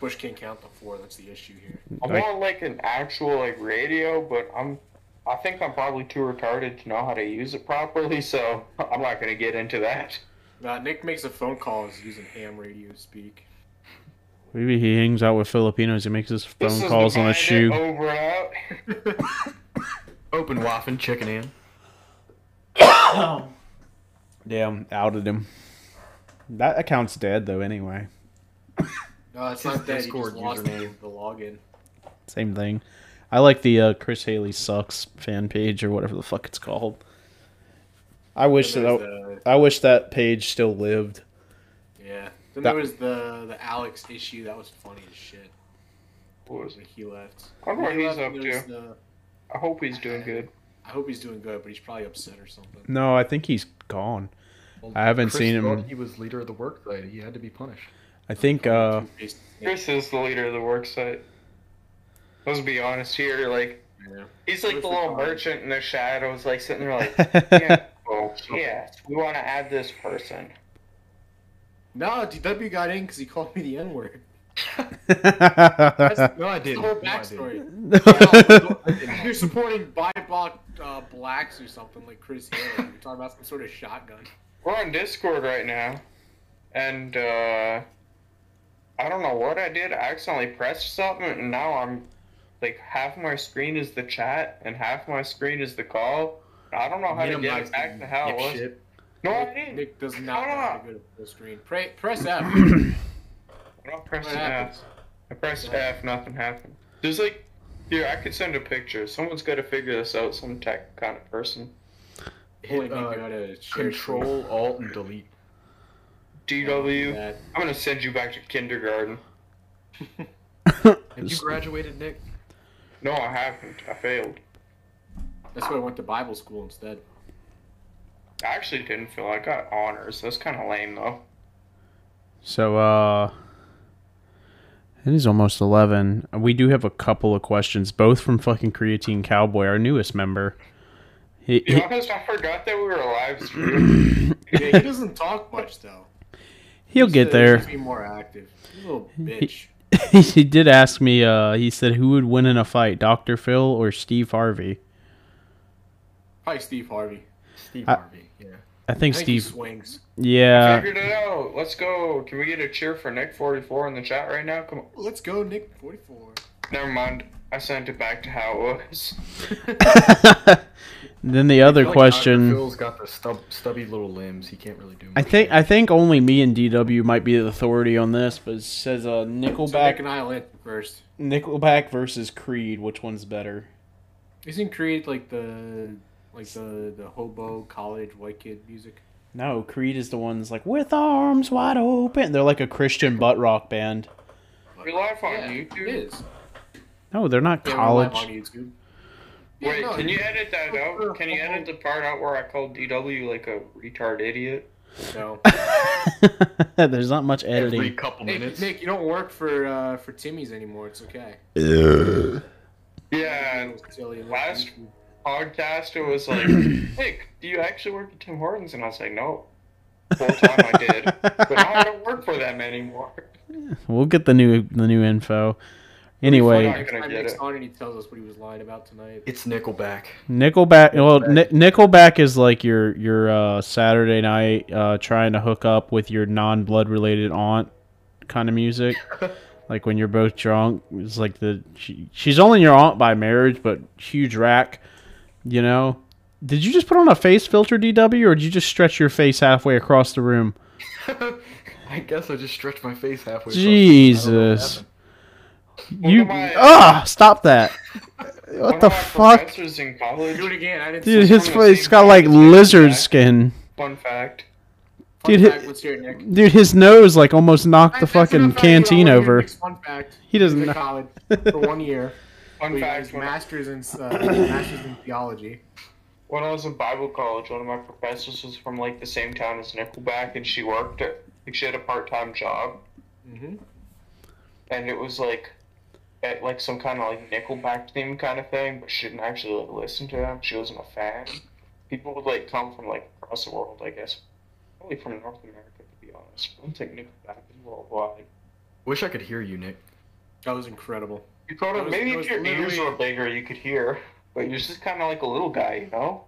Bush can't count the four. That's the issue here. I Like- on like an actual like radio, but I'm I think I'm probably too retarded to know how to use it properly, so I'm not gonna get into that. Uh, Nick makes a phone call. He's using ham radio speak. Maybe he hangs out with Filipinos. He makes his phone calls on a Divided shoe. Over out. Open waffin, chicken in. Damn, outed him. That account's dead though. Anyway, No, it's His not that. He Discord just username. the, the login. same thing. I like the uh, Chris Haley sucks fan page or whatever the fuck it's called. I wish that there's I wish that page still lived. yeah. Then That- there was the the Alex issue. That was funny as shit. What was When it? he left. I wonder what He he's left, up to. The- I hope he's doing good. I hope he's doing good, but he's probably upset or something. No, I think he's gone. Well, I haven't Chris seen him- He was leader of the work site. He had to be punished. I think uh, Chris is the leader of the work site. Let's be honest here, like Yeah. he's like the Chris is little merchant in the shadows, like sitting there like, yeah, yes, we want to add this person. No, DW got in because he called me the N word. No, I That's the didn't. No, I didn't. You're supporting BIPOC uh, blacks or something like Chris Haley. You're talking about some sort of shotgun. We're on Discord right now, and uh, I don't know what I did. I accidentally pressed something, and now I'm like half my screen is the chat and half my screen is the call. I don't know how to get it back to how it was. dipshit. No, I Nick, didn't. Nick does not Shut know how to go to full screen. Pre- press F. I don't press What F. pressed F. Nothing happened. There's like, here I could send a picture. Someone's got to figure this out. Some tech kind of person. Hit Nick, uh, gotta Control Alt and Delete. DW. that. I'm gonna send you back to kindergarten. Have you graduated, Nick? No, I haven't. I failed. That's why I went to Bible school instead. I actually didn't feel I got honors. That's kind of lame though. So, uh, it is almost 11. We do have a couple of questions, both from fucking Creatine Cowboy, our newest member. He, To be he, honest, I forgot that we were live streaming. Yeah, he doesn't talk much though. He'll He's get the- there. He's be more active. He's a little bitch. he did ask me. Uh, he said, "Who would win in a fight, Dr. Phil or Steve Harvey?" Probably Steve Harvey. Steve I- Harvey. Yeah. I I think think Steve. swings. Yeah, Figured it out. Let's go. Can we get a cheer for Nick forty four in the chat right now? Come on. Let's go, Nick. Forty-four. Never mind. I sent it back to how it was. then the other I like Dr. question. Phil's got the stub, stubby little limbs. He can't really do. I much. think I think only me and DW might be the authority on this, but it says uh, Nickelback Nick and I went first. Nickelback versus Creed. Which one's better? Isn't Creed like the like the the hobo college white kid music? No, Creed is the ones like with arms wide open. They're like a Christian butt rock band. We live on Yeah, YouTube. It is. No, they're not Yeah, we're live college. on YouTube. Wait, Yeah, no, can you edit that out? Can you edit the part out where I called DW like a retard idiot? No. There's not much editing. every editing. couple Nick, minutes. Nick, you don't work for uh, for Timmy's anymore. It's okay. Yeah, Silly enough. last- podcast it was like, Nick, do you actually work at Tim Hortons? And I was like, no. Full time I did. But now I don't work for them anymore. We'll get the new the new info. Anyway, Not Next gonna time get Nick's it. on and he tells us what he was lying about tonight. It's Nickelback. Nickelback. Well, Ni- Nickelback is like your your uh, Saturday night uh, trying to hook up with your non blood related aunt kind of music. like when you're both drunk, it's like the she, she's only your aunt by marriage, but huge rack. You know. Did you just put on a face filter, DW, or did you just stretch your face halfway across the room? I guess I just stretched my face halfway. Jesus. One You my- ah, stop that! What the fuck, Professors in college. Do it again. Dude? His from the face got like time as me, lizard Jack. skin. Fun fact. Fun dude, fact, hit- let's hear it, Nick. Dude, his nose like almost knocked the That's fucking fact, you know, canteen I wanna hear over. Fun fact. He doesn't know. college for one year. Fun He fact. masters in uh, masters in theology. when I was in Bible college, one of my professors was from like the same town as Nickelback, and she worked at like she had a part time job, Mm-hmm. and it was like at like some kind of like Nickelback theme kind of thing, but she didn't actually like, listen to them. She wasn't a fan. People would like come from like across the world, I guess, probably from North America to be honest. I don't think Nickelback is worldwide. Wish I could hear you, Nick. That was incredible. You could That have was- maybe if was your ears were bigger, you could hear, but you're just kind of like a little guy, you know.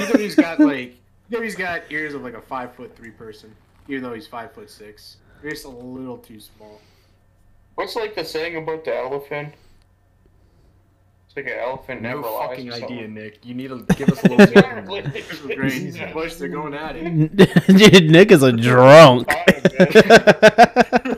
Even he's got like, even he's got ears of like a five foot three person, even though he's five foot six. You're just a little too small. What's like the saying about the elephant? It's like an elephant No never lies. fucking or idea. Nick. You need to give us a little bit. This is great. He's a bush. They're going at it. Dude, Nick is a drunk.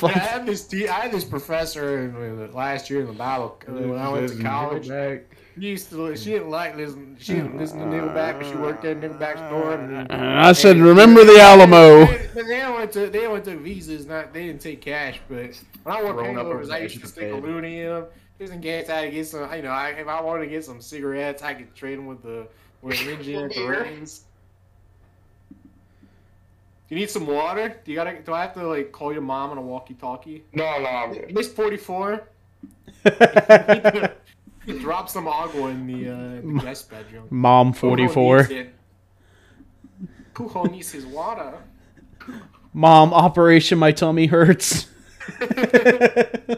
what a I fuck. had this te- I had this professor in, uh, last year in the Bible uh, when I went to college. She used to. She didn't like listen. She didn't listen to Nickelback, but she worked at Nickelback's store. And, And I said, remember the Alamo. But they went to they went to visas. Not they didn't take cash. But when I worked Thrown up hangovers, I used to stick a bed. loonie in them. Just in case I had to get some. You know, I, if I wanted to get some cigarettes, I could trade them with the with Ninja at the Rains. You need some water? Do you gotta? Do I have to like call your mom on a walkie-talkie? No, no, I'm good. Miss Forty Four. Drop some agua in the, uh, the guest bedroom. Mom 44. Pujo needs his water. Mom, Operation My Tummy Hurts.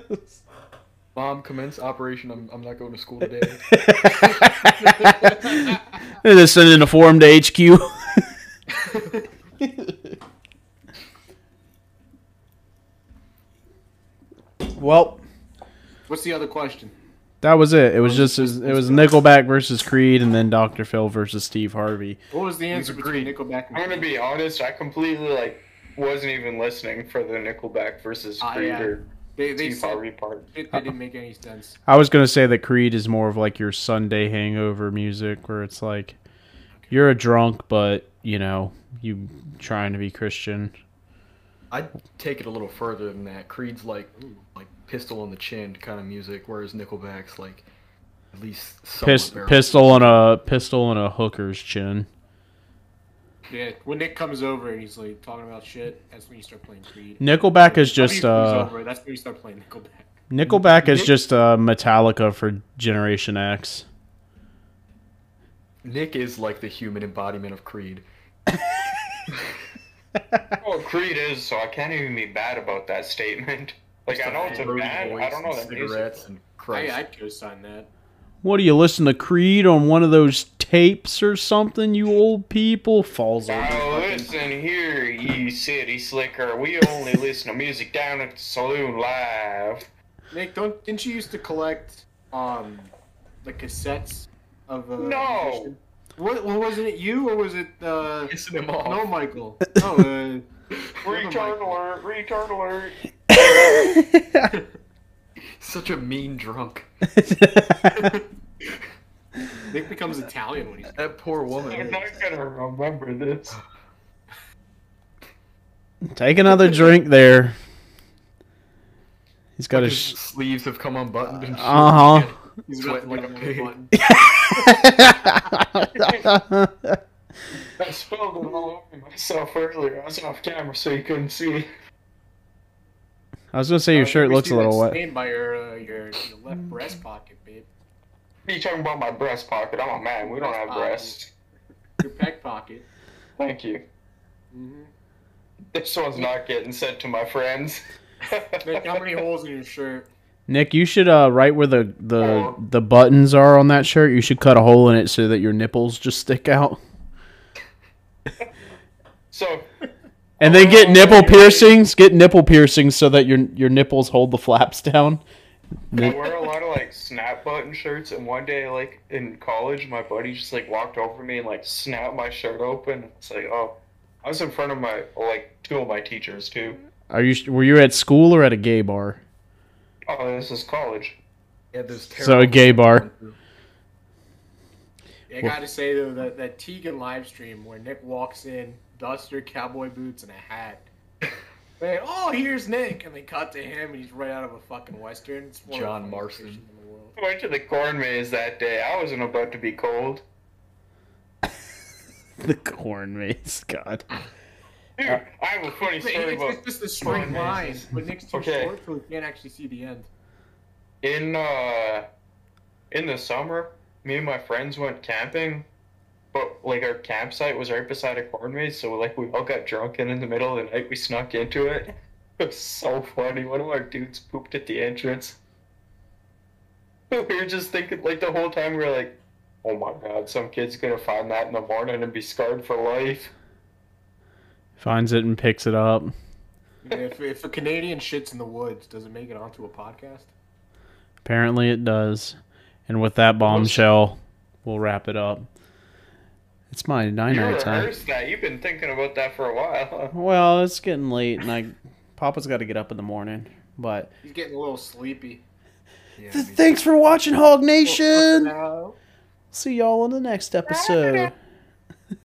Mom, commence operation. I'm, I'm not going to school today. They're just sending a form to HQ. Well, What's the other question? that was it. It was just it was Nickelback versus Creed, and then Dr. Phil versus Steve Harvey. What was the answer between agreed. Nickelback and I'm gonna be honest. I completely like wasn't even listening for the Nickelback versus Ah, Creed yeah. or They, they Steve said Harvey part. it, that didn't make any sense. I was gonna say that Creed is more of like your Sunday hangover music, where it's like you're a drunk, but you know you trying to be Christian. I'd take it a little further than that. Creed's like like pistol on the chin kind of music, whereas Nickelback's like at least somewhat Pis- bearable. pistol on a pistol on a hooker's chin. Yeah, when Nick comes over and he's like talking about shit, that's when you start playing Creed. Nickelback is just uh over, that's when you start playing Nickelback. Nickelback is Nick- just uh Metallica for Generation X. Nick is like the human embodiment of Creed. Well, Creed is, so I can't even be bad about that statement. Like I know it's a band. I don't know and the music. and Christ. I, I'd co-sign that. What do you listen to Creed on one of those tapes or something? You old people falls over. Now listen here, you city slicker. We only listen to music down at the saloon live. Nick, don't didn't you used to collect um the cassettes of uh, No. What, what wasn't it you or was it uh Pissing him off. no Michael? No, uh, Retard alert! Return alert! Such a mean drunk. Nick becomes Italian when he's That poor I'm woman. not gonna remember this. Take another drink there. He's got His his. Sh- sleeves have come unbuttoned and shit. uh huh. he's Sweating like a pig. button. I spilled it all over myself earlier. I was off camera, so you couldn't see. I was gonna say your Uh, shirt looks a little wet. stain by your, uh, your your left breast pocket, babe. What are you talking about my breast pocket? I'm a man. We don't have breasts. Your pec pocket. Thank you. hmm This one's not getting sent to my friends. Nick, how many holes in your shirt? Nick, you should uh, right where the the the buttons are on that shirt. You should cut a hole in it so that your nipples just stick out, So, and then get nipple yeah. piercings. Get nipple piercings so that your your nipples hold the flaps down. I wear a lot of like snap button shirts, and one day, like in college, my buddy just like walked over me and like snapped my shirt open. It's like, oh, I was in front of my like two of my teachers too. Are you were you at school or at a gay bar? Oh, this is college. Yeah, those So a gay bar. I gotta say though that that Tegan live stream where Nick walks in, duster, cowboy boots, and a hat. Man, oh here's Nick, and they cut to him, and he's right out of a fucking western. It's one of the John funniest Marston. the world. I went to the corn maze that day. I wasn't about to be cold. The corn maze, God. Dude, I have a funny story It's, about it's just a straight line, mazes. but Nick's too Okay. short, so he can't actually see the end. in uh in the summer, me and my friends went camping, but like our campsite was right beside a corn maze, so like we all got drunk and in the middle of the night we snuck into it. It was so funny. One of our dudes pooped at the entrance. We were just thinking like the whole time we were like, Oh my god, some kid's gonna find that in the morning and be scarred for life. Finds it and picks it up. if, if a Canadian shits in the woods, does it make it onto a podcast? Apparently it does. And with that bombshell, we'll wrap it up. It's my night You night time. rehearsed that. You've been thinking about that for a while. Well, it's getting late, and I, Papa's got to get up in the morning. But He's getting a little sleepy. Yeah, Th- thanks for watching, Hog Nation. See y'all on the next episode.